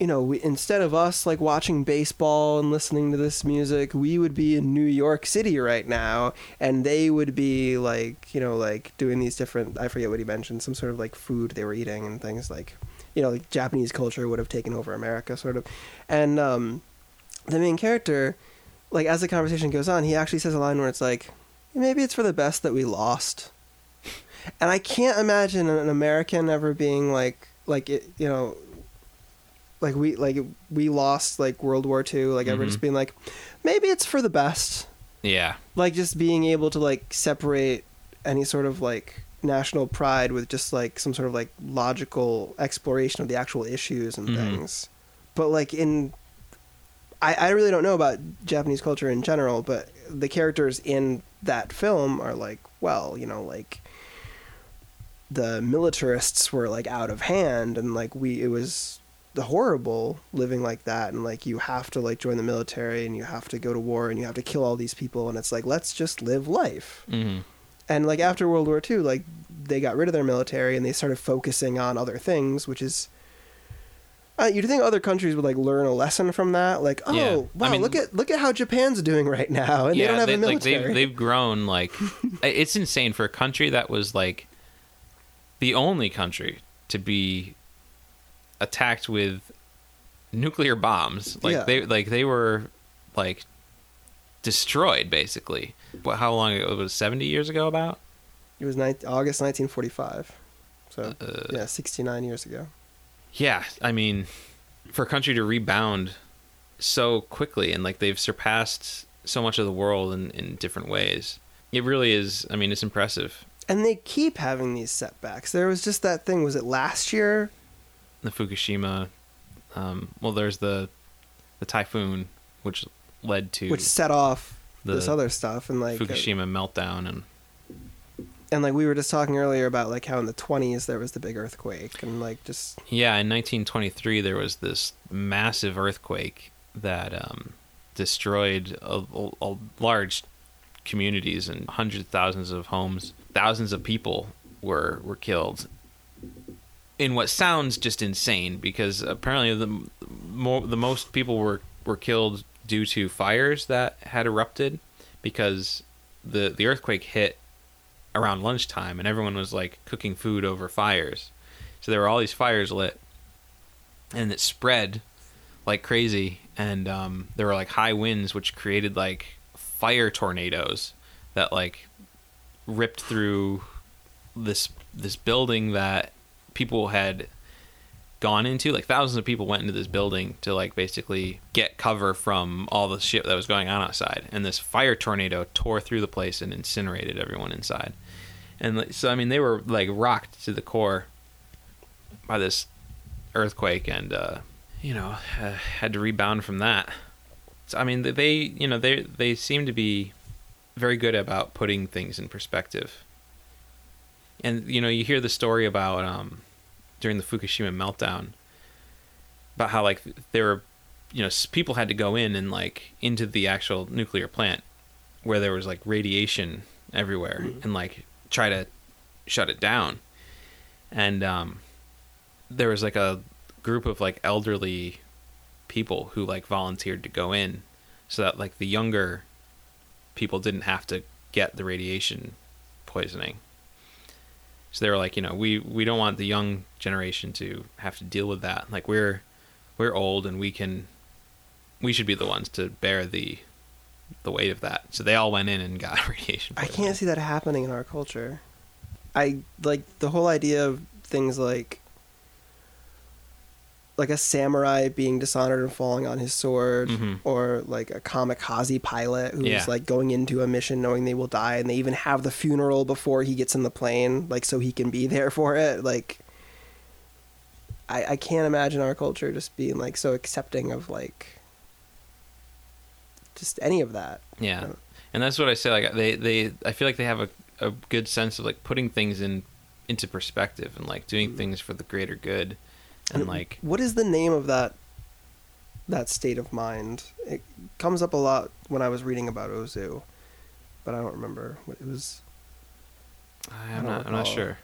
You know, we, instead of us like watching baseball and listening to this music, we would be in New York City right now, and they would be like, you know, like doing these different. I forget what he mentioned, some sort of like food they were eating and things like, you know, like Japanese culture would have taken over America, sort of. And um, the main character, like as the conversation goes on, he actually says a line where it's like, maybe it's for the best that we lost. And I can't imagine an American ever being like, like it, you know, like we like we lost like World War II, like ever Mhm. just being like, maybe it's for the best yeah like just being able to like separate any sort of like national pride with just like some sort of like logical exploration of the actual issues and Mhm. things but like in I, I really don't know about japanese culture in general but the characters in that film are like well you know like the militarists were like out of hand and like we it was horrible living like that and like you have to like join the military and you have to go to war and you have to kill all these people and it's like let's just live life. Hmm and like after world war ii like they got rid of their military and they started focusing on other things which is uh, you'd think other countries would like learn a lesson from that like oh Yeah. I wow mean- look at look at how japan's doing right now and they don't have they, a like military. they've, they've grown like it's insane for a country that was like the only country to be attacked with nuclear bombs like Yeah. they like they were like destroyed basically what how long ago it was 70 years ago about it was ni- august 1945 so Uh, yeah 69 years ago yeah i mean for a country to rebound so quickly and like they've surpassed so much of the world in, in different ways. It really is. I mean, it's impressive. And they keep having these setbacks. There was just that thing. Was it last year? The Fukushima. Um, well, there's the the typhoon, which led to which set off the this other stuff and like uh, Fukushima meltdown, and and like we were just talking earlier about like how in the 20s there was the big earthquake and like just yeah, in 1923 there was this massive earthquake that um, destroyed a, a, large communities and hundreds of thousands of homes. Thousands of people were were killed. In what sounds just insane, because apparently the more the most people were were killed due to fires that had erupted, because the the earthquake hit around lunchtime and everyone was like cooking food over fires. So there were all these fires lit, and it spread like crazy. And um, there were like high winds, which created like fire tornadoes that like ripped through this this building that people had gone into like thousands of people went into this building to like basically get cover from all the shit that was going on outside. And this fire tornado tore through the place and incinerated everyone inside. And so i mean they were like rocked to the core by this earthquake and uh you know uh, had to rebound from that. So, i mean they you know they they seem to be very good about putting things in perspective and you know you hear the story about um during the Fukushima meltdown about how like there were you know people had to go in and like into the actual nuclear plant where there was like radiation everywhere and like try to shut it down. And um there was like a group of like elderly people who like volunteered to go in so that like the younger people didn't have to get the radiation poisoning so they were like, you know, we we don't want the young generation to have to deal with that. Like we're we're old and we can we should be the ones to bear the the weight of that. So they all went in and got radiation. I can't see that happening in our culture. I like the whole idea of things like like a samurai being dishonored and falling on his sword Mhm. or like a kamikaze pilot who's Yeah. like going into a mission knowing they will die and they even have the funeral before he gets in the plane like so he can be there for it like I, I can't imagine our culture just being like so accepting of like just any of that Yeah, and that's what I say. Like they they I feel like they have a a good sense of like putting things in into perspective and like doing things for the greater good, and like what is the name of that that state of mind it comes up a lot when i was reading about ozu but i don't remember what it was I'm don't I'm not sure.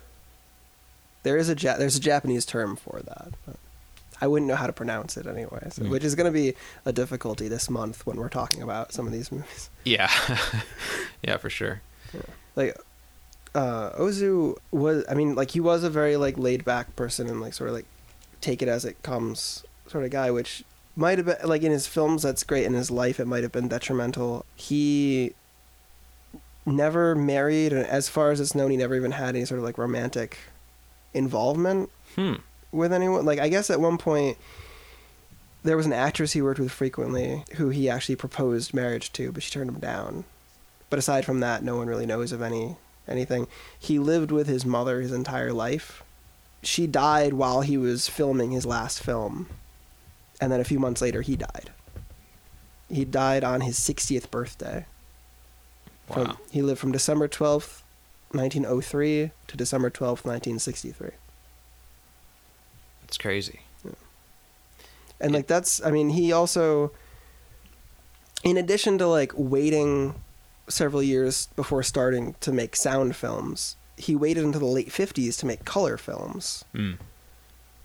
there is a ja- there's a japanese term for that but i wouldn't know how to pronounce it anyway so, Mm. which is going to be a difficulty this month when we're talking about some of these movies Yeah, yeah, for sure. like uh ozu was i mean like he was a very like laid back person and like sort of like take it as it comes sort of guy which might have been like in his films that's great in his life it might have been detrimental he never married and as far as it's known he never even had any sort of like romantic involvement Hmm. with anyone. Like I guess at one point there was an actress he worked with frequently who he actually proposed marriage to, but she turned him down. But aside from that, no one really knows of any anything. He lived with his mother his entire life. She died while he was filming his last film. And then a few months later he died. He died on his 60th birthday. From, Wow. he lived from December 12th, 1903 to December 12th, 1963. That's crazy. and Yeah. like that's i mean he also in addition to like waiting several years before starting to make sound films he waited until the late 50s to make color films Mm.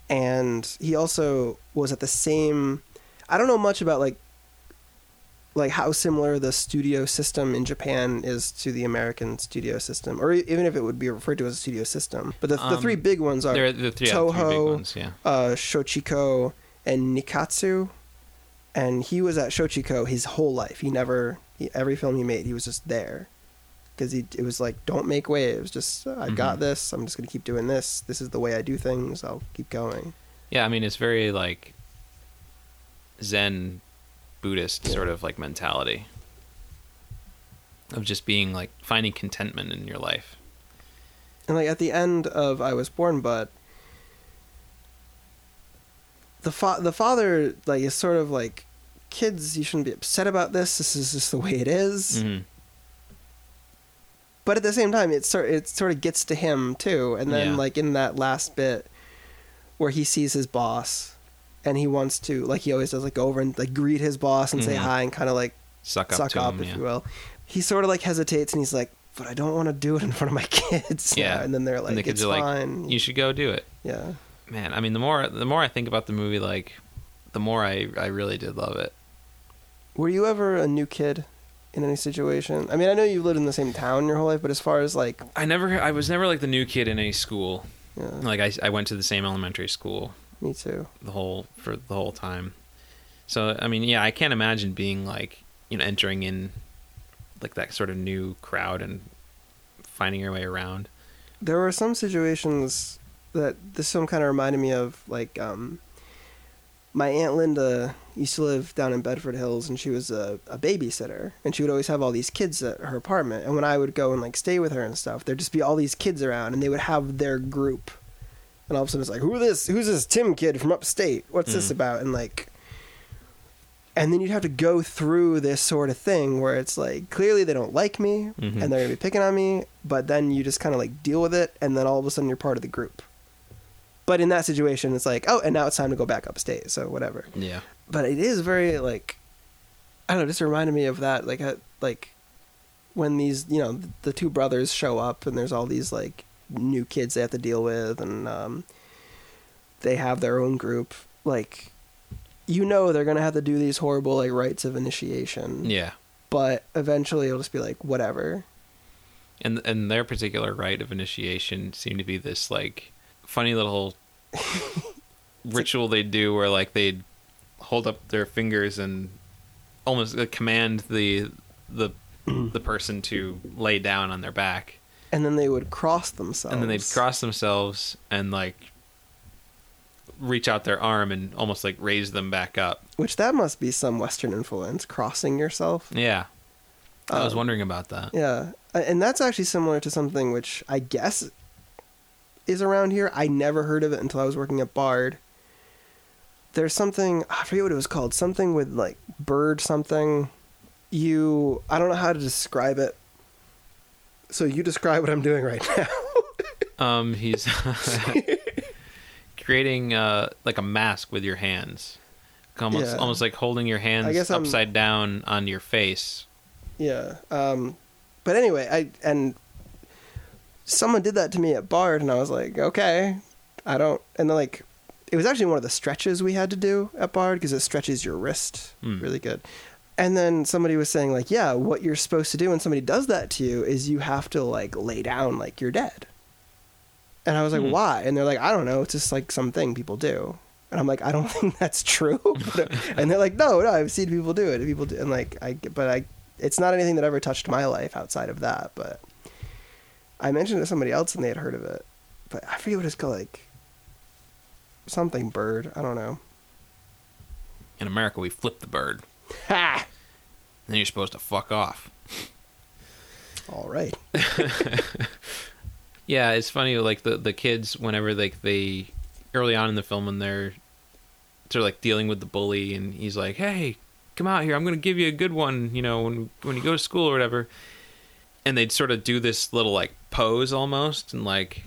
and he also was at the same i don't know much about like like how similar the studio system in japan is to the american studio system or even if it would be referred to as a studio system but the, the Um, three big ones are the three, yeah, the Toho, ones. Yeah. uh, Shochiku and Nikkatsu, and he was at Shochiku his whole life. He never he, every film he made, he was just there because he it was like don't make waves, just uh, I've got Mhm. this. I'm just gonna keep doing this. This is the way I do things. I'll keep going. Yeah, I mean it's very like Zen Buddhist sort of like mentality. of just being like finding contentment in your life. And like at the end of I Was Born, but the fa- the father like is sort of like, kids, you shouldn't be upset about this. This is just the way it is." Mhm. But at the same time, it sort it sort of gets to him too. And then Yeah. like in that last bit where he sees his boss, and he wants to like he always does like go over and like greet his boss and say Mhm. hi and kind of like Suck up suck to up, him. if yeah. you will. He sort of like hesitates and he's like, "But I don't want to do it in front of my kids." Yeah. and then they're like, and the kids "It's are like, "You should go do it." yeah. Man, I mean, the more the more I think about the movie, like, the more I I really did love it. Were you ever a new kid in any situation? I mean, I know you lived in the same town your whole life, but as far as like, I never, I was never like the new kid in any school. yeah, Like I, I went to the same elementary school me too. the whole for the whole time. So I mean, yeah, I can't imagine being like you know entering in like that sort of new crowd and finding your way around. There were some situations that this film kind of reminded me of, like, um, my aunt Linda used to live down in Bedford Hills, and she was a, a babysitter, and she would always have all these kids at her apartment. And when I would go and like stay with her and stuff, there'd just be all these kids around, and they would have their group. And all of a sudden, it's like, who this? Who's this Tim kid from upstate? What's this Mhm. about? And like, and then you'd have to go through this sort of thing where it's like clearly they don't like me, Mhm. and they're gonna be picking on me, but then you just kind of like deal with it, and then all of a sudden you're part of the group. But in that situation, it's like, oh, and now it's time to go back upstate, so whatever. Yeah, But it is very like, I don't know, just reminded me of that, like, uh, like when these, you know, the two brothers show up, and there's all these like new kids they have to deal with, and um, they have their own group, like. You know they're gonna have to do these horrible like rites of initiation, yeah. but eventually it'll just be like whatever. And and their particular rite of initiation seemed to be this like funny little ritual they do where like they'd hold up their fingers and almost command the the the person to lay down on their back and then they would cross themselves. and then they'd cross themselves and like reach out their arm and almost like raise them back up. which that must be some Western influence, crossing yourself. Yeah. I was Um, wondering about that. Yeah, and that's actually similar to something which I guess is around here. I never heard of it until I was working at Bard. There's something I forget what it was called. Something with like bird something. You I don't know how to describe it. So you describe what I'm doing right now. Um, he's creating uh, like a mask with your hands, almost Yeah. almost like holding your hands I'm- upside down on your face. Yeah. Um, but anyway, I and someone did that to me at Bard, and I was like, okay, I don't. And then like, it was actually one of the stretches we had to do at Bard because it stretches your wrist Hmm. really good. And then somebody was saying like, yeah, what you're supposed to do when somebody does that to you is you have to like lay down like you're dead. And I was like, Hmm. why? And they're like, I don't know. It's just like something people do. And I'm like, I don't think that's true. And they're like, no, no, I've seen people do it. People do, and like, I, but I, it's not anything that ever touched my life outside of that. But I mentioned it to somebody else and they had heard of it. But I forget what it's called, like something bird. I don't know. In America, we flip the bird, Ha! and then you're supposed to fuck off. All right. Yeah, it's funny. Like the the kids, whenever like they early on in the film, when they're they're like dealing with the bully, and he's like, "Hey, come out here. I'm gonna give you a good one. You know, when when you go to school or whatever." And they'd sort of do this little like pose almost, and like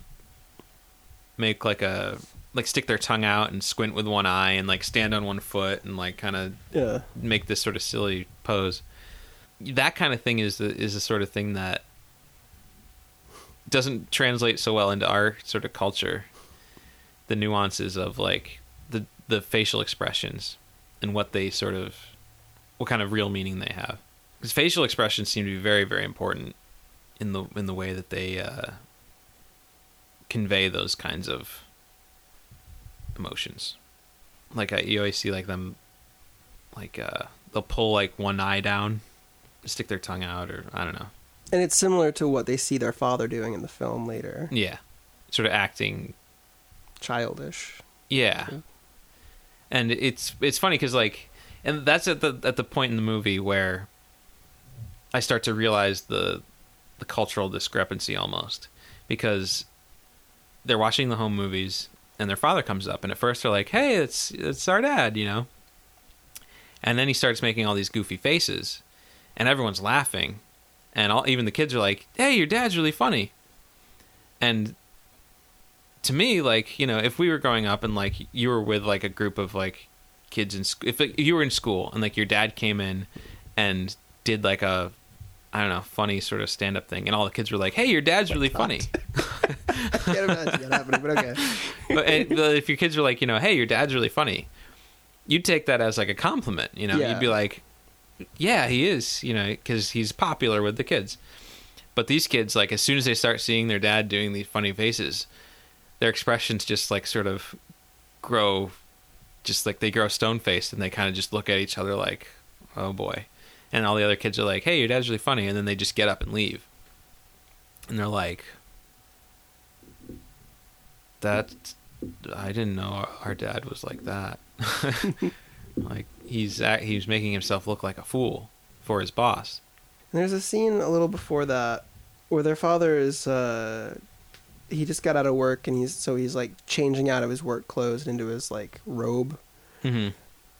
make like a like stick their tongue out and squint with one eye, and like stand on one foot, and like kind of Yeah. make this sort of silly pose. That kind of thing is the is the sort of thing that doesn't translate so well into our sort of culture. The nuances of like the the facial expressions and what they sort of what kind of real meaning they have. Because facial expressions seem to be very very important in the in the way that they uh, convey those kinds of emotions. Like I, you always see like them like uh they'll pull like one eye down stick their tongue out or i don't know And it's similar to what they see their father doing in the film later. yeah sort of acting Childish. yeah and it's it's funny because like and that's at the at the point in the movie where I start to realize the the cultural discrepancy almost because they're watching the home movies and their father comes up and at first they're like, "Hey, it's it's our dad," you know. And then he starts making all these goofy faces and everyone's laughing and all even the kids are like, "Hey, your dad's really funny." And to me, like you know, if we were growing up and like you were with like a group of like kids in school, if, if you were in school and like your dad came in and did like a I don't know funny sort of stand up thing, and all the kids were like, "Hey, your dad's really funny." I can't imagine that happening, but okay. but, and, if your kids were like, you know, "Hey, your dad's really funny," you'd take that as like a compliment. You know, Yeah. you'd be like, "Yeah, he is," you know, because he's popular with the kids. But these kids, like, as soon as they start seeing their dad doing these funny faces, their expressions just like sort of grow, just like they grow stone faced, and they kind of just look at each other like, "Oh boy," and all the other kids are like, "Hey, your dad's really funny," and then they just get up and leave, and they're like, "That I didn't know our dad was like that." like he's he's making himself look like a fool for his boss. And there's a scene a little before that where their father is uh he just got out of work and he's so he's like changing out of his work clothes into his like robe Mm-hmm.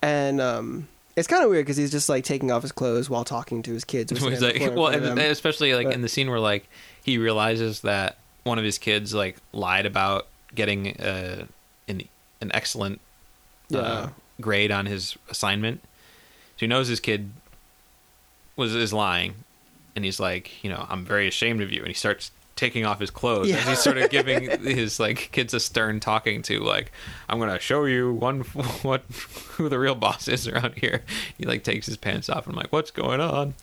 and um it's kind of weird because he's just like taking off his clothes while talking to his kids. He's like, well, and especially like But- in the scene where like he realizes that one of his kids like lied about getting uh, an an excellent uh, Yeah. grade on his assignment. So he knows his kid was is lying, and he's like, you know, I'm very ashamed of you, and he starts taking off his clothes Yeah. and he's sort of giving his like kids a stern talking to like i'm gonna show you one what who the real boss is around here. He like takes his pants off. And i'm like what's going on?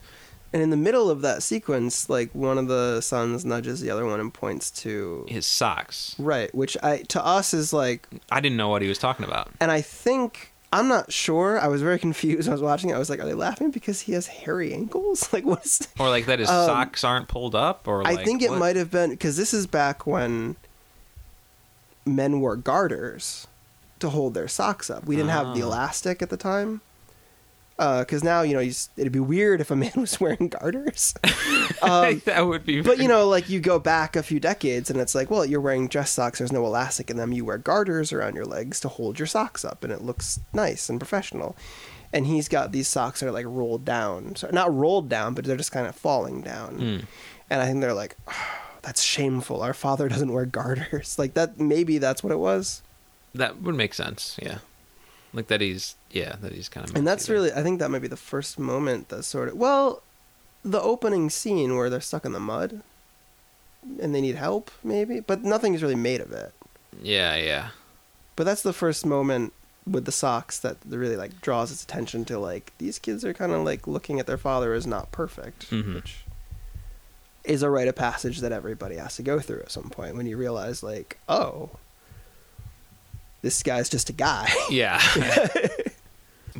And in the middle of that sequence, like one of the sons nudges the other one and points to his socks. Right, which I to us is like, i didn't know what he was talking about. And I think I'm not sure. I was very confused when I was watching it. I was like, are they laughing because he has hairy ankles? Like, what's? or like that his Um, socks aren't pulled up or I like, think it what? might have been because this is back when men wore garters to hold their socks up. We didn't have the Ah. elastic at the time. Because now you know you s- it'd be weird if a man was wearing garters. um, that would be but you know, like you go back a few decades, and it's like, well, you're wearing dress socks. There's no elastic in them. You wear garters around your legs to hold your socks up, and it looks nice and professional. And he's got these socks that are like rolled down, so not rolled down, but they're just kind of falling down. Mm. And I think they're like, "Oh, that's shameful. Our father doesn't wear garters. Like that. Maybe that's what it was. that would make sense yeah like that he's yeah that he's kind of And that's really, I think that might be the first moment that sort of, well, the opening scene where they're stuck in the mud and they need help, maybe, but nothing's really made of it. yeah yeah But that's the first moment with the socks that really like draws its attention to like these kids are kind of like looking at their father as not perfect, Mhm. which is a rite of passage that everybody has to go through at some point when you realize like, oh, this guy's just a guy. yeah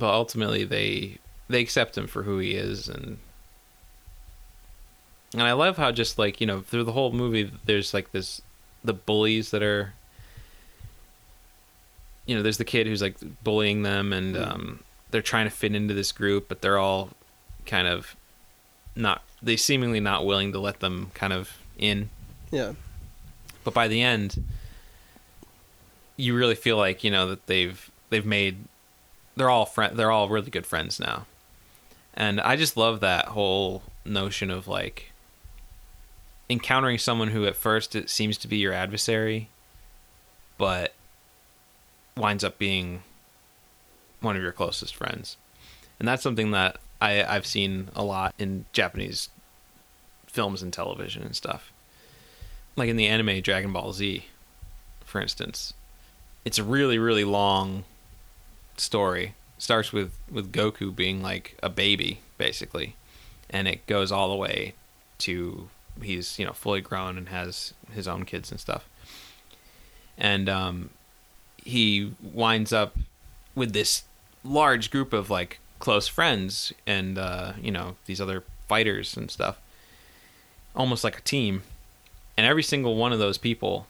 but ultimately they they accept him for who he is and and i love how just like you know through the whole movie there's like this the bullies that are you know there's the kid who's like bullying them and um they're trying to fit into this group but they're all kind of not they seemingly not willing to let them kind of in yeah. but by the end you really feel like you know that they've they've made they're all friend they're all really good friends now. And i just love that whole notion of like encountering someone who at first it seems to be your adversary but winds up being one of your closest friends. And that's something that I, i've seen a lot in japanese films and television and stuff. Like in the anime Dragon Ball Z, for instance, it's a really really long story. starts with with Goku being like a baby basically, and it goes all the way to he's you know fully grown and has his own kids and stuff. And um, he winds up with this large group of like close friends and uh, you know these other fighters and stuff, almost like a team and every single one of those people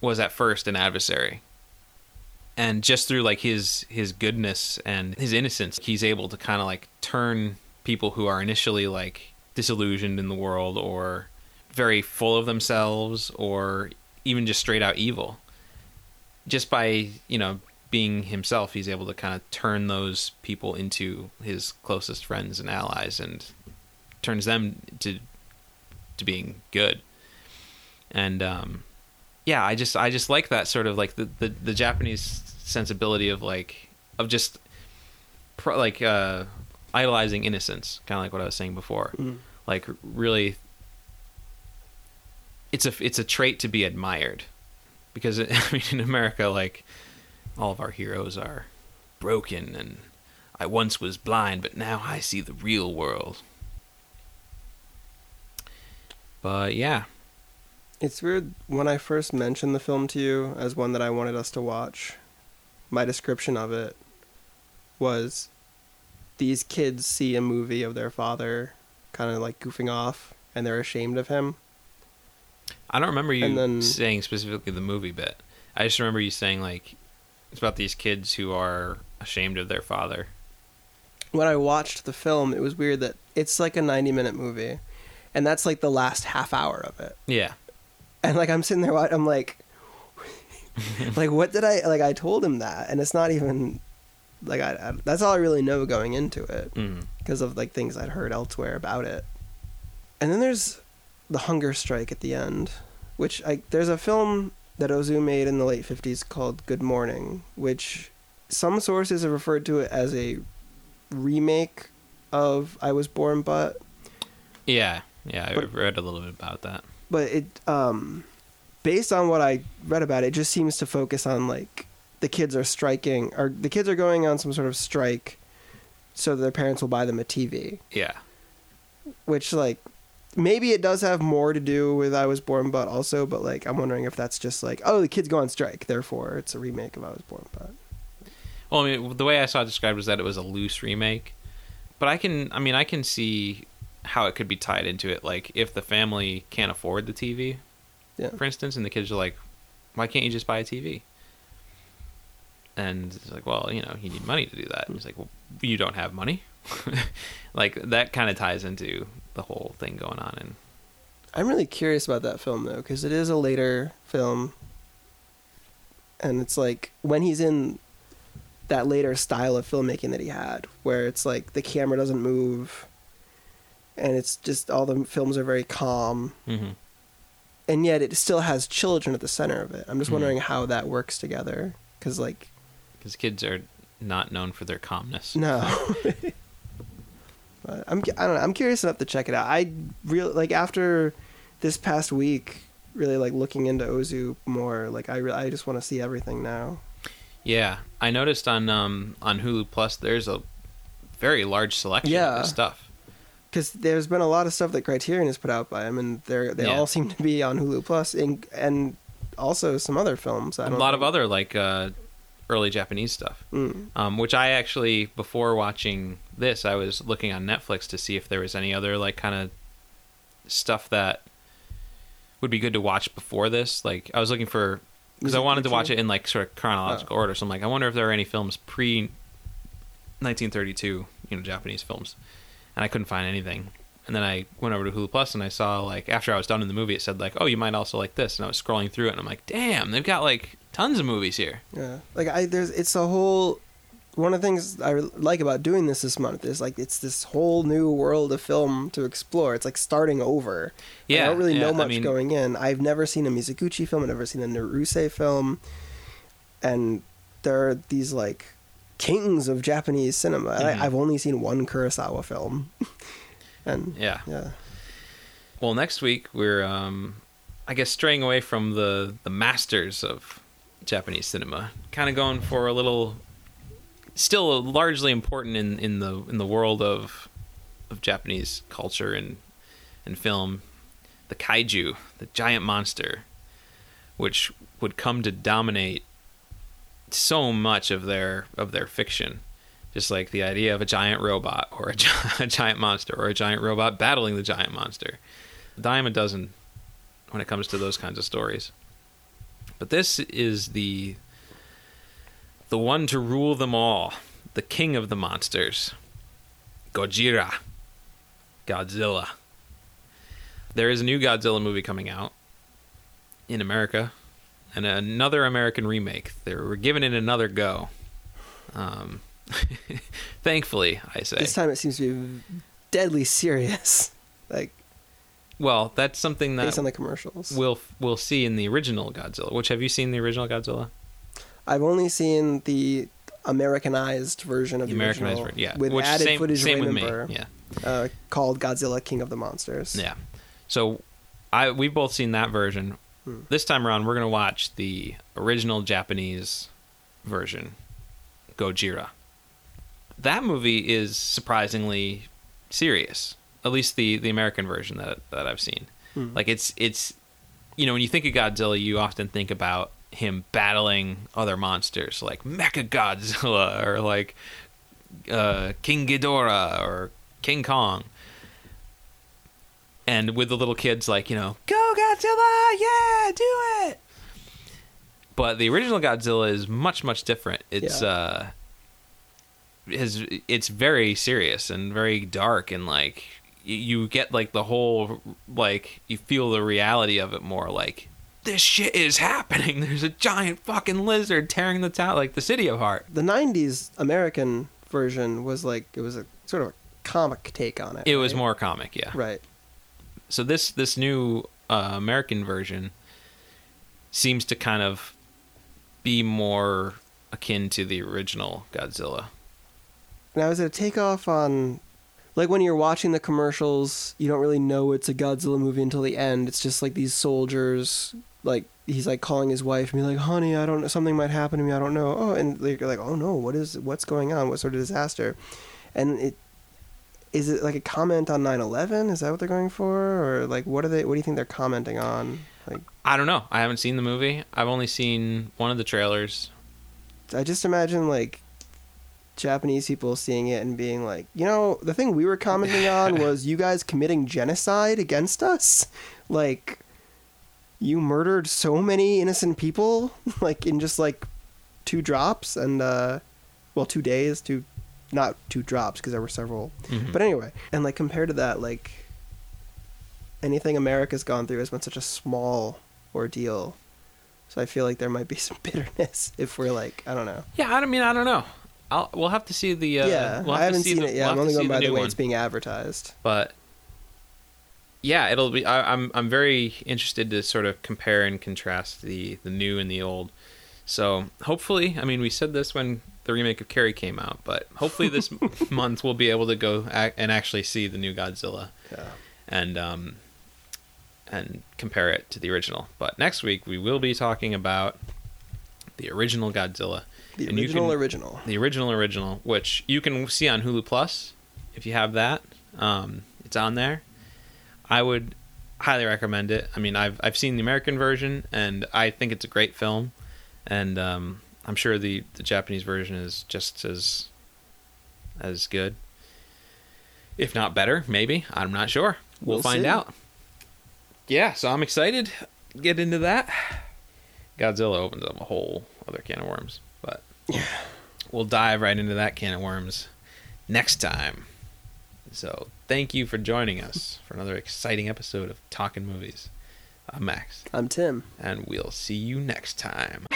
was at first an adversary and just through like his his goodness and his innocence he's able to kind of like turn people who are initially like disillusioned in the world or very full of themselves or even just straight out evil. Just by, you know, being himself, he's able to kind of turn those people into his closest friends and allies and turns them to to being good. And um yeah, I just I just like that sort of like the the, the Japanese sensibility of like of just pro, like uh idolizing innocence, kind of like what I was saying before. Mm. Like really it's a it's a trait to be admired because I mean in America like all of our heroes are broken and I once was blind but now I see the real world. But yeah, It's weird when I first mentioned the film to you as one that I wanted us to watch. My description of it was these kids see a movie of their father kind of like goofing off and they're ashamed of him. I don't remember you then- saying specifically the movie bit. I just remember you saying like it's about these kids who are ashamed of their father. When I watched the film, it was weird that it's like a 90 minute movie and that's like the last half hour of it. Yeah. And like I'm sitting there, I'm like, like what did I like? I told him that, and it's not even like I, I that's all I really know going into it Mm. because of like things I'd heard elsewhere about it. And then there's the hunger strike at the end, which I there's a film that Ozu made in the late 50s called Good Morning, which some sources have referred to it as a remake of I Was Born But Yeah. Yeah, I But- read a little bit about that. But it um based on what I read about it, it just seems to focus on like the kids are striking or the kids are going on some sort of strike so that their parents will buy them a TV, Yeah. which like maybe it does have more to do with I was born but also but like I'm wondering if that's just like oh the kids go on strike therefore it's a remake of I was born but Well, I mean, the way I saw it described was that it was a loose remake, but I can, I mean, I can see how it could be tied into it. Like, if the family can't afford the TV, Yeah. for instance, and the kids are like, "Why can't you just buy a TV?" And it's like, well, you know, you need money to do that. And it's like, well, you don't have money. like that kind of ties into the whole thing going on, and I'm really curious about that film though because it is a later film and it's like when he's in that later style of filmmaking that he had where it's like the camera doesn't move and it's just all the films are very calm mm-hmm. and yet it still has children at the center of it i'm just Mhm. wondering how that works together because like because kids are not known for their calmness. no but i'm i don't know i'm curious enough to check it out i really like after this past week really like looking into ozu more like i re- i just want to see everything now Yeah, I noticed on um on Hulu Plus there's a very large selection of Yeah. this stuff. Because there's been a lot of stuff that criterion has put out by him and they're they Yeah. all seem to be on hulu plus and and also some other films I A don't A lot of other like uh, early Japanese stuff, Mm. um, which I actually before watching this I was looking on Netflix to see if there was any other like kind of stuff that would be good to watch before this. Like I was looking for because I wanted to watch it in like sort of chronological order. So I'm like, I wonder if there are any films pre 1932, you know, Japanese films, and I couldn't find anything. And then I went over to Hulu Plus and I saw like after I was done in the movie, it said like, oh, you might also like this, and I was scrolling through it and I'm like, damn, they've got like tons of movies here. Yeah, like I there's it's a whole one of the things I like about doing this this month is like it's this whole new world of film to explore. It's like starting over. Like, Yeah, I don't really yeah, know I much mean- going in. I've never seen a Mizoguchi film. I've never seen a Naruse film, and there are these like kings of Japanese cinema. Mhm. I, I've only seen one Kurosawa film, and Yeah. yeah, Well, next week we're, um, I guess, straying away from the the masters of Japanese cinema, kind of going for a little, still largely important in, in the in the world of of Japanese culture and and film, the kaiju, the giant monster, which would come to dominate so much of their of their fiction. Just like the idea of a giant robot or a, gi- a giant monster or a giant robot battling the giant monster. Dime a dozen when it comes to those kinds of stories. But this is the the one to rule them all the king of the monsters gojira godzilla. There is a new Godzilla movie coming out in America, and another American remake. They were giving it another go. Um, thankfully, I say. This time it seems to be deadly serious. Like Well, that's something that based on the commercials. we'll we'll see in the original Godzilla. Which have you seen the original Godzilla? I've only seen the Americanized version of The the, Americanized original, version, yeah. with Which added same, footage same of with Raymond me. Yeah, uh, called Godzilla King of the Monsters. yeah. So, I we've both seen that version. Hmm. This time around, we're gonna watch the original Japanese version, Gojira. That movie is surprisingly serious. At least the the American version that that I've seen. Hmm. Like it's it's you know when you think of Godzilla, you often think about him battling other monsters like Mecha Godzilla or like uh, King Ghidorah or King Kong. And with the little kids like, you know, go Godzilla, yeah, do it. But the original Godzilla is much much different. It's Yeah. uh is it's very serious and very dark and like you get like the whole like you feel the reality of it more like this shit is happening there's a giant fucking lizard tearing the town like the city apart The '90s American version was like it was a sort of a comic take on it. it was more comic yeah right. So this this new uh, american version seems to kind of be more akin to the original godzilla Now, is it a takeoff on, like when you're watching the commercials, you don't really know it's a Godzilla movie until the end. It's just like these soldiers, like he's like calling his wife and be like, "Honey, I don't know, something might happen to me. I don't know." Oh, and they're like, "Oh no, what is what's going on? What sort of disaster?" And it is it like a comment on 9/11? Is that what they're going for, or like what are they? What do you think they're commenting on? Like, i don't know i haven't seen the movie i've only seen one of the trailers I just imagine like Japanese people seeing it and being like, you know, the thing we were commenting on was you guys committing genocide against us. Like, you murdered so many innocent people, like in just like two drops and, uh, well, two days, two, not two drops because there were several. Mhm. But anyway, and like compared to that, like anything America's gone through has been such a small ordeal. So I feel like there might be some bitterness if we're like, I don't know. Yeah, I don't mean I don't know. I'll we'll have to see the. Uh, yeah, we'll have I haven't to see seen the, it yet. we'll I'm only going by the new way one. it's being advertised. But yeah, it'll be. I, I'm I'm very interested to sort of compare and contrast the the new and the old. So hopefully, I mean, we said this when the remake of Carrie came out, but hopefully this month we'll be able to go ac- and actually see the new Godzilla Yeah. and um and compare it to the original. But next week we will be talking about the original Godzilla. The And original can- original. the original original, which you can see on Hulu Plus if you have that. Um, it's on there. I would highly recommend it. I mean, I've I've seen the American version, and I think it's a great film, and um, I'm sure the the Japanese version is just as as good, if not better. Maybe I'm not sure. We'll, We'll find see. out. Yeah, so I'm excited. Get into that. Godzilla opens up a whole other can of worms, but we'll dive right into that can of worms next time. So thank you for joining us for another exciting episode of Talking Movies. I'm Max, I'm Tim. and we'll see you next time.